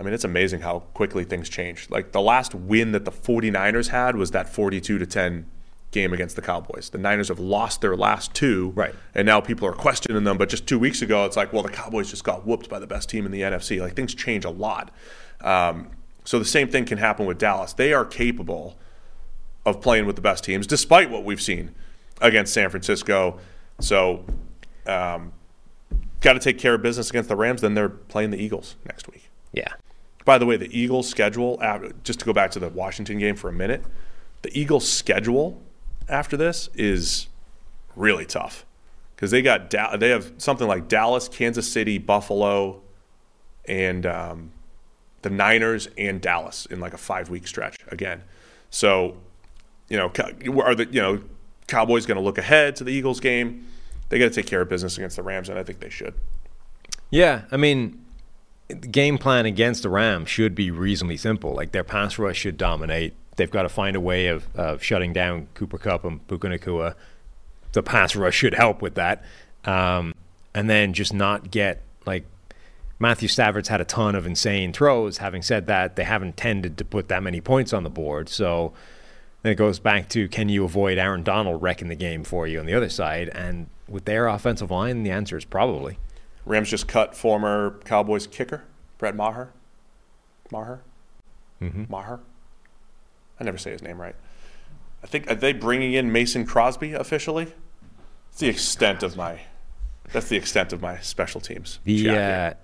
I mean, it's amazing how quickly things change. Like the last win that the 49ers had was that 42 to 10 game against the Cowboys. The Niners have lost their last two, right? And now people are questioning them. But just two weeks ago, it's like, well, the Cowboys just got whooped by the best team in the NFC. Like things change a lot. Um, so the same thing can happen with Dallas. They are capable of playing with the best teams, despite what we've seen against San Francisco. So, um, got to take care of business against the Rams. Then they're playing the Eagles next week. Yeah. By the way, the Eagles' schedule, just to go back to the Washington game for a minute, the Eagles' schedule after this is really tough because they got they have something like Dallas, Kansas City, Buffalo, and um, the Niners and Dallas in like a five week stretch again. So, you know, are the you know Cowboys going to look ahead to the Eagles game? They got to take care of business against the Rams, and I think they should. Yeah, I mean, the game plan against the Rams should be reasonably simple. Like their pass rush should dominate. They've got to find a way of, of shutting down Cooper Kupp and Puka Nacua. The pass rush should help with that, um, and then just not get like Matthew Stafford's had a ton of insane throws. Having said that, they haven't tended to put that many points on the board. So then it goes back to can you avoid Aaron Donald wrecking the game for you on the other side? And with their offensive line, the answer is probably. Rams just cut former Cowboys kicker Brett Maher. Maher. Mm-hmm. Maher. I never say his name right. I think are they bringing in Mason Crosby officially? It's the extent of my. That's the extent of my special teams. The uh,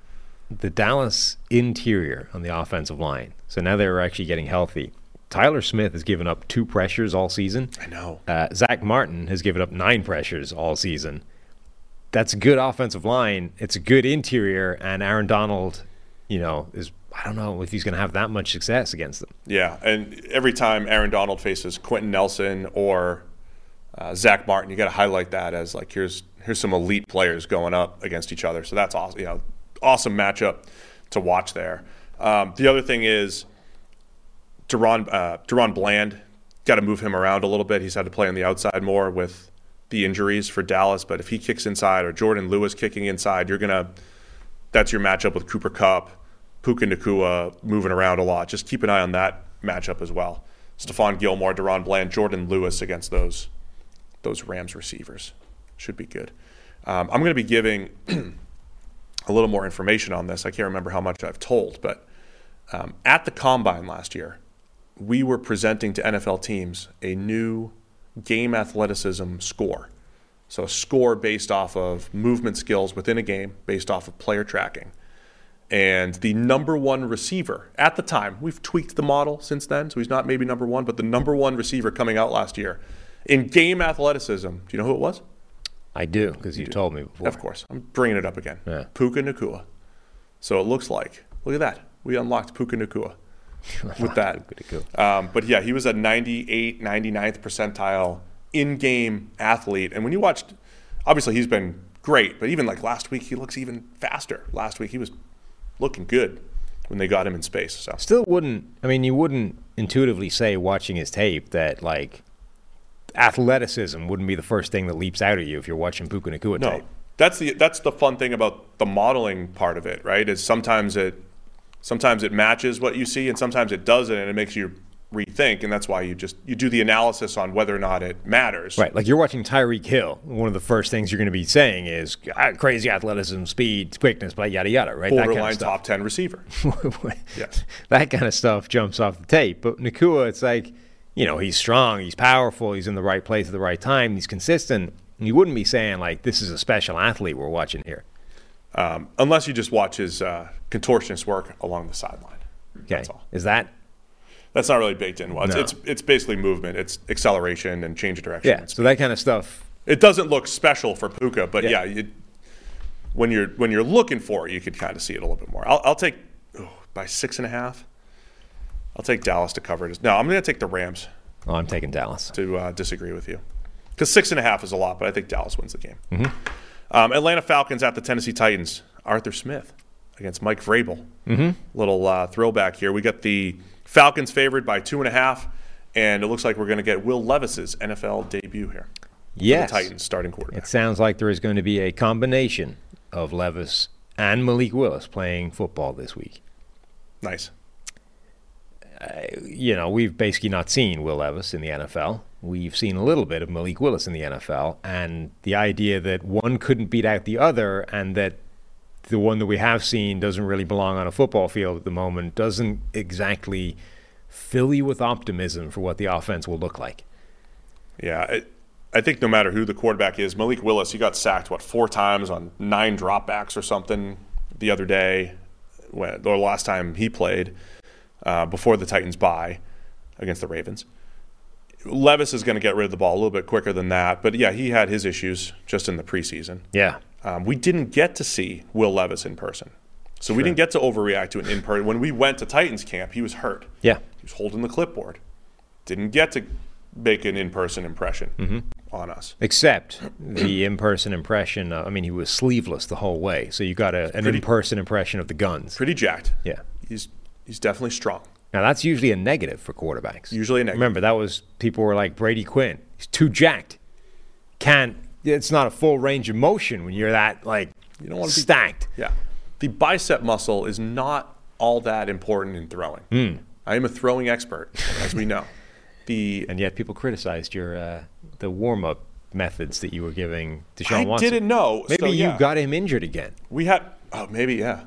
the Dallas interior on the offensive line. So now they're actually getting healthy. Tyler Smith has given up two pressures all season. I know. Uh, Zack Martin has given up nine pressures all season. That's a good offensive line. It's a good interior, and Aaron Donald, you know, is I don't know if he's going to have that much success against them. Yeah, and every time Aaron Donald faces Quenton Nelson or uh, Zack Martin, you got to highlight that as like here's here's some elite players going up against each other. So that's awesome. You know, awesome matchup to watch there. Um, the other thing is DaRon, uh, DaRon Bland, got to move him around a little bit. He's had to play on the outside more with the injuries for Dallas. But if he kicks inside or Jourdan Lewis kicking inside, you're to – that's your matchup with Cooper Kupp, Puka Nacua moving around a lot. Just keep an eye on that matchup as well. Stephon Gilmore, DaRon Bland, Jourdan Lewis against those those Rams receivers. Should be good. Um, I'm going to be giving a little more information on this. I can't remember how much I've told, but um, at the combine last year, we were presenting to NFL teams a new game athleticism score. So, a score based off of movement skills within a game, based off of player tracking. And the number one receiver at the time, we've tweaked the model since then, so he's not maybe number one, but the number one receiver coming out last year in game athleticism, do you know who it was? I do, because you, you told me before. Of course. I'm bringing it up again. Yeah. Puka Nacua. So it looks like, look at that. We unlocked Puka Nacua with that. Um, but yeah, he was a 98, 99th percentile in game athlete. And when you watched, obviously he's been great, but even like last week, he looks even faster. Last week, he was looking good when they got him in space. So Still wouldn't, I mean, you wouldn't intuitively say watching his tape that like athleticism wouldn't be the first thing that leaps out at you if you're watching Puka Nacua no. tape. That's the that's the fun thing about the modeling part of it, right? Is sometimes it sometimes it matches what you see and sometimes it doesn't and it makes you rethink and that's why you just you do the analysis on whether or not it matters. Right. Like you're watching Tyreek Hill. One of the first things you're going to be saying is ah, crazy athleticism, speed, quickness, but yada yada, right? Borderline kind of top 10 receiver. yes. That kind of stuff jumps off the tape. But Nacua, it's like you know, he's strong, he's powerful, he's in the right place at the right time, he's consistent. You wouldn't be saying like this is a special athlete we're watching here, um, unless you just watch his uh, contortionist work along the sideline. Okay, That's all. is that? That's not really baked in. Well, it's, No. it's it's basically movement, it's acceleration and change of direction. Yeah. So that kind of stuff. It doesn't look special for Puka, but Yeah. yeah, you, when you're when you're looking for it, you could kind of see it a little bit more. I'll, I'll take oh, by six and a half. I'll take Dallas to cover it. No, I'm going to take the Rams Oh, I'm taking Dallas. to uh, disagree with you because six and a half is a lot, but I think Dallas wins the game. Mhm. Um, Atlanta Falcons at the Tennessee Titans. Arthur Smith against Mike Vrabel. Mhm. Little uh, throwback here. We got the Falcons favored by two and a half, and it looks like we're going to get Will Levis's NFL debut here. Yes. the Titans starting quarterback. It sounds like there is going to be a combination of Levis and Malik Willis playing football this week. Nice. you know, we've basically not seen Will Levis in the NFL. We've seen a little bit of Malik Willis in the NFL, and the idea that one couldn't beat out the other, and that the one that we have seen doesn't really belong on a football field at the moment, doesn't exactly fill you with optimism for what the offense will look like. Yeah, it, I think no matter who the quarterback is, Malik Willis, he got sacked what four times on nine dropbacks or something the other day, when, or last time he played uh, before the Titans bye against the Ravens. Levis is going to get rid of the ball a little bit quicker than that, but yeah, he had his issues just in the preseason. Yeah. Um, we didn't get to see Will Levis in person, so we didn't get to overreact to an in person. When we went to Titans camp, he was hurt. Yeah. He was holding the clipboard. Didn't get to make an in person impression Mm-hmm. on us. Except the in-person impression. Uh, I mean, he was sleeveless the whole way, so you got a, an in-person impression of the guns. Pretty jacked. Yeah. He's he's definitely strong. Now that's usually a negative for quarterbacks. Usually a negative. Remember that was people were like Brady Quinn. He's too jacked. Can't. It's not a full range of motion when you're that like You don't want to be stacked. Yeah. The bicep muscle is not all that important in throwing. Hmm. I am a throwing expert, as we know. The And yet people criticized your uh, the warm-up methods that you were giving Deshaun I Watson. didn't know. Maybe so, yeah. you got him injured again. We had oh maybe yeah,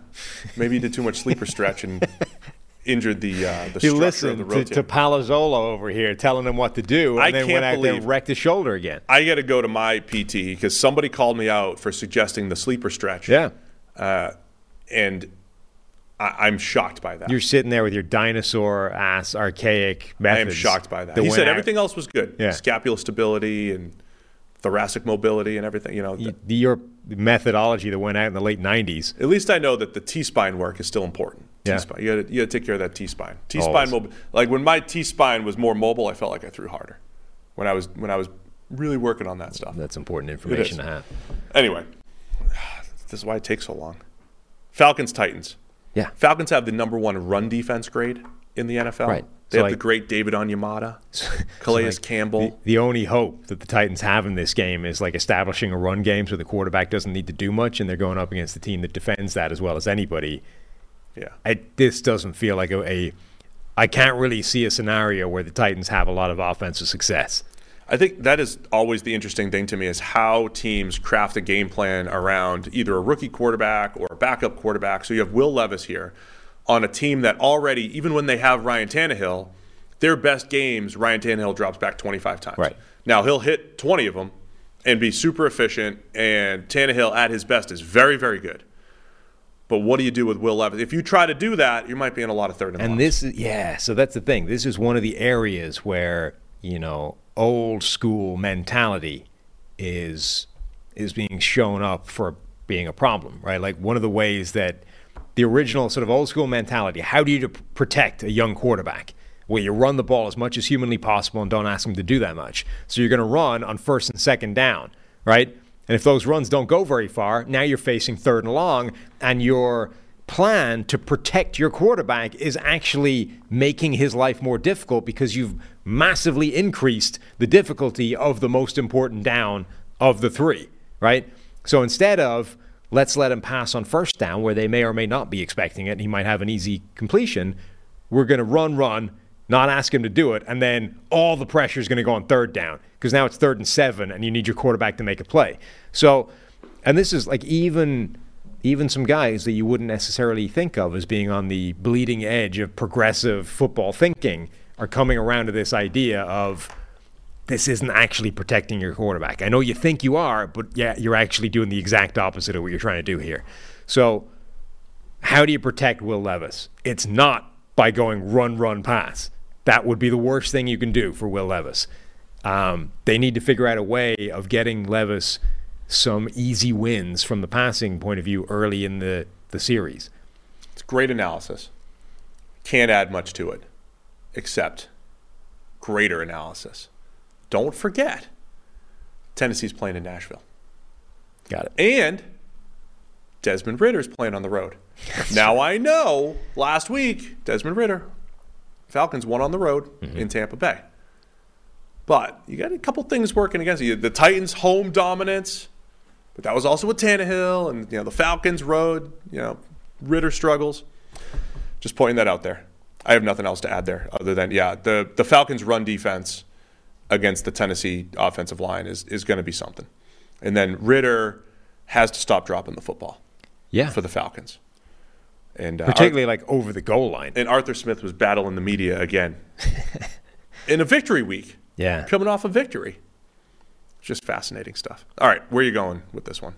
maybe he did too much sleeper stretch and injured the uh, the He structure of the to, rotator. to Palazzolo over here telling him what to do, and I then can't went out there and wrecked his shoulder again. I got to go to my PT because somebody called me out for suggesting the sleeper stretch. Yeah. uh, and I, I'm shocked by that. You're sitting there with your dinosaur ass archaic methods. I am shocked by that. He said everything else was good. Yeah. Scapula stability and thoracic mobility and everything. You know, th- the- your methodology that went out in the late '90s. at least I know that the T spine work is still important. Yeah. T-spine. You got you to take care of that T spine. T spine mobile. Like when my T spine was more mobile, I felt like I threw harder. When I was when I was really working on that stuff. That's important information to have. Anyway, this is why it takes so long. Falcons Titans. Yeah. Falcons have the number one run defense grade in the NFL. Right. They So, have the great David Onyemata, Calais like, Campbell. The, the only hope that the Titans have in this game is like establishing a run game so the quarterback doesn't need to do much, and they're going up against a team that defends that as well as anybody. Yeah. I, this doesn't feel like a, a. I can't really see a scenario where the Titans have a lot of offensive success. I think that is always the interesting thing to me is how teams craft a game plan around either a rookie quarterback or a backup quarterback. So you have Will Levis here on a team that already, even when they have Ryan Tannehill, their best games, Ryan Tannehill drops back 25 times. Right. Now he'll hit 20 of them and be super efficient, and Tannehill at his best is very, very good. But what do you do with Will Levis? If you try to do that, you might be in a lot of third and, And this is yeah, so that's the thing. This is one of the areas where, you know, old school mentality is is being shown up for being a problem, right? Like one of the ways that the original sort of old school mentality, how do you protect a young quarterback? Well, you run the ball as much as humanly possible and don't ask him to do that much. So you're going to run on first and second down, right? And if those runs don't go very far, now you're facing third and long, and your plan to protect your quarterback is actually making his life more difficult because you've massively increased the difficulty of the most important down of the three, right? So instead of let's let him pass on first down where they may or may not be expecting it, he might have an easy completion, we're going to run, run, not ask him to do it, and then all the pressure is going to go on third down because now it's third and seven, and you need your quarterback to make a play. So, and this is like even even some guys that you wouldn't necessarily think of as being on the bleeding edge of progressive football thinking are coming around to this idea of this isn't actually protecting your quarterback. I know you think you are, but yeah, you're actually doing the exact opposite of what you're trying to do here. So, how do you protect Will Levis? It's not by going run, run, pass. That would be the worst thing you can do for Will Levis. Um, they need to figure out a way of getting Levis some easy wins from the passing point of view early in the, the series. It's great analysis. Can't add much to it, except greater analysis. Don't forget, Tennessee's playing in Nashville. Got it. And Desmond Ridder's playing on the road. now I know last week, Desmond Ridder, Falcons won on the road mm-hmm. in Tampa Bay. But you got a couple things working against you. The Titans' home dominance, but that was also with Tannehill, and you know the Falcons' road. You know Ridder struggles. Just pointing that out there. I have nothing else to add there other than yeah, the the Falcons' run defense against the Tennessee offensive line is is going to be something. And then Ridder has to stop dropping the football Yeah. for the Falcons. And uh, Particularly like over the goal line. and Arthur Smith was battling the media again in a victory week, Yeah. coming off a victory. Just fascinating stuff. All right, where are you going with this one?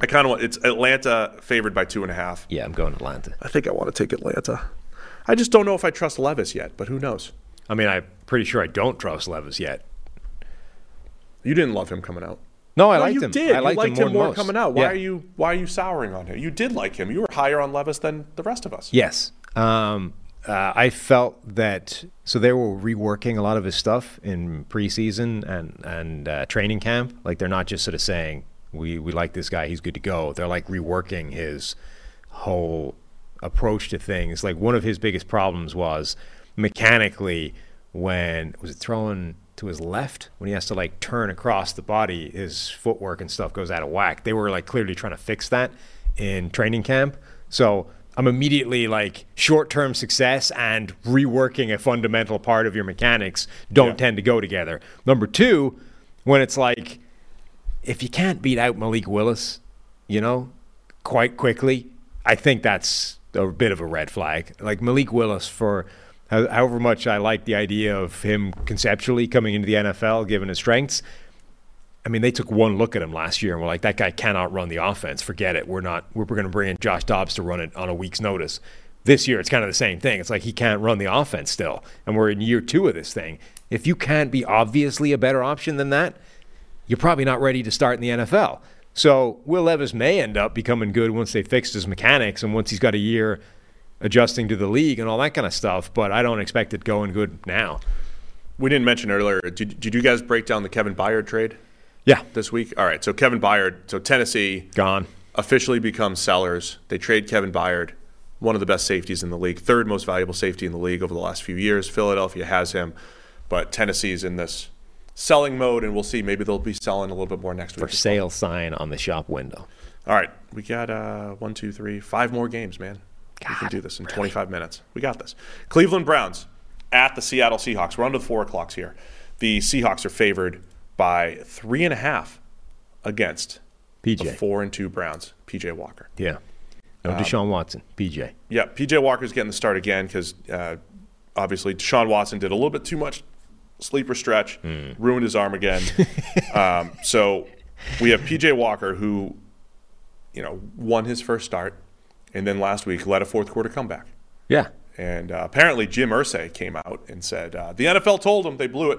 I kind of want it's Atlanta favored by two and a half. Yeah, I'm going Atlanta. I think I want to take Atlanta. I just don't know if I trust Levis yet, but who knows? I mean, I'm pretty sure I don't trust Levis yet. You didn't love him coming out. No, I No, liked you him. Did. I liked, you liked him him more, more coming out. Why Yeah. are you Why are you souring on him? You did like him. You were higher on Levis than the rest of us. Yes. Um, uh, I felt that so they were reworking a lot of his stuff in preseason and and uh, training camp. Like they're not just sort of saying we we like this guy, he's good to go. They're like reworking his whole approach to things. Like one of his biggest problems was mechanically when was it throwing to his left when he has to like turn across the body, his footwork and stuff goes out of whack. They were like clearly trying to fix that in training camp. So I'm immediately like short term success and reworking a fundamental part of your mechanics don't Yeah. tend to go together. Number two, when it's like if you can't beat out Malik Willis, you know, quite quickly, I think that's a bit of a red flag. Like Malik Willis, for however much I like the idea of him conceptually coming into the NFL, given his strengths, I mean, they took one look at him last year and were like, that guy cannot run the offense. Forget it. We're not, we're, going to bring in Josh Dobbs to run it on a week's notice. This year, it's kind of the same thing. It's like he can't run the offense still. And we're in year two of this thing. If you can't be obviously a better option than that, you're probably not ready to start in the NFL. So Will Levis may end up becoming good once they fixed his mechanics and once he's got a year adjusting to the league and all that kind of stuff. But I don't expect it going good now. We didn't mention earlier. Did, did you guys break down the Kevin Byard trade Yeah, this week? All right. So Kevin Byard. So Tennessee gone. officially becomes sellers. They trade Kevin Byard, one of the best safeties in the league, third most valuable safety in the league over the last few years. Philadelphia has him, but Tennessee's in this selling mode, and we'll see. Maybe they'll be selling a little bit more next For week. For sale sign on the shop window. All right, we got uh, one, two, three, five more games, man. We can do this in 25 minutes. We got this. Cleveland Browns at the Seattle Seahawks. We're under the four o'clocks here. The Seahawks are favored by three and a half against the PJ. four and two Browns. PJ Walker. Yeah. Um, No, Deshaun Watson. PJ. Yeah, PJ Walker's getting the start again because uh, obviously Deshaun Watson did a little bit too much sleeper stretch, ruined his arm again. um, so we have PJ Walker who, you know, won his first start, and then last week led a fourth quarter comeback. Yeah. And uh, apparently Jim Irsay came out and said uh, the NFL told them they blew it.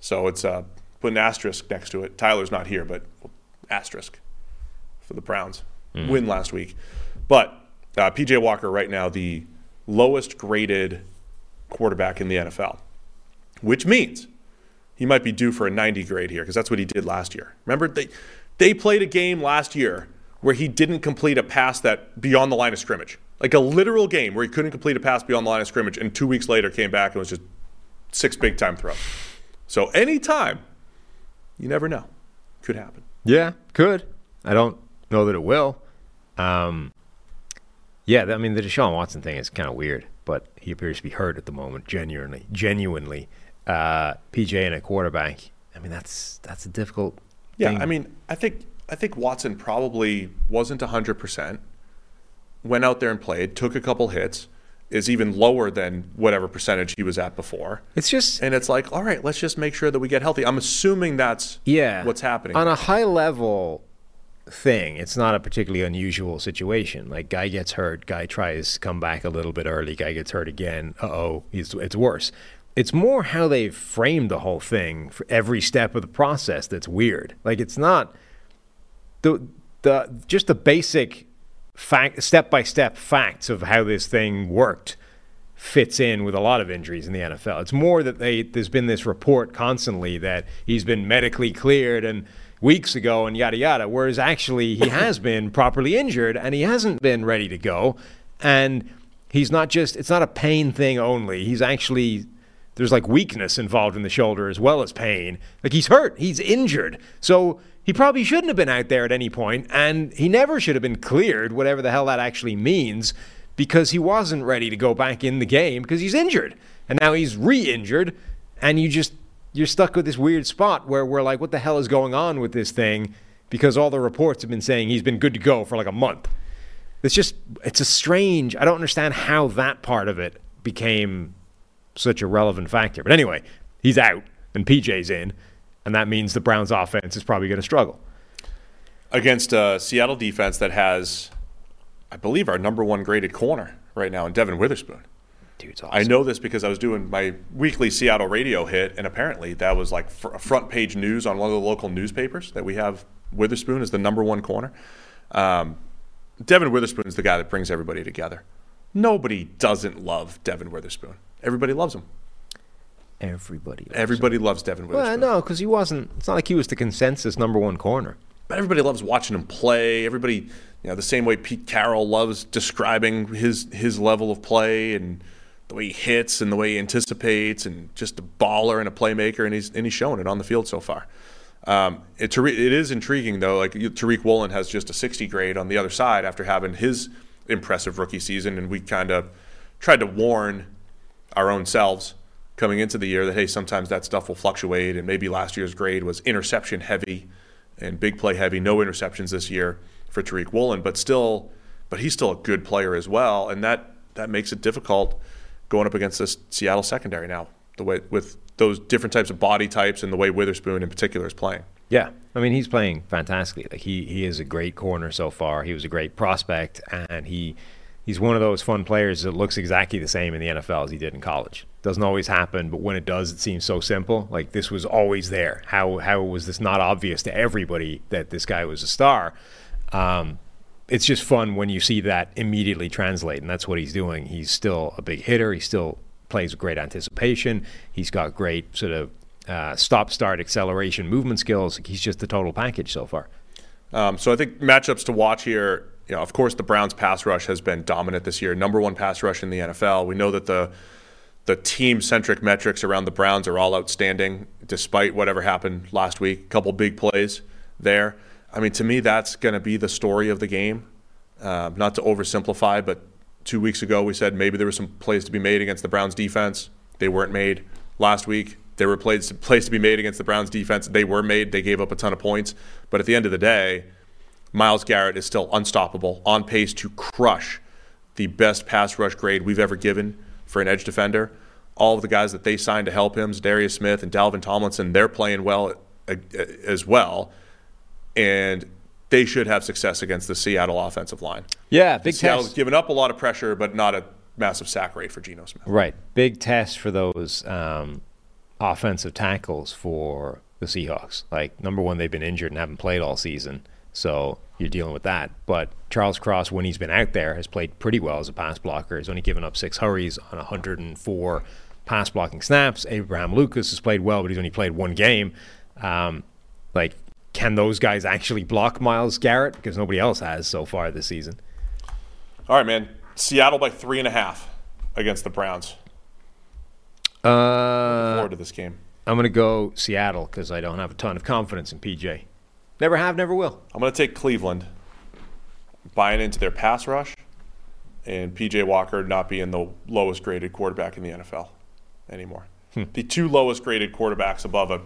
So it's uh, put an asterisk next to it. Tyler's not here, but asterisk for the Browns. Win last week. But uh, PJ Walker, right now, the lowest graded quarterback in the NFL, which means he might be due for a 90 grade here because that's what he did last year. Remember, they, they played a game last year where he didn't complete a pass that beyond the line of scrimmage. Like a literal game where he couldn't complete a pass beyond the line of scrimmage, and two weeks later came back and was just six big time throws. So anytime, you never know, could happen. Yeah, could. I don't know that it will. Um, yeah, I mean the Deshaun Watson thing is kind of weird, but he appears to be hurt at the moment. Genuinely, genuinely, uh, PJ and a quarterback. I mean that's that's a difficult. Yeah, thing. I mean, I think I think Watson probably wasn't hundred percent. Went out there and played, took a couple hits, is even lower than whatever percentage he was at before. it's just And it's like, all right, let's just make sure that we get healthy. I'm assuming that's yeah what's happening. on a high level thing. It's not a particularly unusual situation. Like guy gets hurt, guy tries to come back a little bit early, guy gets hurt again. Uh oh, it's it's worse. It's more how they've framed the whole thing for every step of the process that's weird. Like it's not the the just the basic fact step by step facts of how this thing worked fits in with a lot of injuries in the NFL. It's more that they there's been this report constantly that he's been medically cleared and weeks ago and yada yada, whereas actually he has been properly injured and he hasn't been ready to go. And he's not just it's not a pain thing only. He's actually there's like weakness involved in the shoulder as well as pain. Like he's hurt, he's injured. So he probably shouldn't have been out there at any point, and he never should have been cleared, whatever the hell that actually means, because he wasn't ready to go back in the game because he's injured. And now he's re injured, and you just you're stuck with this weird spot where we're like, what the hell is going on with this thing? Because all the reports have been saying he's been good to go for like a month. It's just it's a strange I don't understand how that part of it became such a relevant factor. But anyway, he's out and PJ's in. and that means the Browns' offense is probably going to struggle against a Seattle defense that has, I believe, our number one graded corner right now in Devon Witherspoon. Dude's awesome. I know this because I was doing my weekly Seattle radio hit, and apparently that was like fr- front page news on one of the local newspapers that we have. Witherspoon is the number one corner. Um, Devon Witherspoon is the guy that brings everybody together. Nobody doesn't love Devon Witherspoon. Everybody loves him. Everybody. Loves Everybody him. loves Devon Well, no, because he wasn't. It's not like he was the consensus number one corner. But everybody loves watching him play. Everybody, you know, the same way Pete Carroll loves describing his his level of play and the way he hits and the way he anticipates and just a baller and a playmaker, and he's and he's showing it on the field so far. Um, it, it is intriguing though. Like Tariq Woolen has just a 60 grade on the other side after having his impressive rookie season, and we kind of tried to warn our own selves coming into the year that hey, sometimes that stuff will fluctuate, and maybe last year's grade was interception heavy and big play heavy. No interceptions this year for Tariq Woolen, but still, but he's still a good player as well, and that that makes it difficult going up against this Seattle secondary now. The way with those different types of body types and the way Witherspoon in particular is playing. Yeah, I mean he's playing fantastically. Like he he is a great corner so far. He was a great prospect, and he he's one of those fun players that looks exactly the same in the NFL as he did in college. Doesn't always happen, but when it does, it seems so simple. Like this was always there. How how was this not obvious to everybody that this guy was a star? Um, it's just fun when you see that immediately translate, and that's what he's doing. He's still a big hitter. He still plays with great anticipation. He's got great sort of uh, stop, start, acceleration, movement skills. He's just the total package so far. Um, so I think matchups to watch here. You know, of course, the Browns' pass rush has been dominant this year. Number one pass rush in the NFL. We know that the the team-centric metrics around the Browns are all outstanding, despite whatever happened last week. A couple big plays there. I mean, to me, that's going to be the story of the game. Uh, not to oversimplify, but two weeks ago we said maybe there were some plays to be made against the Browns defense. They weren't made. Last week there were plays plays to be made against the Browns defense. They were made. They gave up a ton of points. But at the end of the day, Myles Garrett is still unstoppable, on pace to crush the best pass rush grade we've ever given for an edge defender. All of the guys that they signed to help him, Darius Smith and Dalvin Tomlinson, they're playing well uh, as well. And they should have success against the Seattle offensive line. Yeah, big Seattle's test. given up a lot of pressure, but not a massive sack rate for Geno Smith. Right, big test for those um, offensive tackles for the Seahawks. Like number one, they've been injured and haven't played all season, so you're dealing with that. But Charles Cross, when he's been out there, has played pretty well as a pass blocker. He's only given up six hurries on 104 pass blocking snaps. Abraham Lucas has played well, but he's only played one game. Um, like, can those guys actually block Myles Garrett? Because nobody else has so far this season. All right, man. Seattle by three and a half against the Browns. Uh, forward to this game. I'm going to go Seattle because I don't have a ton of confidence in PJ. Never have, never will. I'm going to take Cleveland, buying into their pass rush, and PJ Walker not being the lowest graded quarterback in the NFL anymore. Hmm. The two lowest graded quarterbacks above a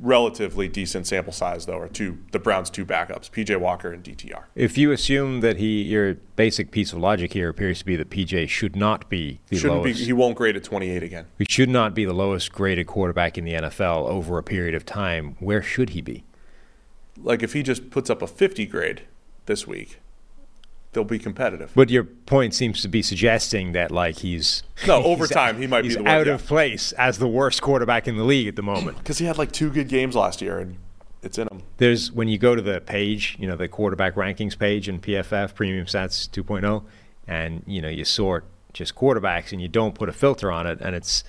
relatively decent sample size, though, are two the Browns' two backups, PJ Walker and DTR. If you assume that he, your basic piece of logic here appears to be that PJ should not be the Shouldn't lowest. be. He won't grade at 28 again. he should not be the lowest graded quarterback in the NFL over a period of time. Where should he be? Like if he just puts up a 50 grade this week, they'll be competitive. But your point seems to be suggesting that like he's No, over time, he might be the one, out yeah. of place as the worst quarterback in the league at the moment. Because he had like two good games last year, and it's in him. There's when you go to the page, you know, the quarterback rankings page in PFF Premium Stats 2.0, and you know you sort just quarterbacks, and you don't put a filter on it, and it's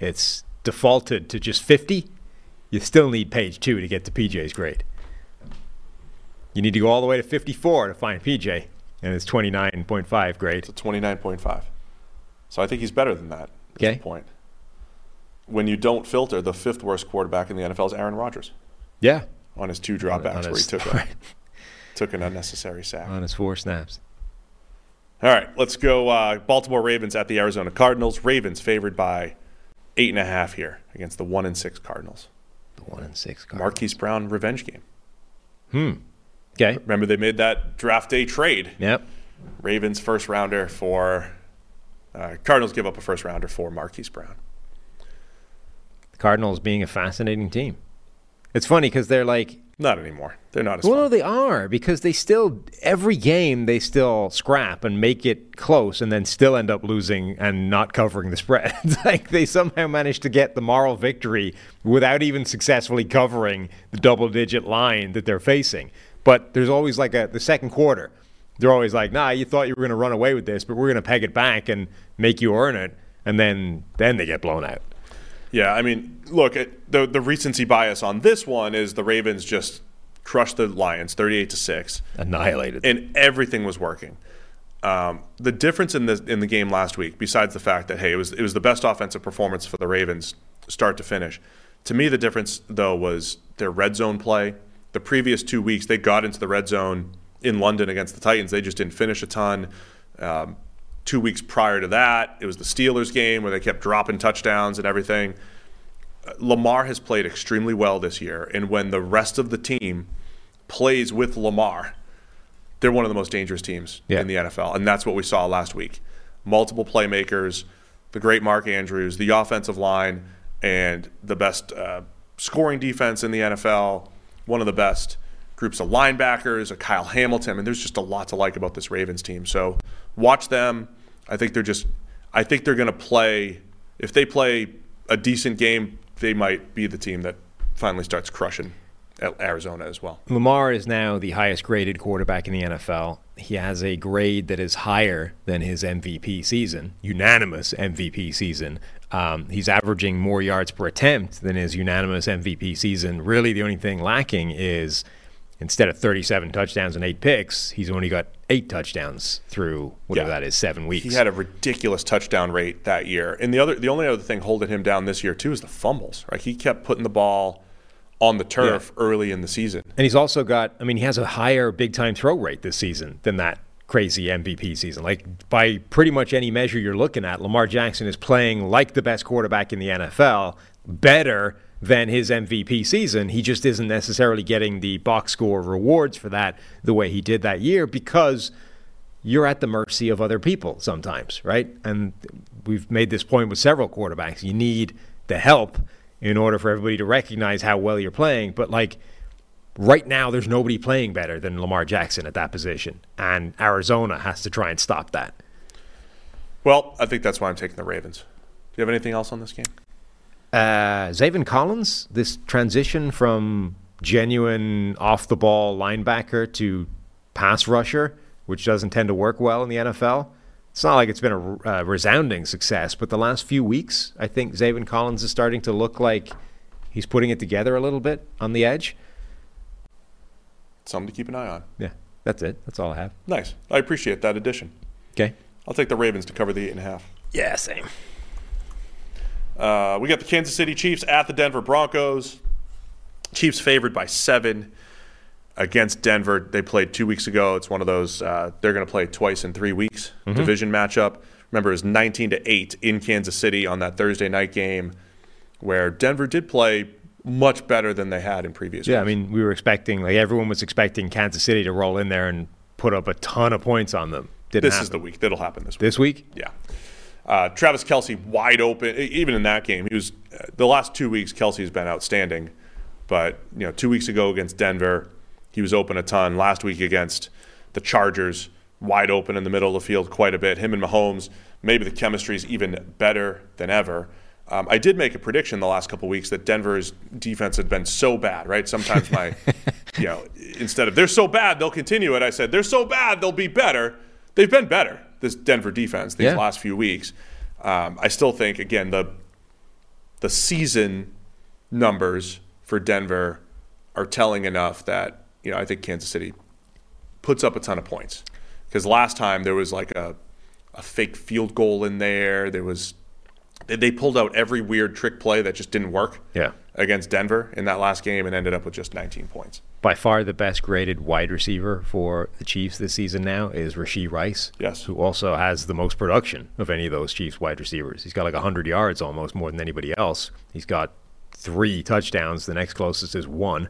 it's defaulted to just 50. You still need page two to get to PJ's grade. You need to go all the way to 54 to find PJ, and it's 29.5 grade. It's a 29.5. So I think he's better than that. Okay. point. When you don't filter, the fifth worst quarterback in the NFL is Aaron Rodgers Yeah, on his two dropbacks on where he took a, took an unnecessary sack. on his four snaps. All right, let's go. Uh, Baltimore Ravens at the Arizona Cardinals. Ravens favored by eight and a half here against the one and six Cardinals. The one and six card. Marquise Brown revenge game. Hmm. Okay. Remember they made that draft day trade. Yep. Ravens first rounder for uh, Cardinals give up a first rounder for Marquise Brown. The Cardinals being a fascinating team. It's funny because they're like Not anymore. They're not as Well, fun. they are because they still every game they still scrap and make it close, and then still end up losing and not covering the spread. Like they somehow managed to get the moral victory without even successfully covering the double-digit line that they're facing. But there's always like a the second quarter. They're always like, "Nah, you thought you were going to run away with this, but we're going to peg it back and make you earn it." And then then they get blown out. Yeah, I mean, look, it, the the recency bias on this one is the Ravens just crushed the Lions, thirty-eight to six, Annihilated. and everything was working. Um, the difference in the in the game last week, besides the fact that hey, it was it was the best offensive performance for the Ravens, start to finish. To me, the difference though was their red zone play. The previous two weeks, they got into the red zone in London against the Titans. They just didn't finish a ton. Um, two weeks prior to that, it was the Steelers game where they kept dropping touchdowns and everything. Lamar has played extremely well this year, and when the rest of the team plays with Lamar, they're one of the most dangerous teams Yeah. in the NFL, and that's what we saw last week. Multiple playmakers, the great Mark Andrews, the offensive line, and the best uh, scoring defense in the NFL. One of the best groups of linebackers, a Kyle Hamilton. Mean, there's just a lot to like about this Ravens team. So watch them. I think they're just. I think they're going to play. If they play a decent game, they might be the team that finally starts crushing Arizona as well. Lamar is now the highest graded quarterback in the NFL. He has a grade that is higher than his MVP season, unanimous MVP season. Um, he's averaging more yards per attempt than his unanimous MVP season. Really, the only thing lacking is instead of 37 touchdowns and eight picks, he's only got eight touchdowns through whatever Yeah. that is, seven weeks. He had a ridiculous touchdown rate that year, and the other, the only other thing holding him down this year too is the fumbles. Right, he kept putting the ball on the turf early in the season. And he's also got, I mean, he has a higher big time throw rate this season than that crazy MVP season. Like, by pretty much any measure you're looking at, Lamar Jackson is playing like the best quarterback in the NFL, better than his MVP season. He just isn't necessarily getting the box score rewards for that the way he did that year because you're at the mercy of other people sometimes, right? And we've made this point with several quarterbacks. You need the help in order for everybody to recognize how well you're playing. But like right now, there's nobody playing better than Lamar Jackson at that position, and Arizona has to try and stop that. Well, I think that's why I'm taking the Ravens. Do you have anything else on this game? Uh, Zaven Collins, this transition from genuine off the ball linebacker to pass rusher, which doesn't tend to work well in the NFL. It's not like it's been a uh, resounding success, but the last few weeks, I think Zaven Collins is starting to look like he's putting it together a little bit on the edge. Something to keep an eye on. Yeah, that's it. That's all I have. Nice. I appreciate that addition. Okay. I'll take the Ravens to cover the eight and a half. Yeah, same. Uh, we got the Kansas City Chiefs at the Denver Broncos. Chiefs favored by seven against Denver. They played two weeks ago. It's one of those uh, they're going to play twice in three weeks division matchup. Remember, it was 19 to eight in Kansas City on that Thursday night game, where Denver did play much better than they had in previous. Yeah, I mean, we were expecting, like, everyone was expecting Kansas City to roll in there and put up a ton of points on them. Didn't this happen. is the week that'll happen this week. This week? Yeah. Uh, Travis Kelce wide open. Even in that game, he was uh, the last two weeks. Kelce's been outstanding, but you know, two weeks ago against Denver, he was open a ton. Last week against the Chargers, wide open in the middle of the field quite a bit. Him and Mahomes, maybe the chemistry is even better than ever. Um, I did make a prediction the last couple weeks that Denver's defense had been so bad, right? Sometimes my, you know, instead of they're so bad they'll continue it, I said they're so bad they'll be better. They've been better this Denver defense these Yeah. last few weeks. Um, I still think again the the season numbers for Denver are telling enough that you know I think Kansas City puts up a ton of points because last time there was like a a fake field goal in there. There was they, pulled out every weird trick play that just didn't work Yeah. against Denver in that last game and ended up with just 19 points. By far the best graded wide receiver for the Chiefs this season now is Rashee Rice. Yes. Who also has the most production of any of those Chiefs wide receivers. He's got like 100 yards almost more than anybody else. He's got three touchdowns. The next closest is one.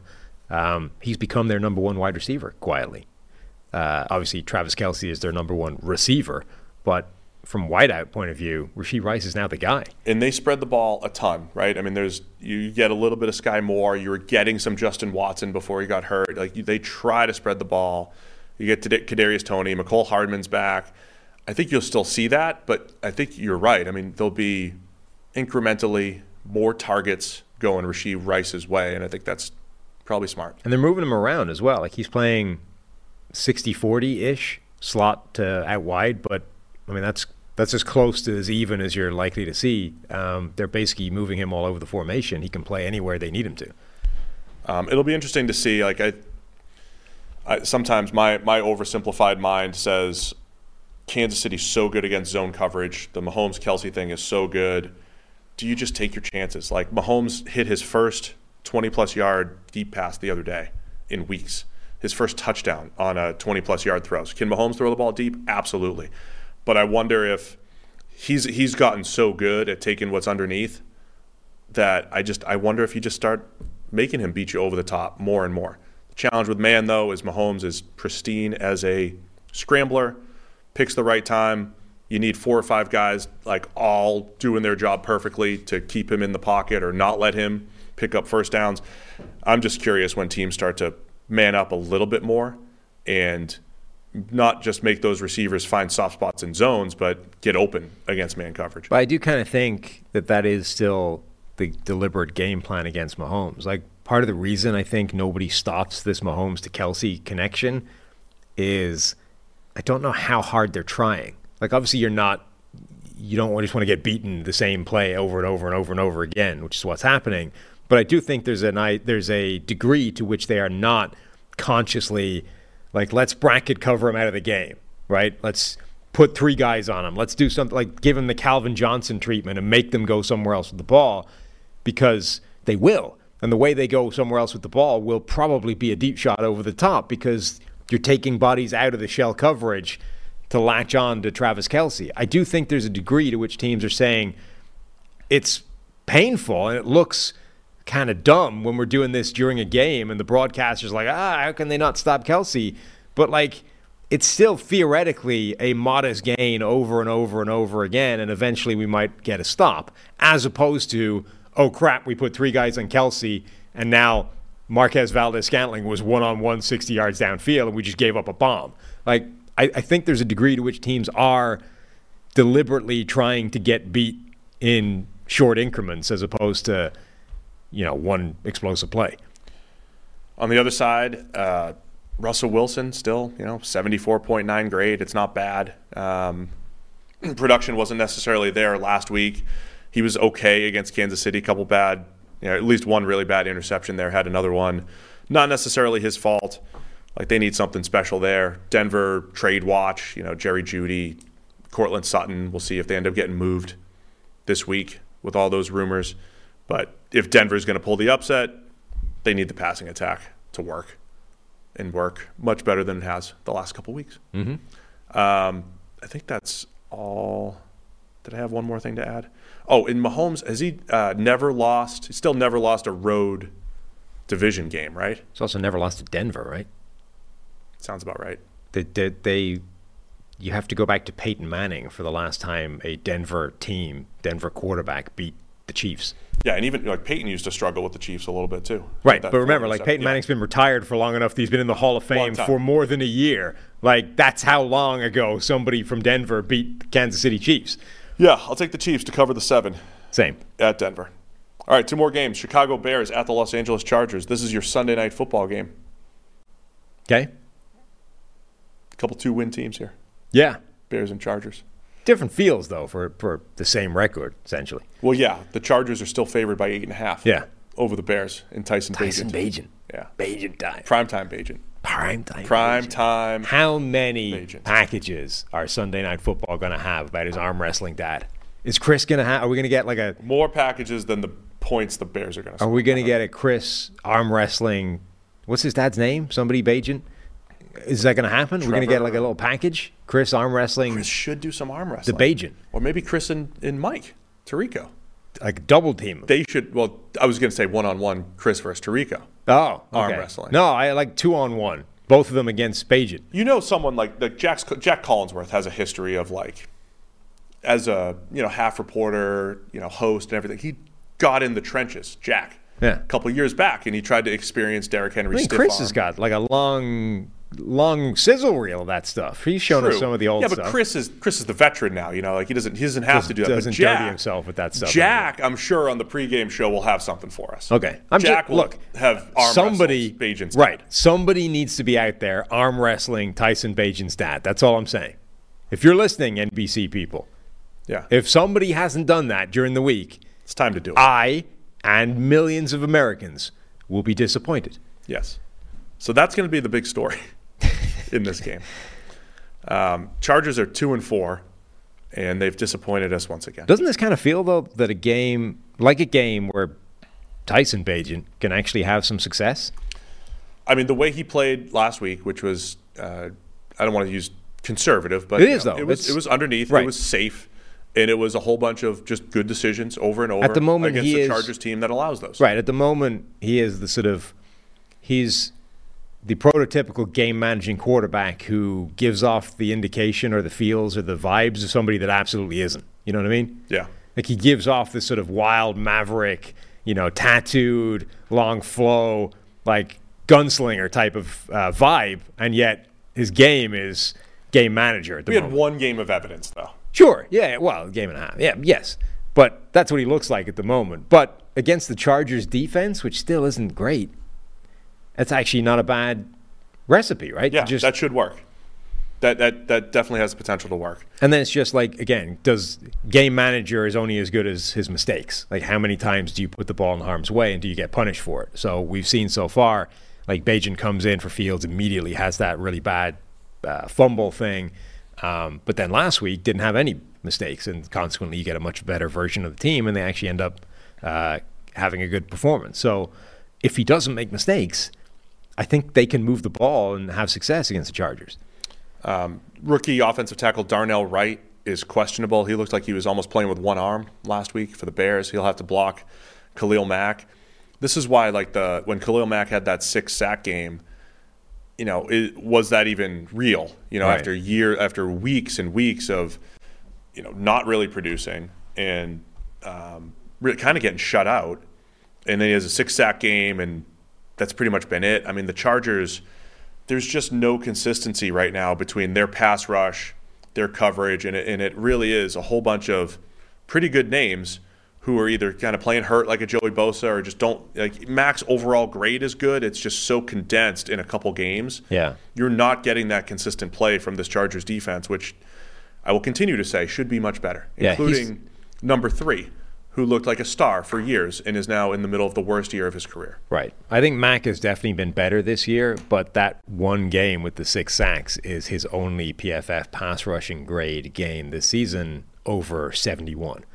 Um, he's become their number one wide receiver quietly. Uh, obviously, Travis Kelce is their number one receiver, but from wideout point of view, Rashee Rice is now the guy. And they spread the ball a ton, right? I mean, there's you get a little bit of Skyy Moore. You were getting some Justin Watson before he got hurt. Like they try to spread the ball. You get to Kadarius Toney, Mecole Hardman's back. I think you'll still see that, but I think you're right. I mean, there'll be incrementally more targets going Rashee Rice's way, and I think that's probably smart. And they're moving him around as well. Like he's playing 60-40 ish slot to out wide, but I mean that's that's as close to as even as you're likely to see. Um, they're basically moving him all over the formation. He can play anywhere they need him to. Um, it'll be interesting to see. Like I, I, sometimes my my oversimplified mind says Kansas City's so good against zone coverage. The Mahomes Kelce thing is so good. Do you just take your chances? Like Mahomes hit his first 20 plus yard deep pass the other day in weeks. His first touchdown on a 20 plus yard throw. So can Mahomes throw the ball deep? Absolutely. But I wonder if he's he's gotten so good at taking what's underneath that I just I wonder if you just start making him beat you over the top more and more. The challenge with man though is Mahomes is pristine as a scrambler, picks the right time. You need four or five guys like all doing their job perfectly to keep him in the pocket or not let him pick up first downs. I'm just curious when teams start to man up a little bit more and not just make those receivers find soft spots in zones, but get open against man coverage. But I do kind of think that that is still the deliberate game plan against Mahomes. Like part of the reason I think nobody stops this Mahomes to Kelce connection is I don't know how hard they're trying. Like obviously you're not you don't just want to get beaten the same play over and over and over and over again, which is what's happening. But I do think there's a there's a degree to which they are not consciously like, let's bracket cover him out of the game, right? Let's put three guys on him. Let's do something like give him the Calvin Johnson treatment and make them go somewhere else with the ball because they will. And the way they go somewhere else with the ball will probably be a deep shot over the top because you're taking bodies out of the shell coverage to latch on to Travis Kelce. I do think there's a degree to which teams are saying it's painful and it looks kind of dumb when we're doing this during a game and the broadcaster's like, ah, how can they not stop Kelce? But like, it's still theoretically a modest gain over and over and over again, and eventually we might get a stop, as opposed to, oh crap, we put three guys on Kelce, and now Marquez Valdes-Scantling was one on one 60 yards downfield, and we just gave up a bomb. Like, I, I think there's a degree to which teams are deliberately trying to get beat in short increments as opposed to you know, one explosive play. On the other side, uh, Russell Wilson still, you know, 74.9 grade. It's not bad. Um, production wasn't necessarily there last week. He was okay against Kansas City. A couple bad, you know, at least one really bad interception there. Had another one. Not necessarily his fault. Like they need something special there. Denver trade watch. You know, Jerry Jeudy, Courtland Sutton. We'll see if they end up getting moved this week with all those rumors. But if Denver is going to pull the upset, they need the passing attack to work and work much better than it has the last couple weeks. Mm-hmm. Um, I think that's all. Did I have one more thing to add? Oh, in Mahomes, has he uh, never lost? He still never lost a road division game, right? He's also never lost to Denver, right? Sounds about right. They, they, they, you have to go back to Peyton Manning for the last time a Denver team, Denver quarterback beat the Chiefs. Yeah, and even like Peyton used to struggle with the Chiefs a little bit too. Right, but remember, like Peyton Manning's been retired for long enough that he's been in the Hall of Fame for more than a year. Like that's how long ago somebody from Denver beat the Kansas City Chiefs. Yeah, I'll take the Chiefs to cover the seven. Same at Denver. All right, two more games: Chicago Bears at the Los Angeles Chargers. This is your Sunday night football game. Okay. A couple two-win teams here. Yeah, Bears and Chargers. Different feels though for for the same record essentially. Well, yeah, the Chargers are still favored by eight and a half. Yeah, over the Bears in Tyson. Tyson Bagent. Yeah, Bagent time. Prime time Bagent. Prime time. Prime time. How many Bagent. packages are Sunday Night Football going to have about his arm wrestling dad? Is Chris going to have? Are we going to get like a more packages than the points the Bears are going to? Are we going to get a Chris arm wrestling? What's his dad's name? Somebody Bagent. Is that going to happen? Trevor. We're going to get like a little package. Chris arm wrestling. Chris should do some arm wrestling. The Bagent. Or maybe Chris and, and Mike Tirico. Like double team. They should. Well, I was going to say one on one Chris versus Tirico. Oh, okay. arm wrestling. No, I like two on one. Both of them against Bagent. You know, someone like like Jack Jack Collinsworth has a history of like as a you know half reporter, you know host and everything, he got in the trenches, Jack. Yeah. A couple years back, and he tried to experience Derrick I Henry's mean, stiff Chris arm. has got like a long, long sizzle reel of that stuff. He's shown us some of the old yeah, stuff. but Chris is Chris is the veteran now. You know, like he doesn't he doesn't have to do that. doesn't but Jack, dirty himself with that stuff Jack, I'm sure on the pregame show will have something for us. Okay, I'm Jack just, will look. have arm somebody, Bagent's right? Somebody needs to be out there arm wrestling Tyson Bagent's dad. That's all I'm saying. If you're listening, NBC people, Yeah, if somebody hasn't done that during the week, it's time to do it. I and millions of Americans will be disappointed. Yes. So that's going to be the big story in this game. Um, Chargers are two and four, and they've disappointed us once again. Doesn't this kind of feel though that a game like a game where Tyson Bagent can actually have some success? I mean, the way he played last week, which was uh, I don't want to use conservative, but It is, know, though. It was it was underneath. right. It was safe, and it was a whole bunch of just good decisions over and over At the moment, against he the is- Chargers team that allows those. Right. At the moment, he is the sort of he's the prototypical game managing quarterback who gives off the indication or the feels or the vibes of somebody that absolutely isn't. You know what I mean? Yeah. Like he gives off this sort of wild maverick, you know, tattooed, long flow, like gunslinger type of uh, vibe, and yet his game is game manager. At the We had one game of evidence, though. Sure. Yeah. Well, game and a half. Yeah. Yes. But that's what he looks like at the moment. But against the Chargers defense, which still isn't great, that's actually not a bad recipe, right? Yeah, Just, that should work. That that that definitely has the potential to work. and then it's just like again, does game manager is only as good as his mistakes? Like how many times do you put the ball in harm's way and do you get punished for it? So we've seen so far, like Bagent comes in for Fields immediately has that really bad uh, fumble thing, um, but then last week didn't have any mistakes, and consequently you get a much better version of the team, and they actually end up uh, having a good performance. So if he doesn't make mistakes, I think they can move the ball and have success against the Chargers. Rookie offensive tackle Darnell Wright is questionable. He looked like he was almost playing with one arm last week for the Bears. He'll have to block Khalil Mack. This is why, like the when Khalil Mack had that six sack game, you know, it, was that even real? You know, Right. after year after weeks and weeks of, you know, not really producing and um, really kind of getting shut out, and then he has a six sack game, and that's pretty much been it. I mean, the Chargers there's just no consistency right now between their pass rush, their coverage, and it, and it really is a whole bunch of pretty good names who are either kind of playing hurt like a Joey Bosa or just don't like Max overall grade is good. It's just so condensed in a couple games. Yeah. You're not getting that consistent play from this Chargers defense, which I will continue to say should be much better, Yeah, including number three, who looked like a star for years and is now in the middle of the worst year of his career. Right. I think Mack has definitely been better this year, but that one game with the six sacks is his only PFF pass rushing grade game this season over 71.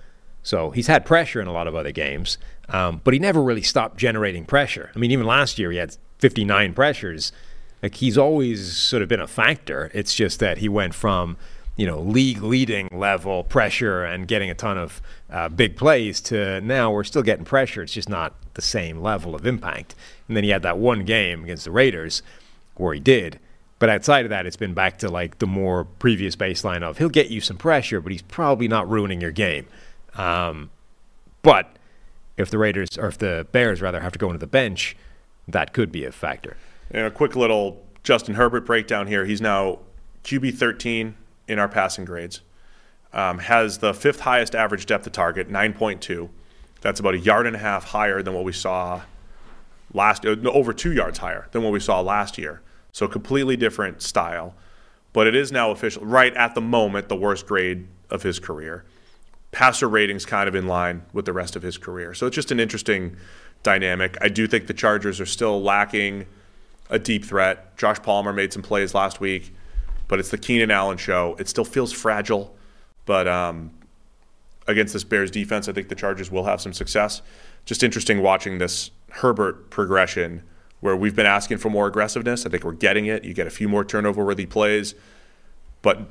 So he's had pressure in a lot of other games, um, but he never really stopped generating pressure. I mean, even last year he had 59 pressures. Like he's always sort of been a factor. It's just that he went from you know league leading level pressure and getting a ton of uh, big plays to now we're still getting pressure. It's just not the same level of impact. And then he had that one game against the Raiders where he did. But outside of that, it's been back to like the more previous baseline of he'll get you some pressure, but he's probably not ruining your game. Um, but if the Raiders or if the Bears rather have to go into the bench, that could be a factor. And a quick little Justin Herbert breakdown here. He's now QB 13 in our passing grades. Um, has the fifth highest average depth of target, 9.2. That's about a yard and a half higher than what we saw last, uh, over two yards higher than what we saw last year. So completely different style. But it is now official, right at the moment, the worst grade of his career. Passer ratings kind of in line with the rest of his career. So it's just an interesting dynamic. I do think the Chargers are still lacking a deep threat. Josh Palmer made some plays last week, but it's the Keenan Allen show. It still feels fragile, but um, against this Bears defense, I think the Chargers will have some success. Just interesting watching this Herbert progression where we've been asking for more aggressiveness. I think we're getting it. You get a few more turnover worthy plays, but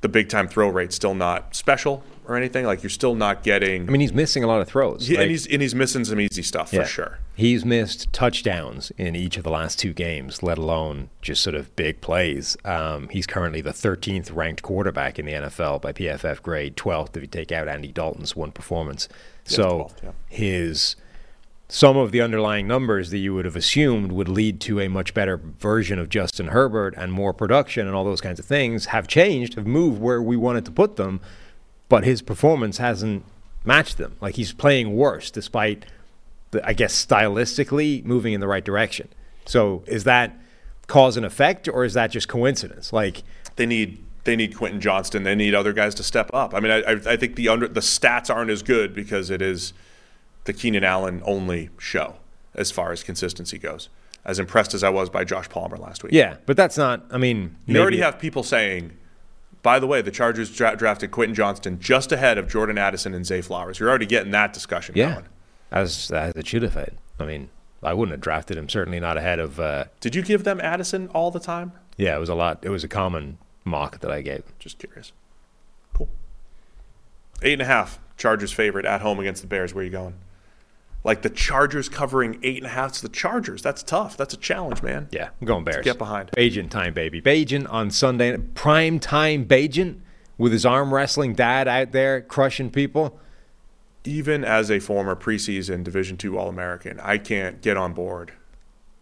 the big time throw rate's still not special or anything. Like you're still not getting. I mean, he's missing a lot of throws. Yeah, Like- and he's and he's missing some easy stuff Yeah. for sure. He's missed touchdowns in each of the last two games, let alone just sort of big plays. Um, he's currently the 13th ranked quarterback in the NFL by PFF grade, 12th if you take out Andy Dalton's one performance. Yeah, so 12th, yeah. his some of the underlying numbers that you would have assumed would lead to a much better version of Justin Herbert and more production and all those kinds of things have changed, have moved where we wanted to put them, but his performance hasn't matched them. Like he's playing worse despite the, I guess stylistically moving in the right direction. So is that cause and effect or is that just coincidence? Like They need they need Quentin Johnston. They need other guys to step up. I mean, I, I think the under the stats aren't as good because it is the Keenan Allen only show as far as consistency goes. As impressed as I was by Josh Palmer last week. yeah, but that's not I mean You already have people saying, by the way, the Chargers dra- drafted Quentin Johnston just ahead of Jordan Addison and Zay Flowers. You're already getting that discussion Yeah. going. As as it should have had. I mean, I wouldn't have drafted him. Certainly not ahead of. Uh, Did you give them Addison all the time? yeah, it was a lot. It was a common mock that I gave. Just curious. Cool. Eight and a half. Chargers favorite at home against the Bears. Where you going? Like the Chargers covering eight and a half to the Chargers. That's tough. That's a challenge, man. Yeah, I'm going Bears. get behind. Bagent time, baby. Bagent on Sunday. Prime time Bagent with his arm wrestling dad out there crushing people. Even as a former preseason Division two All American, I can't get on board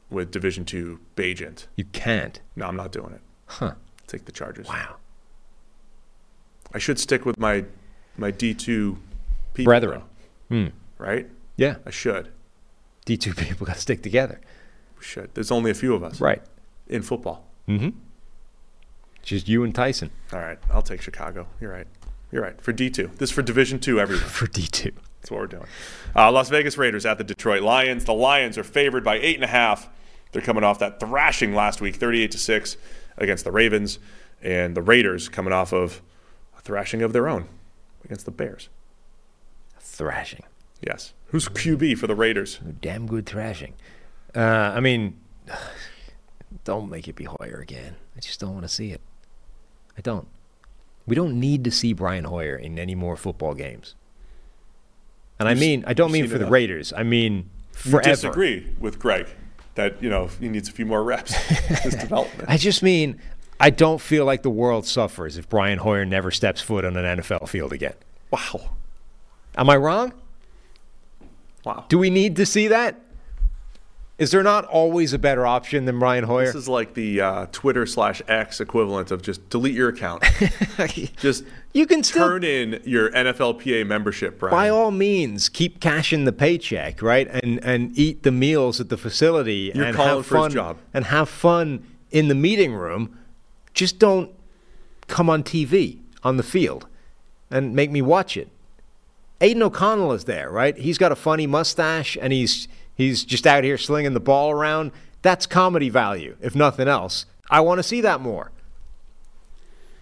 with Division two Bagent. You can't. No, I'm not doing it. Huh. Take the Chargers. Wow. I should stick with my my D two people, Brethren. Hmm. right? Yeah. I should. D2 people got to stick together. We should. There's only a few of us, Right. in football. Mm-hmm. Just you and Tyson All right, I'll take Chicago. You're right. You're right. For D2. This is for Division 2 everyone. for D2. That's what we're doing. Uh, Las Vegas Raiders at the Detroit Lions. The Lions are favored by eight and a half. They're coming off that thrashing last week, 38 to 6 against the Ravens. And the Raiders coming off of a thrashing of their own against the Bears. Thrashing. Yes. Who's QB for the Raiders? Damn good thrashing. Uh, I mean, don't make it be Hoyer again. I just don't want to see it. I don't. We don't need to see Brian Hoyer in any more football games. And I You've- mean, I don't mean for the enough. Raiders. I mean forever. You disagree with Greg that, you know, he needs a few more reps his development. I just mean I don't feel like the world suffers if Brian Hoyer never steps foot on an NFL field again. Wow. Am I wrong? Wow. Do we need to see that? Is there not always a better option than Brian Hoyer? This is like the uh, Twitter slash X equivalent of just delete your account. just you can still turn in your NFLPA membership, Brian. by all means keep cashing the paycheck, right? And and eat the meals at the facility You're and have fun job. and have fun in the meeting room. Just don't come on TV on the field and make me watch it. Aidan O'Connell is there, right? He's got a funny mustache and he's he's just out here slinging the ball around. That's comedy value, if nothing else. I want to see that more.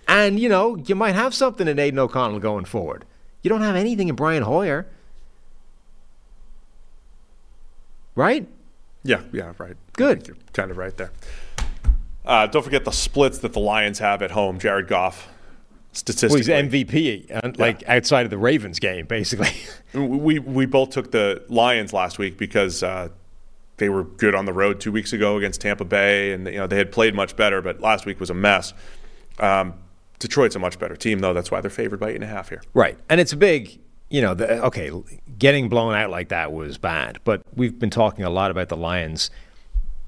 And, you know, you might have something in Aidan O'Connell going forward. You don't have anything in Brian Hoyer. Right? Yeah, yeah, right. Good. You're kind of right there. Uh, don't forget the splits that the Lions have at home. Jared Goff, statistically, Well, he's MVP, uh, like outside of the Ravens game, basically. we we both took the Lions last week because uh, they were good on the road two weeks ago against Tampa Bay, and you know they had played much better, but last week was a mess. Um, Detroit's a much better team, though. That's why they're favored by eight and a half here. Right. And it's a big, you know, the, okay, getting blown out like that was bad, but we've been talking a lot about the Lions.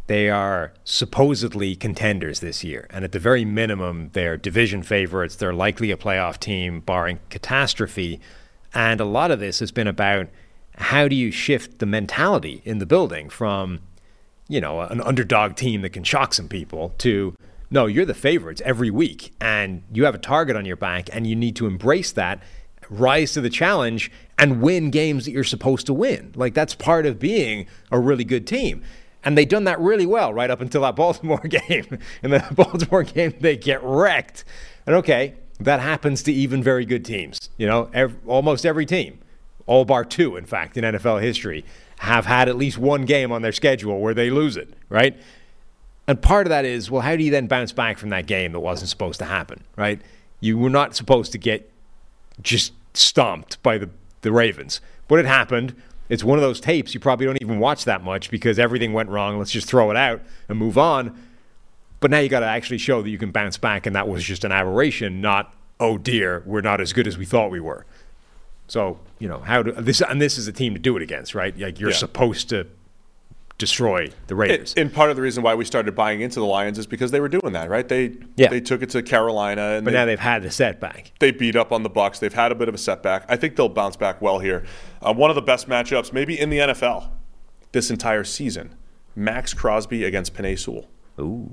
They are supposedly contenders this year. And at the very minimum, they're division favorites. They're likely a playoff team, barring catastrophe. And a lot of this has been about how do you shift the mentality in the building from, you know, an underdog team that can shock some people to, no, you're the favorites every week and you have a target on your back and you need to embrace that, rise to the challenge, and win games that you're supposed to win. Like that's part of being a really good team. And they've done that really well right up until that Baltimore game. In the Baltimore game, they get wrecked. And okay, that happens to even very good teams. You know, ev- almost every team, all bar two, in fact, in NFL history, have had at least one game on their schedule where they lose it, right? And part of that is, well, how do you then bounce back from that game that wasn't supposed to happen, right? You were not supposed to get just stomped by the, the Ravens. But it happened. It's one of those tapes you probably don't even watch that much because everything went wrong. Let's just throw it out and move on. But now you got to actually show that you can bounce back, and that was just an aberration, not oh dear, we're not as good as we thought we were. So you know how do this, and this is a team to do it against, right? Like you're Yeah. supposed to destroy the Raiders. And part of the reason why we started buying into the Lions is because they were doing that, right? They Yeah. they took it to Carolina and but they, now they've had the setback. they beat up on the Bucks. They've had a bit of a setback. I think they'll bounce back well here. Uh, one of the best matchups, maybe in the NFL, this entire season: Maxx Crosby against Penei Sewell. Ooh,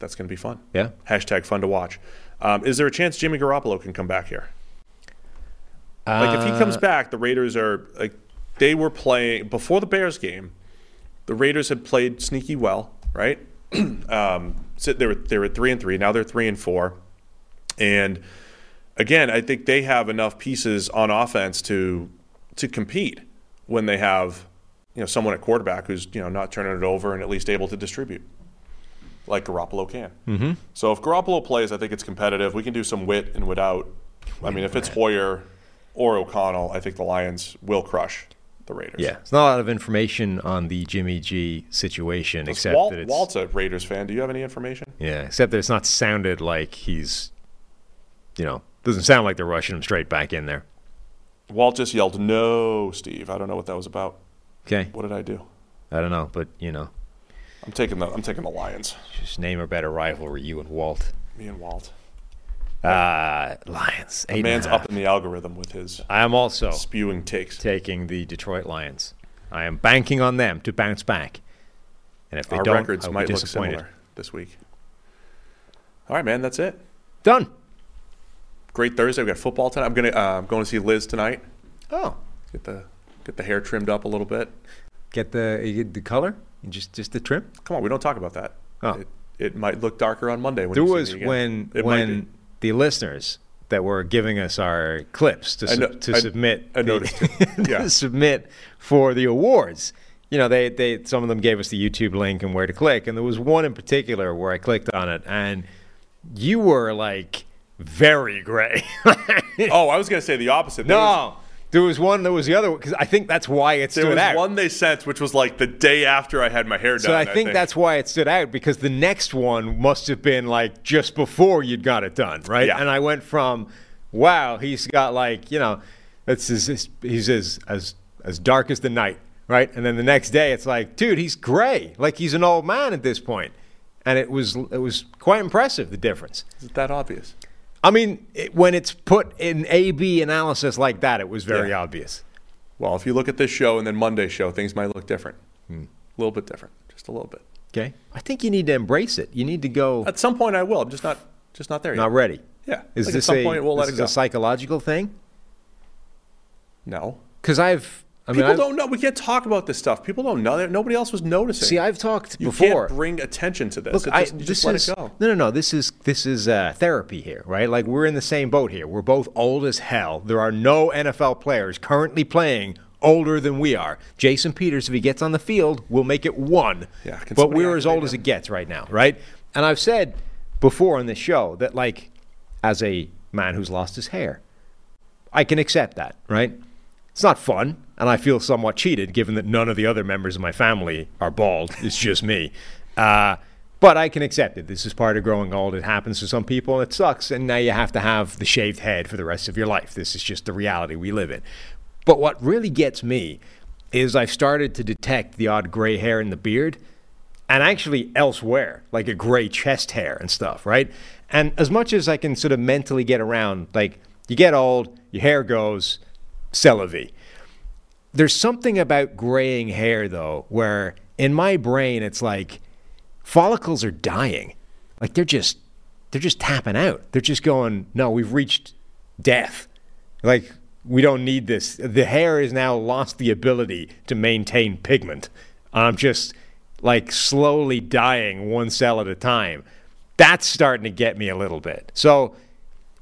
That's going to be fun. yeah. Hashtag fun to watch. Um, is there a chance Jimmy Garoppolo can come back here? Like if he comes Uh, back, the Raiders are like they were playing before the Bears game. The Raiders had played sneaky well, right? um, so they were they were three and three. Now they're three and four, and again, I think they have enough pieces on offense to to compete when they have you know someone at quarterback who's you know not turning it over and at least able to distribute like Garoppolo can. Mm-hmm. So if Garoppolo plays, I think it's competitive. We can do some wit and without. I mean, if it's Hoyer or O'Connell, I think the Lions will crush the Raiders. Yeah, it's not a lot of information on the Jimmy G situation, except Walt, that it's Walt's a Raiders fan. Do you have any information? yeah, except that it's not sounded like he's, you know, doesn't sound like they're rushing him straight back in there. Walt just yelled, "No, Steve." I don't know what that was about. Okay, What did I do? I don't know, but you know, I'm taking the I'm taking the Lions. just name a better rivalry, you and Walt. Me and Walt. Uh, Lions. A man's up in the algorithm with his I am also spewing takes. taking the Detroit Lions. I am banking on them to bounce back. And if they Our don't, records I'll might look similar this week. All right, man. That's it. Done. Great Thursday. We got football tonight. I'm gonna uh, I'm going to see Liz tonight. Oh, Get the get the hair trimmed up a little bit. get the get the color, just just the trim. Come on, we don't talk about that. Oh. It, it might look darker on Monday when There was when It when the listeners that were giving us our clips to I know- to I- submit I the- to submit for the awards. You know, they they some of them gave us the YouTube link and where to click, and there was one in particular where I clicked on it, and you were like very gray. Oh, I was going to say the opposite. There no, there was one. There was the other one because I think that's why it stood There stood was out. one they sent, which was like the day after I had my hair done. So I think, that's why it stood out because the next one must have been like just before you'd got it done, right? Yeah. And I went from, wow, he's got like you know, it's his, he's as as as dark as the night, right? And then the next day it's like, dude, he's gray, like he's an old man at this point. point, and it was it was quite impressive the difference. Is it that obvious? I mean, it, when it's put in A/B analysis like that, it was very Yeah. obvious. Well, if you look at this show and then Monday's show, things might look different. Hmm. A little bit different, just a little bit. Okay, I think you need to embrace it. You need to go. At some point, I will. I'm just not, just not there yet. Not ready. Yeah. Is Like, this at some a, point we'll let it is go? a psychological thing? no. Because I've, I mean, People I've, don't know. We can't talk about this stuff. People don't know. that. Nobody else was noticing. see, I've talked you before. can't bring attention to this. Look, I, just, you this is it go. no, no, no. This is this is uh, therapy here, right? Like we're in the same boat here. We're both old as hell. There are no NFL players currently playing older than we are. Jason Peters, if he gets on the field, will make it one. Yeah, but we're as old as it gets right now, right? And I've said before on this show that, like, as a man who's lost his hair, I can accept that, right? It's not fun, and I feel somewhat cheated given that none of the other members of my family are bald. It's just me. Uh, but I can accept it. This is part of growing old. It happens to some people, and it sucks. And now you have to have the shaved head for the rest of your life. This is just the reality we live in. But what really gets me is I've started to detect the odd gray hair in the beard and actually elsewhere, like a gray chest hair and stuff, right? And as much as I can sort of mentally get around, like you get old, your hair goes, c'est. There's something about graying hair though, where in my brain it's like follicles are dying. Like they're just they're just tapping out. They're just going, no, we've reached death. Like we don't need this. The hair has now lost the ability to maintain pigment. I'm just like slowly dying one cell at a time. That's starting to get me a little bit. So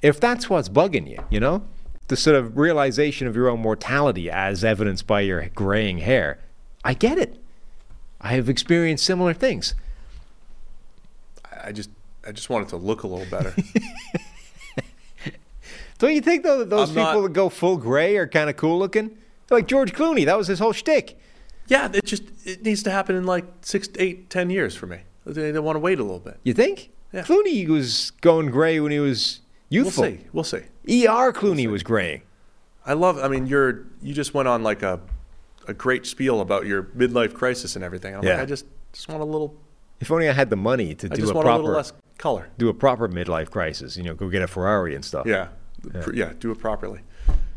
if that's what's bugging you, you know, the sort of realization of your own mortality as evidenced by your graying hair, I get it. I have experienced similar things. I just, I just want it to look a little better. Don't you think though that those I'm people not- that go full gray are kind of cool looking? Like George Clooney, that was his whole shtick. Yeah, it just it needs to happen in like six, eight, ten years for me. They want to wait a little bit. You think? Yeah. Clooney was going gray when he was We'll see. We'll see. ER Clooney was graying. I love. I mean, you're you just went on like a a great spiel about your midlife crisis and everything. I'm Yeah. like, I just just want a little. If only I had the money to I do just a want a little proper less color. do a proper midlife crisis. You know, go get a Ferrari and stuff. Yeah, yeah, yeah do it properly.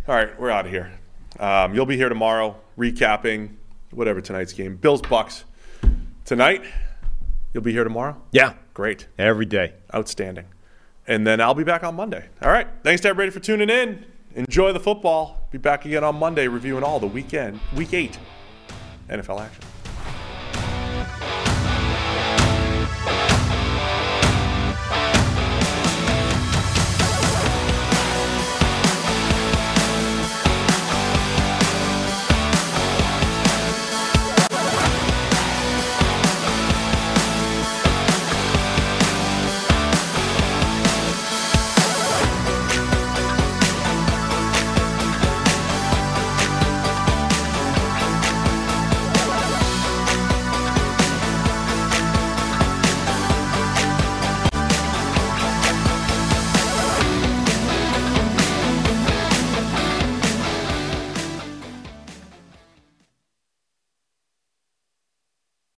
All right, we're out of here. Um, you'll be here tomorrow, recapping whatever tonight's game. Bills Bucks tonight. You'll be here tomorrow. Yeah. Great, Every day. outstanding. And then I'll be back on Monday. All right. Thanks to everybody for tuning in. Enjoy the football. Be back again on Monday reviewing all the weekend, week eight NFL action.